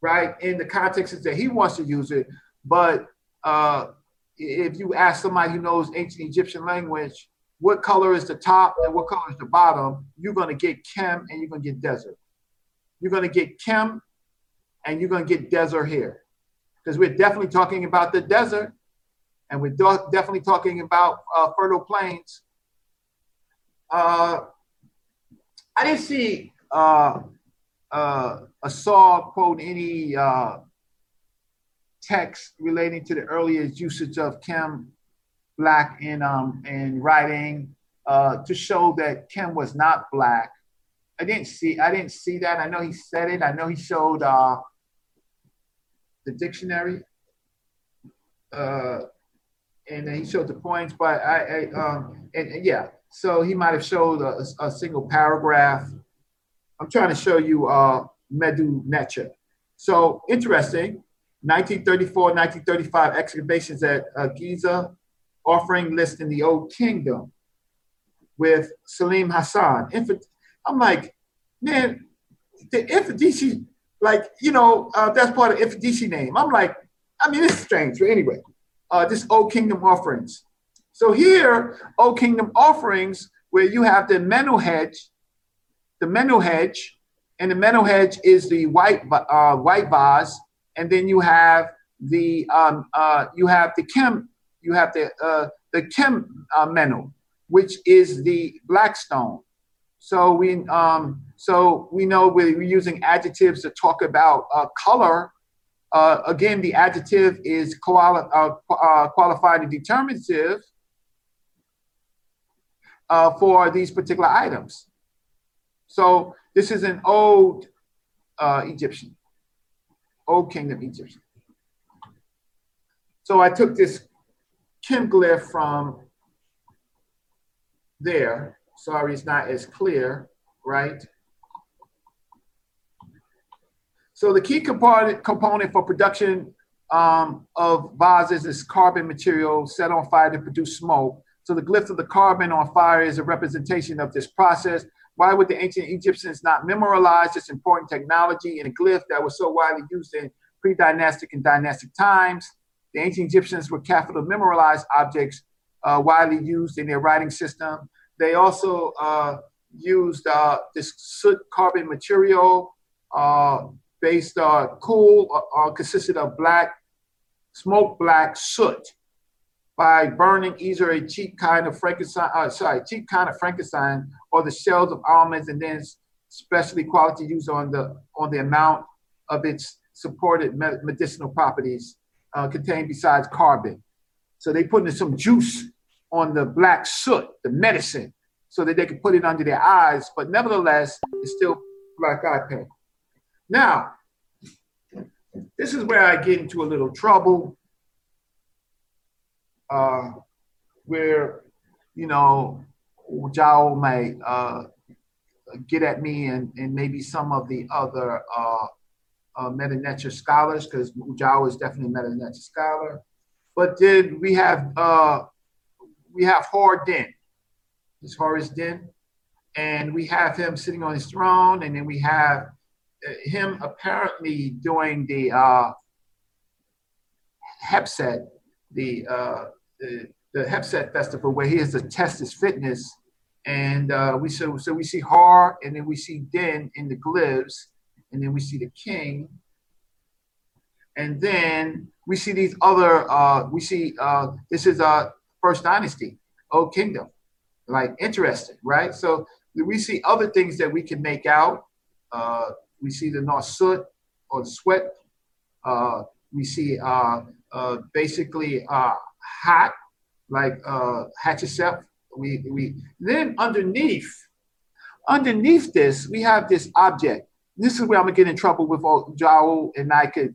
right? In the context that he wants to use it, but uh, if you ask somebody who knows ancient Egyptian language, what color is the top and what color is the bottom, you're going to get Kem and you're going to get desert. You're going to get Kem and you're going to get desert here. Because we're definitely talking about the desert and we're do- definitely talking about uh, fertile plains. Uh, I didn't see uh, uh, quote any uh, text relating to the earliest usage of Kim Black in um, in writing uh, to show that Kim was not black. I didn't see I didn't see that. I know he said it. I know he showed uh, the dictionary, uh, and then he showed the points. But I, I um, and, and yeah, so he might have showed a, a, single paragraph. I'm trying to show you uh, Medu Neter. So interesting. 1934, 1935 excavations at uh, Giza, offering list in the Old Kingdom with Salim Hassan. I'm like, man, the Ifadisi, like, you know, uh, that's part of Ifadisi name. I'm like, I mean, it's strange. But anyway, uh, this Old Kingdom offerings. So here, Old Kingdom offerings, where you have the mental hedge, the mental hedge, and the mental hedge is the white uh, white vase, and then you have the um, uh, you have the Kim, you have the uh, the Kim uh, Menu, which is the black stone. So we um, so we know we're using adjectives to talk about uh, color. Uh, again, the adjective is quali- uh, uh qualified and determinative uh, for these particular items. So this is an old uh, Egyptian, old kingdom Egyptian. So I took this Kim glyph from there. Sorry, it's not as clear, right? So the key component, component for production um, of vases is carbon material set on fire to produce smoke. So the glyph of the carbon on fire is a representation of this process. Why would the ancient Egyptians not memorialize this important technology in a glyph that was so widely used in pre-dynastic and dynastic times? The ancient Egyptians were careful to memorialize objects uh, widely used in their writing system. They also uh, used uh, this soot carbon material uh, based on uh, cool, uh, consisted of black, smoke black soot by burning either a cheap kind of Frankenstein, sorry, cheap kind of Frankenstein or the shells of almonds, and then specialty quality used on the on the amount of its supported medicinal properties uh, contained besides carbon. So they put in some juice on the black soot, the medicine, so that they could put it under their eyes, but nevertheless, it's still black eye paint. Now, this is where I get into a little trouble uh, where, you know, may uh, get at me and, and maybe some of the other uh, uh, Medu Neter scholars, because Jao is definitely a Medu Neter scholar. But then we have uh, we have Hor Din, this Horus Din, and we have him sitting on his throne, and then we have uh, him apparently doing the uh, Hepset, the uh, the, the Hepset festival where he has to test his fitness. And uh, we so so we see Har, and then we see Din in the glyphs, and then we see the king, and then we see these other. Uh, we see uh, this is uh, first dynasty, old kingdom, like interesting, right? So we see other things that we can make out. Uh, we see the Nasut or the sweat. Uh, we see uh, uh, basically uh, hat, like uh, Hatshepsut. We, we then underneath, underneath this, we have this object. This is where I'm gonna get in trouble with Joel, and I could,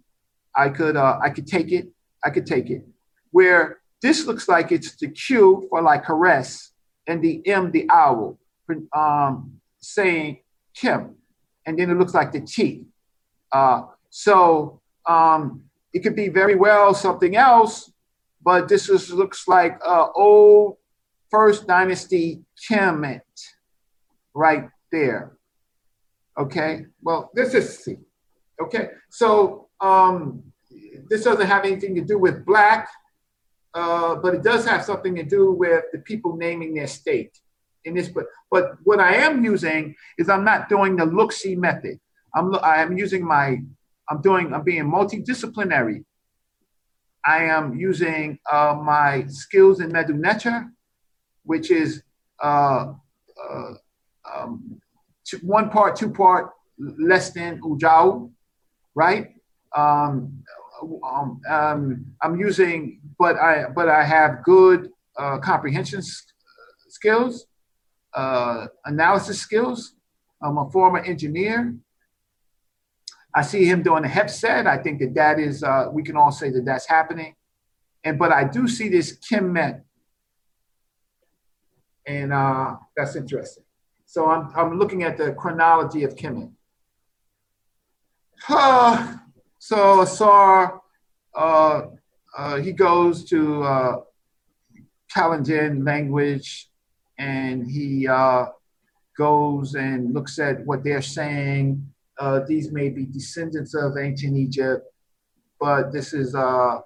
I could, uh, I could take it. I could take it. Where this looks like it's the Q for like caress, and the M the owl, um, saying Kim, and then it looks like the T. Uh, so um, it could be very well something else, but this is, looks like uh, old First Dynasty Kemet right there. Okay, well, this is C. Okay, so um, this doesn't have anything to do with black, uh, but it does have something to do with the people naming their state in this. But but what I am using is I'm not doing the look see method. I'm I'm using my I'm doing I'm being multidisciplinary I am using uh, my skills in Medu which is uh, uh, um, one part, two part less than Ujau, right? Um, um, um, I'm using, but I but I have good uh, comprehension skills, uh, analysis skills. I'm a former engineer. I see him doing a HEPSET. I think that that is, uh, we can all say that that's happening. And but I do see this Kim Met, and uh, that's interesting. So I'm I'm looking at the chronology of Kemet. Uh, so Asar, uh, uh, he goes to uh, Kalenjin language, and he uh, goes and looks at what they're saying. Uh, these may be descendants of ancient Egypt, but this is uh,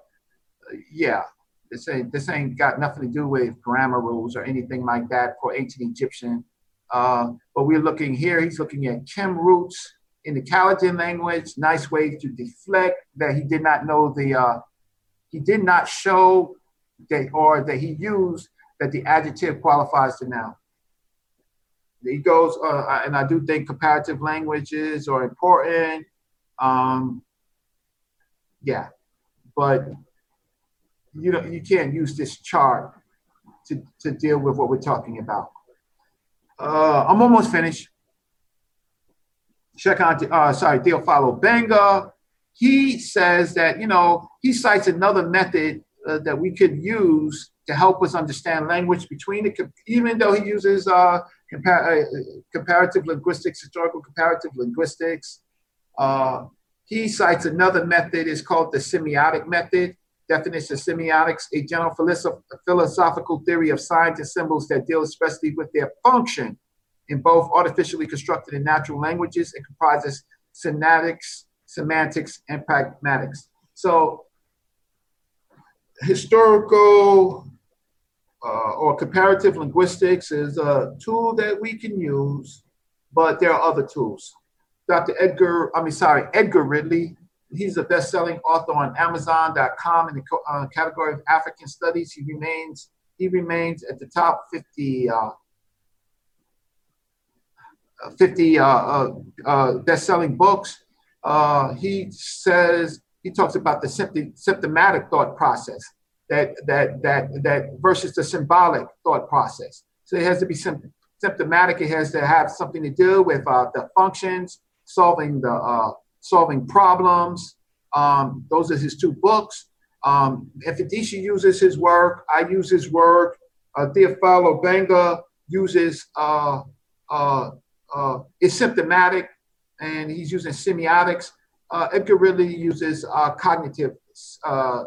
yeah, this ain't this ain't got nothing to do with grammar rules or anything like that for ancient Egyptian. Uh, but we're looking here. He's looking at Kem roots in the Kalenjin language. Nice way to deflect that he did not know the. Uh, he did not show that or that he used that the adjective qualifies the noun. He goes, uh, and I do think comparative languages are important. Um, yeah, but you know you can't use this chart to, to deal with what we're talking about. Uh, I'm almost finished. Check out, uh, sorry, Theophile Obenga. He says that, you know, he cites another method uh, that we could use to help us understand language between the, even though he uses uh, compar- uh, comparative linguistics, historical comparative linguistics. Uh, he cites another method, is called the semiotic method definition of semiotics, a general philosophical theory of signs and symbols that deal especially with their function in both artificially constructed and natural languages and comprises semiotics, semantics, and pragmatics. So, historical uh, or comparative linguistics is a tool that we can use, but there are other tools. Dr. Edgar, I mean, sorry, Edgar Ridley He's a best-selling author on Amazon.com in the uh, category of African studies. He remains he remains at the top 50 uh, 50 uh, uh, uh best-selling books. Uh, he says he talks about the symptomatic thought process that that that that versus the symbolic thought process. So it has to be symptomatic. It has to have something to do with the functions, solving the solving problems. Um, those are his two books. Um, Mfidishi uses his work. I use his work. Uh, Theophile Obenga uses uh, uh, uh, is symptomatic, and he's using semiotics. Uh, Edgar Ridley uses uh, cognitive uh,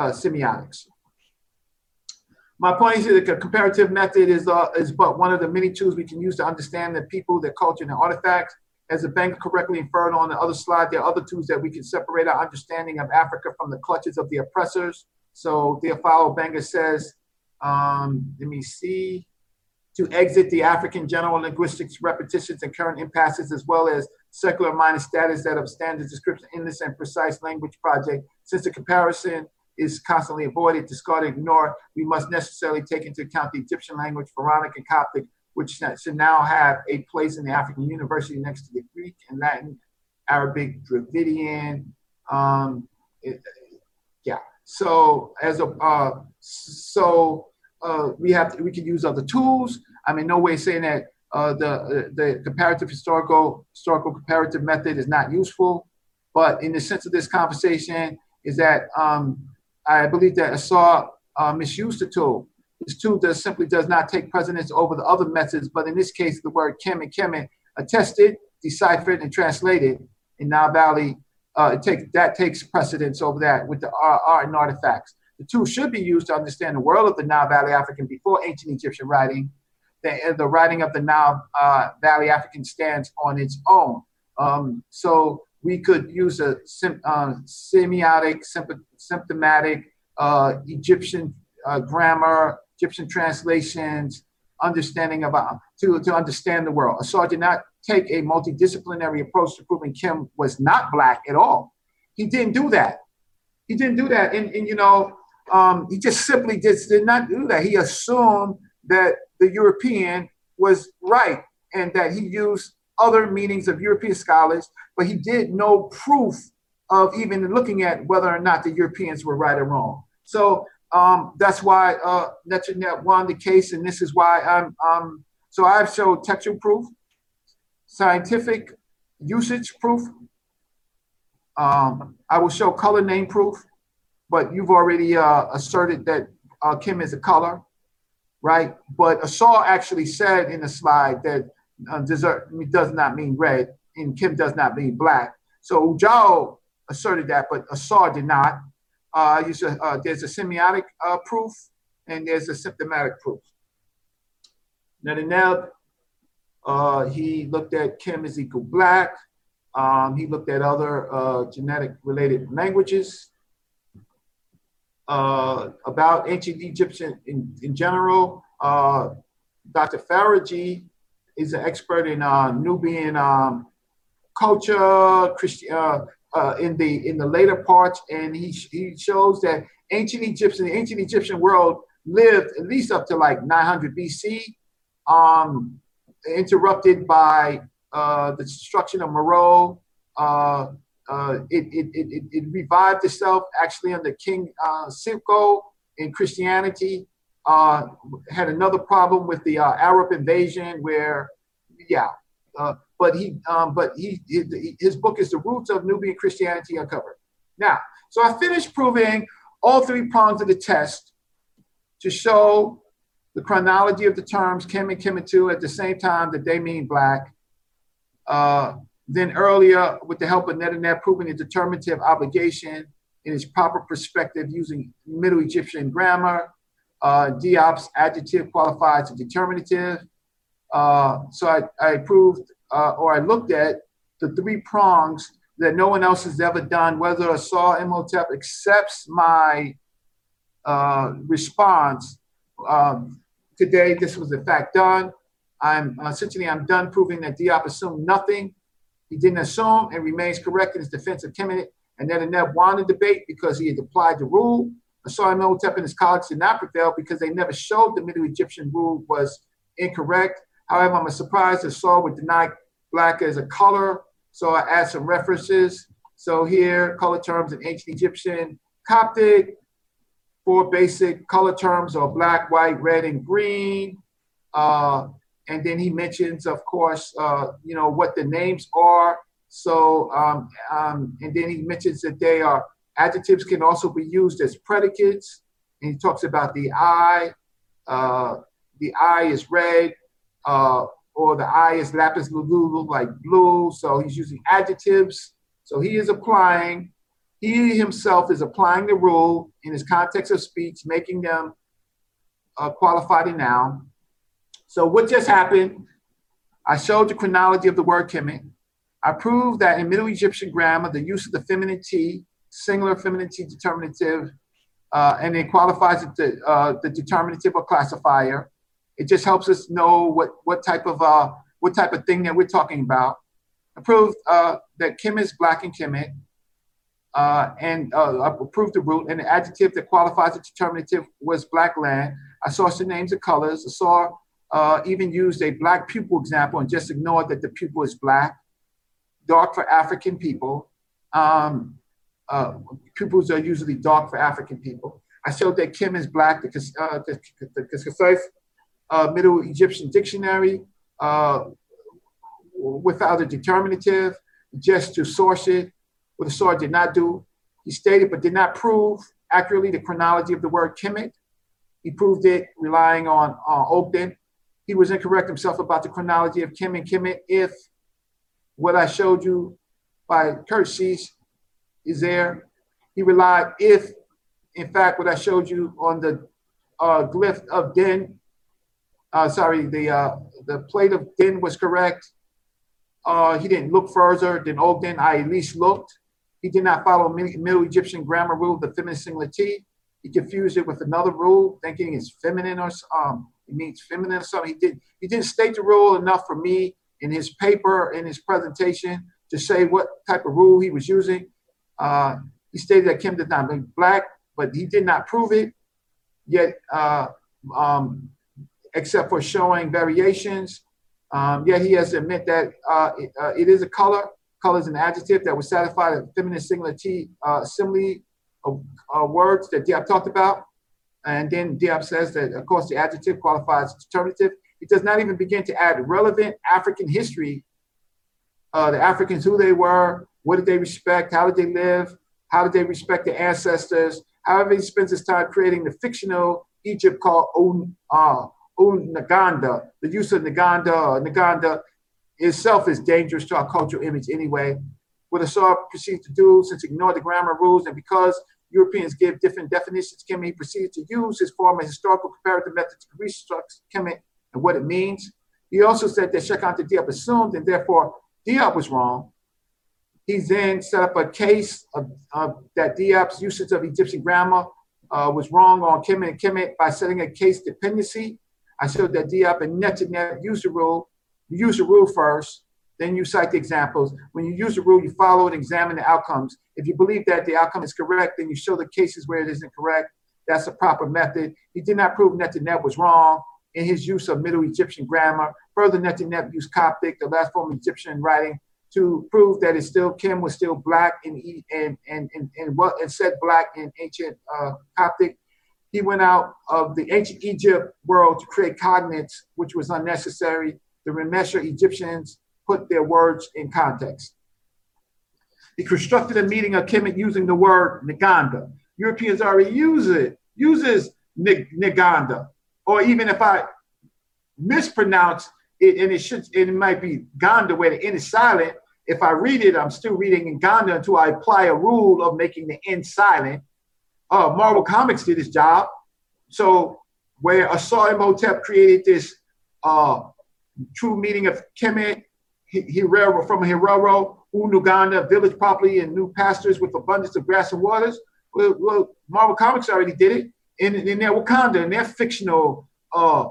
semiotics. My point is that the comparative method is, is but one of the many tools we can use to understand the people, their culture, and their artifacts. As the bank correctly inferred on the other slide, there are other tools that we can separate our understanding of Africa from the clutches of the oppressors. So Theophile Obenga says, um, let me see, to exit the African general linguistics repetitions and current impasses, as well as secular minded status that of standard description in this and precise language project. Since the comparison is constantly avoided, discarded, ignored, we must necessarily take into account the Egyptian language, Pharaonic and Coptic, which should now have a place in the African University next to the Greek and Latin, Arabic, Dravidian. Um, it, yeah. So as a uh, so uh, we have to, we can use other tools. I'm in no way saying that uh, the the comparative historical historical comparative method is not useful, but in the sense of this conversation is that um, I believe that Asar uh, misused the tool. This tool does simply does not take precedence over the other methods, but in this case, the word Kem kemet kemet attested, deciphered, and translated in Nile Valley. Uh, take, that takes precedence over that with the art and artifacts. The tool should be used to understand the world of the Nile Valley African before ancient Egyptian writing. The, the writing of the Nile uh, Valley African stands on its own. Um, so we could use a sim, uh, semiotic, symptomatic uh, Egyptian uh, grammar, Egyptian translations, understanding about to, to understand the world. Asar did not take a multidisciplinary approach to proving Kim was not black at all. He didn't do that. He didn't do that. And, and you know, um, he just simply just did not do that. He assumed that the European was right and that he used other meanings of European scholars, but he did no proof of even looking at whether or not the Europeans were right or wrong. So um, that's why uh, NetraNet won the case, and this is why I'm. Um, so I've showed textual proof, scientific usage proof. Um, I will show color name proof, but you've already uh, asserted that uh, Kim is a color, right? But Asar actually said in the slide that uh, does not mean red, and Kim does not mean black. So Ujao asserted that, but Asar did not. Uh, uh, there's a semiotic uh, proof and there's a symptomatic proof. Neb, uh, he looked at Kim as equal black. Um, he looked at other uh, genetic related languages. Uh, about ancient Egyptian in, in general, uh, Dr. Faraji is an expert in Nubian um, culture, Christi- uh, in the in the later parts, and he he shows that ancient Egyptian, the ancient Egyptian world lived at least up to like 900 BC, um, interrupted by uh, the destruction of Meroe. Uh, uh, it, it, it, it, revived itself actually under King uh, Silko in Christianity. Uh, had another problem with the uh, Arab invasion where, yeah, but he, um, but he, his book is the roots of Nubian Christianity uncovered. Now, so I finished proving all three prongs of the test to show the chronology of the terms Kim and Kemetu at the same time that they mean black. Uh, then earlier, with the help of NetraNet, proving the determinative obligation in its proper perspective using Middle Egyptian grammar. Uh, Diop's adjective qualifies as determinative. Uh, so I, I proved uh, or I looked at the three prongs that no one else has ever done, whether Asar Imhotep accepts my uh, response. Um, today, this was in fact done. I'm essentially I'm done proving that Diop assumed nothing. He didn't assume and remains correct in his defense of Kemet, and then Annette won the debate because he had applied the rule. Asar Imhotep and his colleagues did not prevail because they never showed the Middle Egyptian rule was incorrect. However, I'm surprised that Saul would deny black as a color. So I add some references. So here, color terms in ancient Egyptian, Coptic, four basic color terms are black, white, red, and green. Uh, and then he mentions, of course, uh, you know, what the names are. So, um, um, and then he mentions that they are adjectives can also be used as predicates. And he talks about the eye. Uh, the eye is red. Or the eye is lapis lazuli, like blue. So he's using adjectives. So he is applying, he himself is applying the rule in his context of speech, making them uh, qualified a noun. So what just happened? I showed the chronology of the word kemet. I proved that in Middle Egyptian grammar, the use of the feminine T, singular feminine T determinative, uh, and it qualifies the, uh, the determinative or classifier. It just helps us know what what type of uh, what type of thing that we're talking about. Approved uh, that Kim is black and Kemet, uh, and uh, I proved the root, and the adjective that qualifies the determinative was black land. I saw some names of colors. I saw uh, even used a black pupil example and just ignored that the pupil is black, dark for African people. Um, uh, pupils are usually dark for African people. I showed that Kim is black because uh, the, the, the, uh, Middle Egyptian dictionary uh, without a determinative, just to source it, what the source did not do. He stated but did not prove accurately the chronology of the word Kemet. He proved it relying on uh, Ogden. He was incorrect himself about the chronology of Kim and Kemet if what I showed you by Curtis is there. He relied if, in fact, what I showed you on the uh, glyph of Den uh, sorry, the uh, the plate of Din was correct. Uh, he didn't look further than Ogden. I at least looked. He did not follow Middle Egyptian grammar rule, the feminine singular T. He confused it with another rule, thinking it's feminine or um, it means feminine or something. He did he didn't state the rule enough for me in his paper in his presentation to say what type of rule he was using. Uh, he stated that Kim did not mean black, but he did not prove it. Yet uh, um, except for showing variations. Um, yet he has to admit that uh, it, uh, it is a color. Color is an adjective that would satisfy the feminine singular T uh, uh, words that Diop talked about. And then Diop says that, of course, the adjective qualifies determinative. It does not even begin to add relevant African history, uh, the Africans, who they were, what did they respect, how did they live, how did they respect their ancestors. However, he spends his time creating the fictional Egypt called Naganda. The use of Naganda Naganda itself is dangerous to our cultural image anyway. What Asar proceeds to do, since ignore the grammar rules, and because Europeans give different definitions he proceeds to use his form historical comparative method to reconstruct Kemet and what it means. He also said that Cheikh Anta Diop assumed, and therefore Diop was wrong. He then set up a case of, of that Diop's usage of Egyptian grammar uh, was wrong on Kemet and Kemet by setting a case dependency. I showed that Diop and Netaneb use the rule. You use the rule first, then you cite the examples. When you use the rule, you follow and examine the outcomes. If you believe that the outcome is correct, then you show the cases where it isn't correct. That's a proper method. He did not prove Netaneb was wrong in his use of Middle Egyptian grammar. Further, Netaneb used Coptic, the last form of Egyptian writing, to prove that it's still Kim was still black and and and and, and what and said black in ancient uh, Coptic. He went out of the ancient Egypt world to create cognates, which was unnecessary. The Remesha Egyptians put their words in context. He constructed a meaning of Kemet using the word Naganda. Europeans already use it, uses Naganda. Or even if I mispronounce it, and it should, it might be Ganda where the N is silent, if I read it, I'm still reading in Ghana until I apply a rule of making the N silent. Uh, Marvel Comics did his job. So where Asar Imhotep created this uh, true meaning of Kemet, Herero from Herero, Unuganda, village property and new pastures with abundance of grass and waters. Well, well Marvel Comics already did it in, in their Wakanda, in their fictional uh,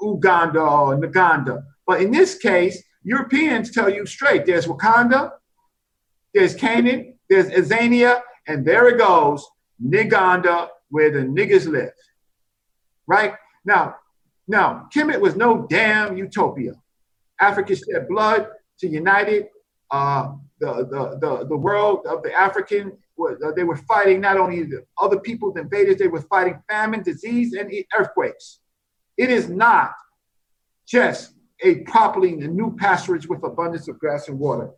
Uganda or Naganda. But in this case, Europeans tell you straight there's Wakanda, there's Canaan, there's Azania, and there it goes, Niganda, where the niggas live. Right? Now, now, Kemet was no damn utopia. Africa shed blood to unite it. Uh, the, the, the, the world of the African, uh, they were fighting not only the other people, the invaders, they were fighting famine, disease, and earthquakes. It is not just a properly a new pasturage with abundance of grass and water.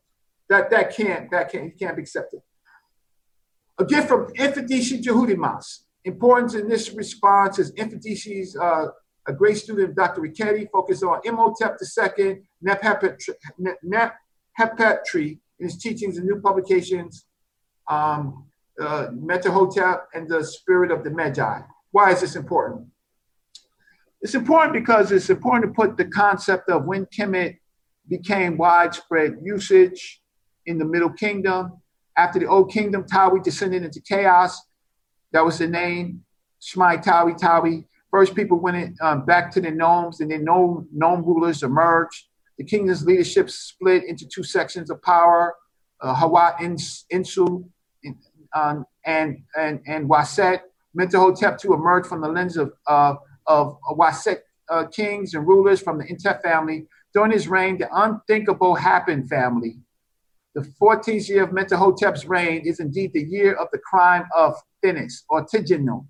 That that can't that can't can't be accepted. A gift from Infidisi Jehudimas. Importance in this response is Infidisi's uh, a great student of Dr. Richetti, focused on Imhotep II, Nephepetri in his teachings and new publications, um, uh, Metahotep and the spirit of the Magi. Why is this important? It's important because it's important to put the concept of when Kemet became widespread usage in the Middle Kingdom. After the Old Kingdom, Tawi descended into chaos. That was the name, Shmai Tawi Tawi. First, people went in, um, back to the nomes, and then gnome, gnome rulers emerged. The kingdom's leadership split into two sections of power: uh, Hawa Insu um, and and and Waset. Mentuhotep II emerged from the lens of uh, of Waset uh, kings and rulers from the Intef family. During his reign, the unthinkable happened family. The 14th year of Mentuhotep's reign is indeed the year of the crime of Thinis or Tigino.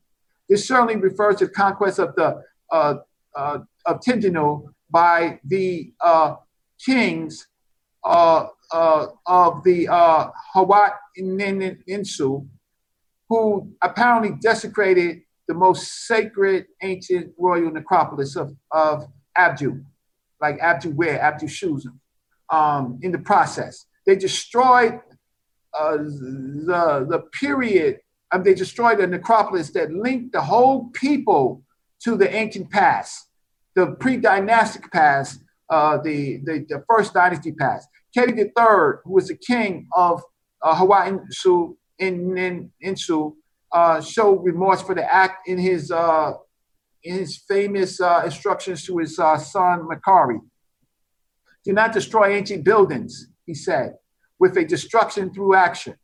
This certainly refers to the conquest of the uh, uh, of by the uh, kings uh, uh, of the uh, Hawat Insu, who apparently desecrated the most sacred ancient royal necropolis of, of Abdu, like Abdu wear, Abdu Shushan. Um, in the process, they destroyed uh, the, the period, um, they destroyed the necropolis that linked the whole people to the ancient past, the pre-dynastic past, uh, the, the, the, first dynasty past. Kedi III, who was the king of uh, Hawaii in, in, Insu, uh, showed remorse for the act in his uh, in his famous uh, instructions to his uh, son Merikare. Do not destroy ancient buildings, he said, with a destruction through action.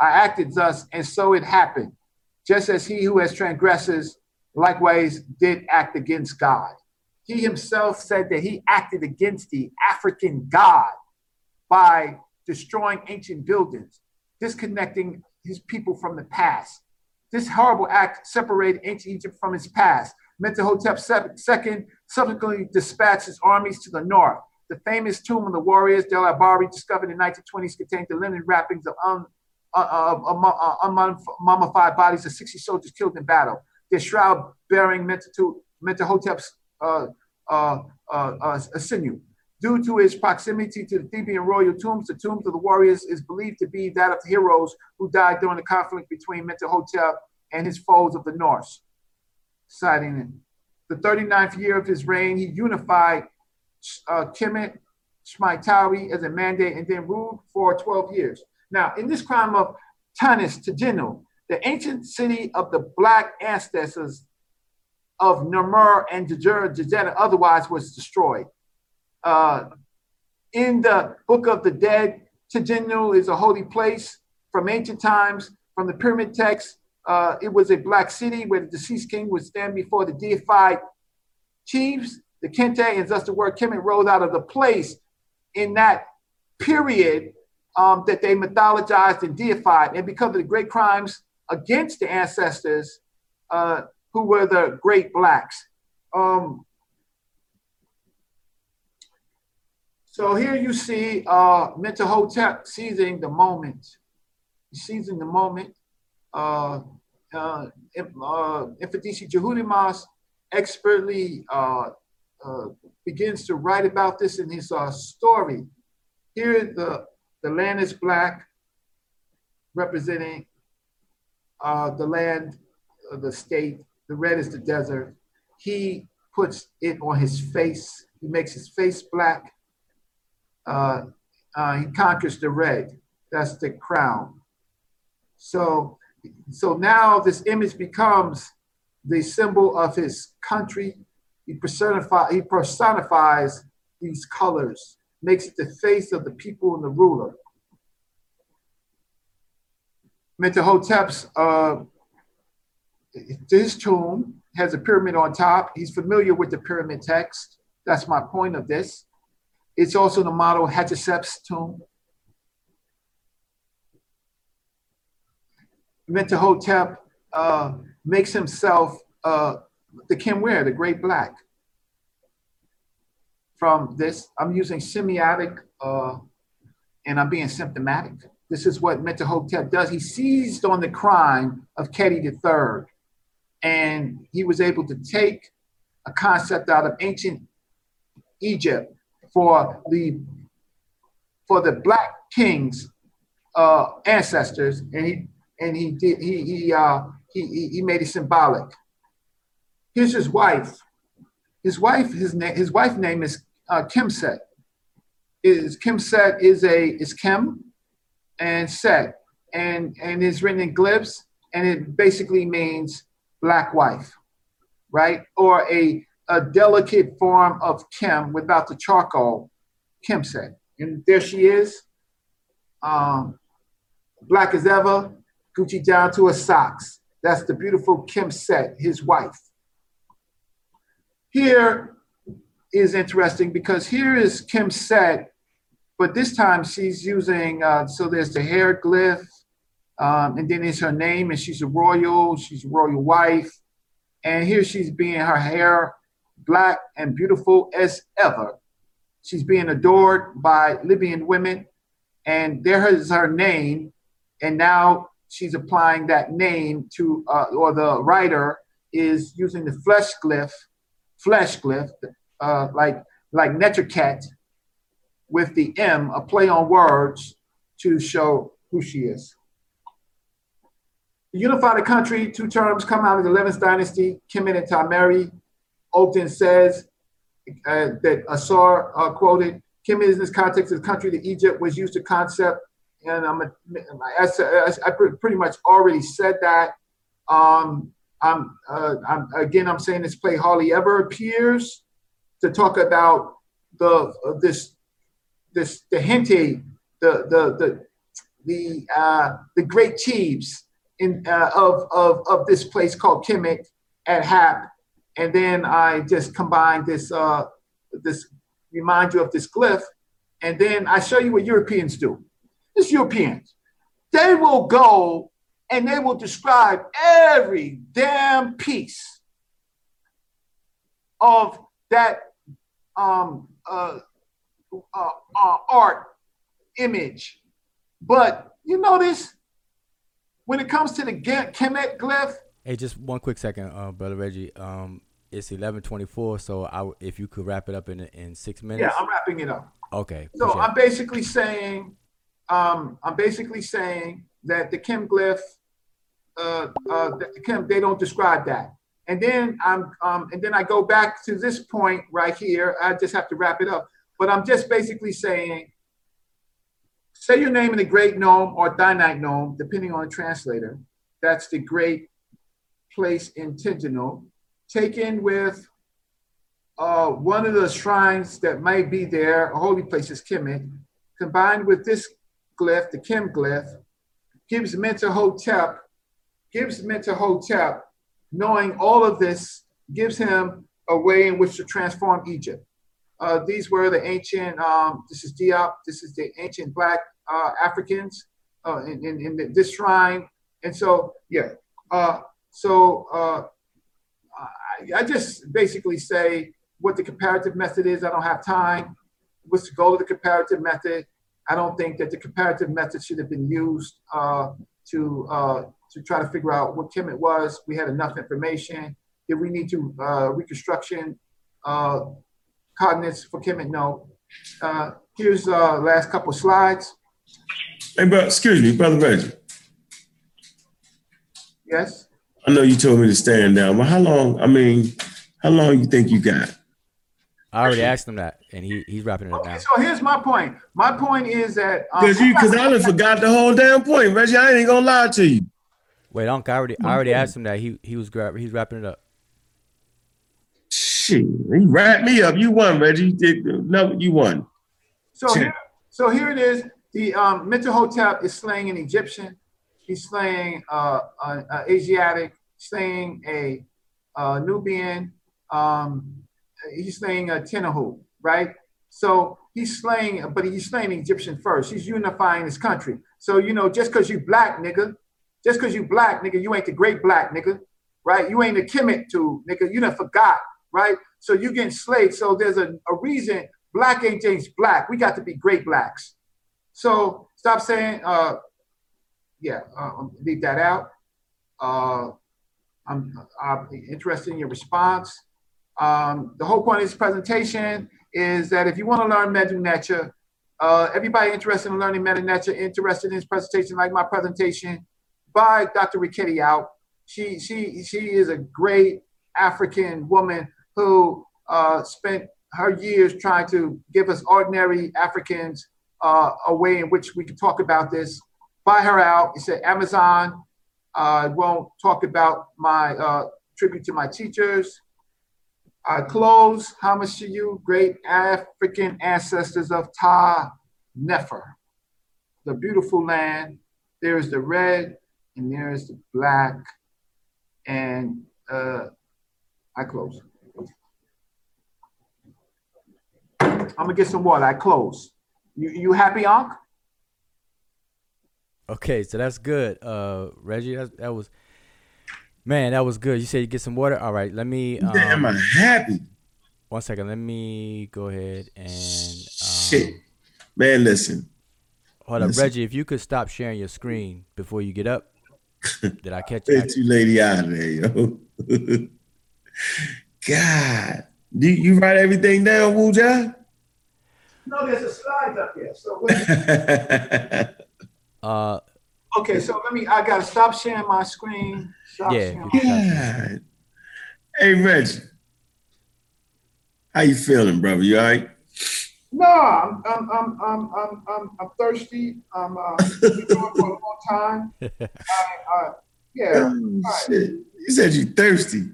I acted thus, and so it happened, just as he who has transgresses likewise did act against God. he himself said that he acted against the African god by destroying ancient buildings, disconnecting his people from the past. This horrible act separated ancient Egypt from its past. Mentuhotep II subsequently dispatched his armies to the north. The famous tomb of the warriors, Deir el-Bahari, discovered in 1920s, contained the linen wrappings of un, uh, uh, unmummified bodies of 60 soldiers killed in battle. Their shroud bearing Mentuhotep's uh, uh, uh, uh, sinew. Due to its proximity to the Theban royal tombs, the tomb of the warriors is believed to be that of the heroes who died during the conflict between Mentuhotep and his foes of the North. Citing in. the 39th year of his reign, he unified uh, Kemet, Shmaitawi as a mandate and then ruled for 12 years. Now, in this crime of Tanis Tiginu, the ancient city of the black ancestors of Namur and Jajera otherwise was destroyed. Uh, in the Book of the Dead, Tiginu is a holy place from ancient times. From the pyramid text, uh, it was a black city where the deceased king would stand before the deified chiefs the Kente and thus the word Kemet rose out of the place in that period um, that they mythologized and deified. And because of the great crimes against the ancestors uh, who were the great blacks. Um, so here you see uh, Hotel seizing the moment. seizing the moment. Uh, uh, uh, Infidisi Jehudimas expertly uh, uh, begins to write about this in his uh, story. Here, the, the land is black, representing uh, the land, the state. The red is the desert. He puts it on his face. He makes his face black. Uh, uh, he conquers the red. That's the crown. So, so now this image becomes the symbol of his country, he, he personifies these colors, makes it the face of the people and the ruler. Mentuhotep's uh, his tomb has a pyramid on top. He's familiar with the pyramid text. That's my point of this. It's also the model Hatshepsut's tomb. Mentuhotep uh, makes himself uh, the Kimware, the great black. From this, I'm using semiotic uh, and I'm being symptomatic. This is what Mentuhotep does. He seized on the crime of Keti III, and he was able to take a concept out of ancient Egypt for the for the black kings uh, ancestors, and he and he did he he uh, he he made it symbolic. Here's his wife. His wife, his name, his wife name is uh, Kimset. Is Kimset is a is Kim and Set, and and is written in glyphs, and it basically means black wife, right? Or a a delicate form of Kim without the charcoal, Kimset. And there she is, um, black as ever, Gucci down to her socks. That's the beautiful Kim Set, his wife. Here is interesting because here is Kim Set, but this time she's using, uh, so there's the hair glyph, um, and then it's her name, and she's a royal, she's a royal wife. And here she's being her hair black and beautiful as ever. She's being adored by Libyan women, and there is her name. And now she's applying that name to, uh, or the writer is using the flesh glyph flesh glyph, uh, like like Neterket with the M, a play on words to show who she is. Unify the country, two terms come out of the 11th dynasty, Kemet and Tameri. Ogden says uh, that Asar uh, quoted, Kemet is in this context of the country that Egypt was used to concept. And I'm a, I, I pretty much already said that. Um, I'm, uh, I'm, again, I'm saying this play hardly ever appears to talk about the uh, this this the hente, the the the the uh, the great chiefs in uh, of of of this place called Kemet at Hap. And then I just combine this uh, this remind you of this glyph, and then I show you what Europeans do. This Europeans, they will go and they will describe every damn piece of that um, uh, uh, uh, art image. But you notice when it comes to the Kemet glyph. Hey, just one quick second, uh, brother Reggie. Um, it's eleven twenty four, so I, if you could wrap it up in in six minutes. Yeah, I'm wrapping it up. Okay. So I'm basically saying, um, I'm basically saying that the Kim glyph, uh, uh, Kim, they don't describe that. And then I'm, um, and then I go back to this point right here. I just have to wrap it up. But I'm just basically saying, say your name in the great nome or Dinite nome, depending on the translator. That's the great place in Tintinol, taken with uh, one of the shrines that might be there, holy place is Kemet, combined with this glyph, the Kim glyph, gives Mentuhotep, gives Mentuhotep, knowing all of this, gives him a way in which to transform Egypt. Uh, these were the ancient, um, this is Diop, this is the ancient Black uh, Africans uh, in, in, in, this shrine. And so, yeah, uh, so uh, I, I just basically say what the comparative method is. I don't have time. What's the goal of the comparative method? I don't think that the comparative method should have been used uh, to uh, to try to figure out what Kemet was. We had enough information. Did we need to uh, reconstruction uh, coordinates for Kemet? No. Uh, here's uh, last couple slides. Hey, bro, excuse me, brother Reggie. Yes. I know you told me to stand down, but how long? I mean, how long you think you got? I already asked him that, and he he's wrapping it up okay, now. So here's my point. My point is that because um, you because I done forgot the whole damn point, Reggie. I ain't gonna lie to you. Wait, Uncle, I already I already asked him that. He he was grab, he's wrapping it up. Shit, he wrapped me up. You won, Reggie. Did no, you won. So here, so here it is. The um, Mentuhotep is slaying an Egyptian. He's slaying uh, an Asiatic, slaying a uh, Nubian. Um, he's slaying a Tenahu, right? So he's slaying, but he's slaying Egyptian first. He's unifying his country. So you know, just because you black nigga, just because you black nigga, you ain't the great black nigga, right? You ain't the Kemet to nigga. You done forgot, right? So you getting slayed. So there's a, a reason black ain't James Black. We got to be great blacks. So stop saying, uh, yeah, uh, leave that out. Uh, I'm, I'm interested in your response. Um, the whole point of this presentation is that if you want to learn Medu Neter, uh, everybody interested in learning Medu Neter, interested in this presentation, like my presentation, by Dr. Riketti out. She, she, she is a great African woman who uh, spent her years trying to give us ordinary Africans uh, a way in which we can talk about this. Buy her out. It's at Amazon. I won't talk about my uh, tribute to my teachers. I close. Homage to you, great African ancestors of Ta Nefer, the beautiful land. There is the red and there is the black. And uh, I close. I'm gonna get some water. I close. You you happy, Unc? Okay, so that's good. Uh, Reggie, that, that was man, that was good. You said you get some water. All right, let me. Um, Damn, I'm happy. One second, let me go ahead and. Um, Shit, man, listen. Hold listen. up, Reggie. If you could stop sharing your screen before you get up. Did I catch you? You lady out of there, yo. God, do you write everything down, Wu no, there's a slide up here. So uh, okay, so let me. I gotta stop sharing my screen. Stop yeah. God. Hey, Reggie, how you feeling, brother? You all right? No, I'm I'm I'm I'm I'm, I'm, I'm thirsty. I'm uh, been going for a long time. I, I, yeah. Oh, shit. You said you thirsty.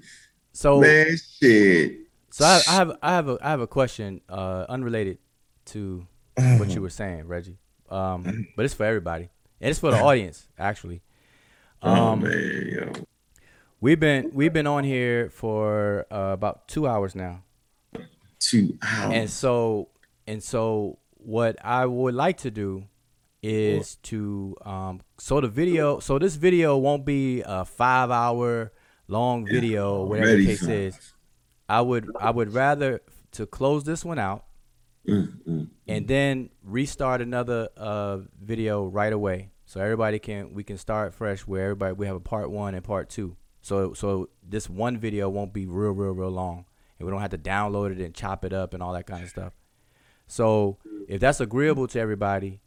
So man, shit. So I, I have I have a I have a question, uh, unrelated to what you were saying, Reggie. Um, but it's for everybody, and it's for the audience actually. Oh, um, oh man, yo. We've been we've been on here for uh, about two hours now. Two hours. And so and so what I would like to do is to um so the video so this video won't be a five hour long video whatever the case is. I would I would rather to close this one out mm-hmm. and then restart another uh video right away. So everybody can we can start fresh where everybody we have a part one and part two. So so this one video won't be real real real long, and we don't have to download it and chop it up and all that kind of stuff. So if that's agreeable to everybody,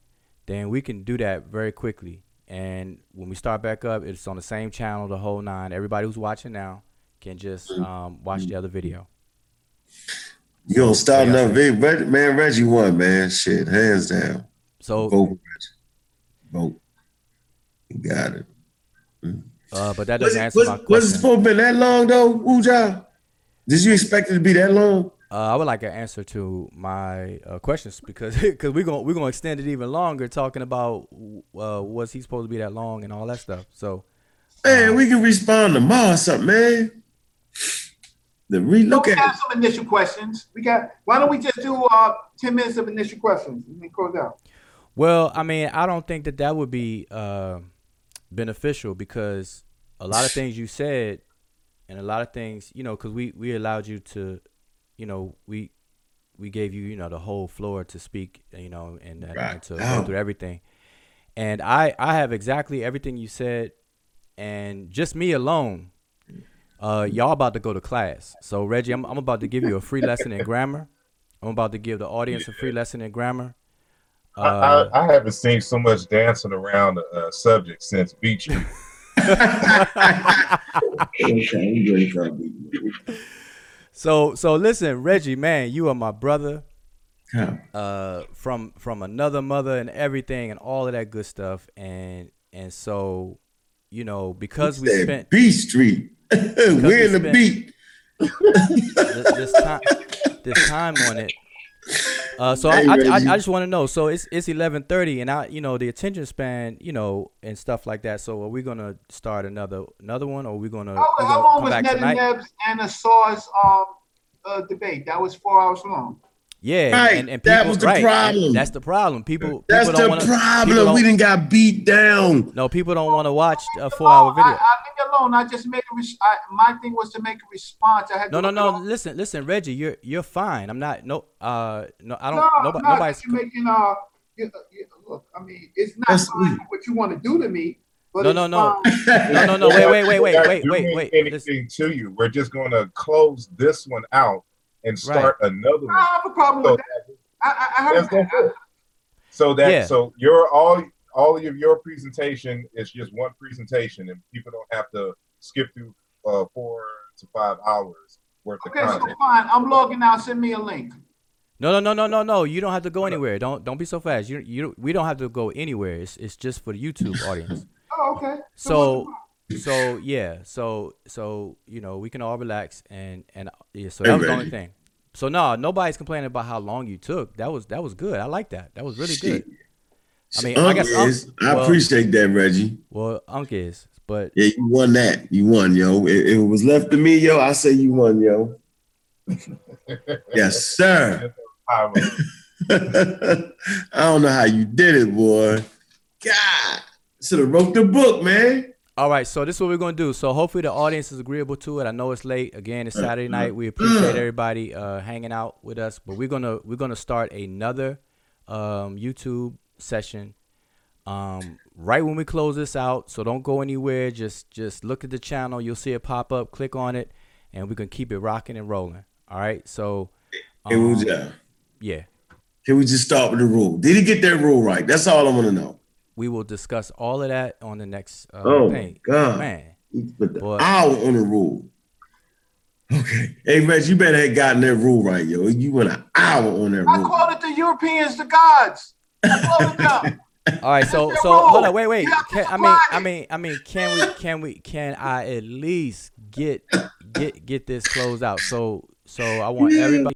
then we can do that very quickly. And when we start back up, it's on the same channel, the whole nine. Everybody who's watching now can just um, watch the other video. You gonna start another video, man? Reggie won, man. Shit, hands down. So vote, Reggie. vote. You got it. Mm. Uh, but that doesn't was, answer my question. Was it supposed to be that long though, Uja? Did you expect it to be that long? Uh, I would like an answer to my uh, questions because because we're gonna we're gonna extend it even longer, talking about uh, was he supposed to be that long and all that stuff. So, man, um, we can respond tomorrow or something, man. The relook at have some initial questions. We got. Why don't we just do uh ten minutes of initial questions and then close out? Well, I mean, I don't think that that would be. Uh, beneficial because a lot of things you said and a lot of things, you know, because we we allowed you to, you know, we we gave you, you know, the whole floor to speak, you know, and, and, and to go through everything. And I I have exactly everything you said, and just me alone. Uh, y'all about to go to class. So Reggie, I'm I'm about to give you a free lesson in grammar. I'm about to give the audience a free lesson in grammar. Uh, I, I, haven't seen so much dancing around a uh, subject since Beach Street. so so listen, Reggie, man, you are my brother. Uh, from from another mother and everything and all of that good stuff and and so you know because we spent B Street, we're in the beat. this, this time this time on it uh, so hey, I, I, I, just want to know. So it's it's eleven thirty, and I you know the attention span, you know, and stuff like that. So are we gonna start another another one, or are we gonna? How, we how long was Ned and Nebs and the Saws um, uh, debate? That was four hours long. Yeah, right. And, and people, that was the right, problem. That's the problem. People. That's people the wanna, problem. We didn't got beat down. No, people don't want to watch a four-hour video. I, I leave alone. I just made a. Res- I, my thing was to make a response. I had no, no, no. Listen, listen, Reggie. You're you're fine. I'm not. No, uh, no. I don't. No, nobody, no, nobody's you're making. Uh, you, you, look. I mean, it's not what you want to do to me. no, no, no, no, no, no. Wait, wait, wait, wait, wait, wait, wait. Anything to you? We're just going to close this one out and start right. another one. I have a problem so with that. I, I heard that. So that yeah. so your all all of your presentation is just one presentation, and people don't have to skip through uh, four to five hours worth okay, of content. so fine. I'm logging out. Send me a link. No, no, no, no, no, no. You don't have to go anywhere. Don't don't be so fast. You you we don't have to go anywhere. It's it's just for the YouTube audience. oh, okay. So so yeah, so so you know we can all relax and and yeah. So that was the only thing. So no, nobody's complaining about how long you took. That was that was good. I like that. That was really good. I mean, Unc I guess is. Unc, I appreciate that, Reggie. Well, Unc is, but yeah, you won that. You won, yo. If it was left to me, yo, I say you won, yo. yes, sir. I don't know how you did it, boy. God, should have wrote the book, man. All right, so this is what we're gonna do. So hopefully the audience is agreeable to it. I know it's late. Again, it's Saturday night. We appreciate everybody uh, hanging out with us. But we're gonna we're gonna start another um, YouTube session um, right when we close this out. So don't go anywhere. Just just look at the channel. You'll see it pop up. Click on it, and we can keep it rocking and rolling. All right. So um, yeah. Can we just start with the rule? Did he get that rule right? That's all I want to know we will discuss all of that on the next uh, oh thing. God, man, put the but, hour on the rule. Okay, hey Reg, you better have gotten that rule right, yo. You went an hour on that I rule. I called it the Europeans, the gods. all right, so so hold on, wait, wait. Can, I mean, I mean, I mean, can we, can we, can I at least get get get this closed out? So so I want everybody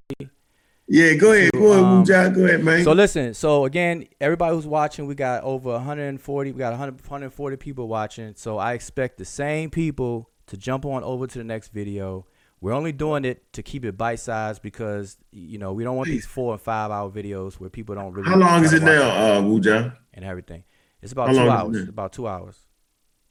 yeah, go ahead. Go ahead, um, John. Go ahead, man. So listen. So again, everybody who's watching, we got over 140. We got 100, 140 people watching. So I expect the same people to jump on over to the next video. We're only doing it to keep it bite sized because you know we don't want these four and five hour videos where people don't really. How long is it try to watch now, uh, Wu John? And everything. It's about How two long is it hours. It's about two hours.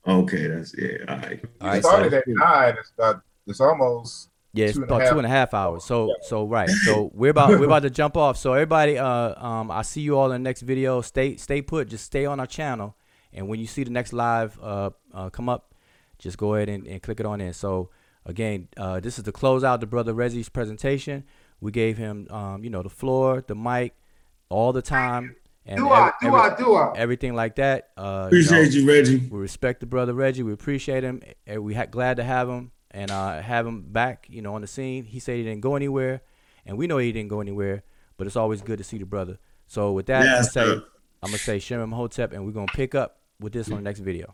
Okay, that's yeah. All right. All It right, started so- at nine. It's about it's almost Yeah, it's two about half. two and a half hours. So so right. So we're about we're about to jump off. So everybody, uh, um, I see you all in the next video. Stay stay put. Just stay on our channel, and when you see the next live uh, uh come up, just go ahead and, and click it on in. So again, uh, this is to close out the brother Reggie's presentation. We gave him um, you know, the floor, the mic, all the time, and Do I, every- I, do I? everything like that. Uh, you know, you, Reggie. we respect the brother Reggie. We appreciate him. And we ha- glad to have him and uh, have him back, you know, on the scene. He said he didn't go anywhere, and we know he didn't go anywhere. But it's always good to see the brother. So with that, Yes, I'm gonna say. I'm gonna say Shem Hotep, and we're gonna pick up with this on the next video.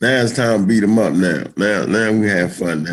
Now it's time to beat him up. Now, now, now we have fun. Now.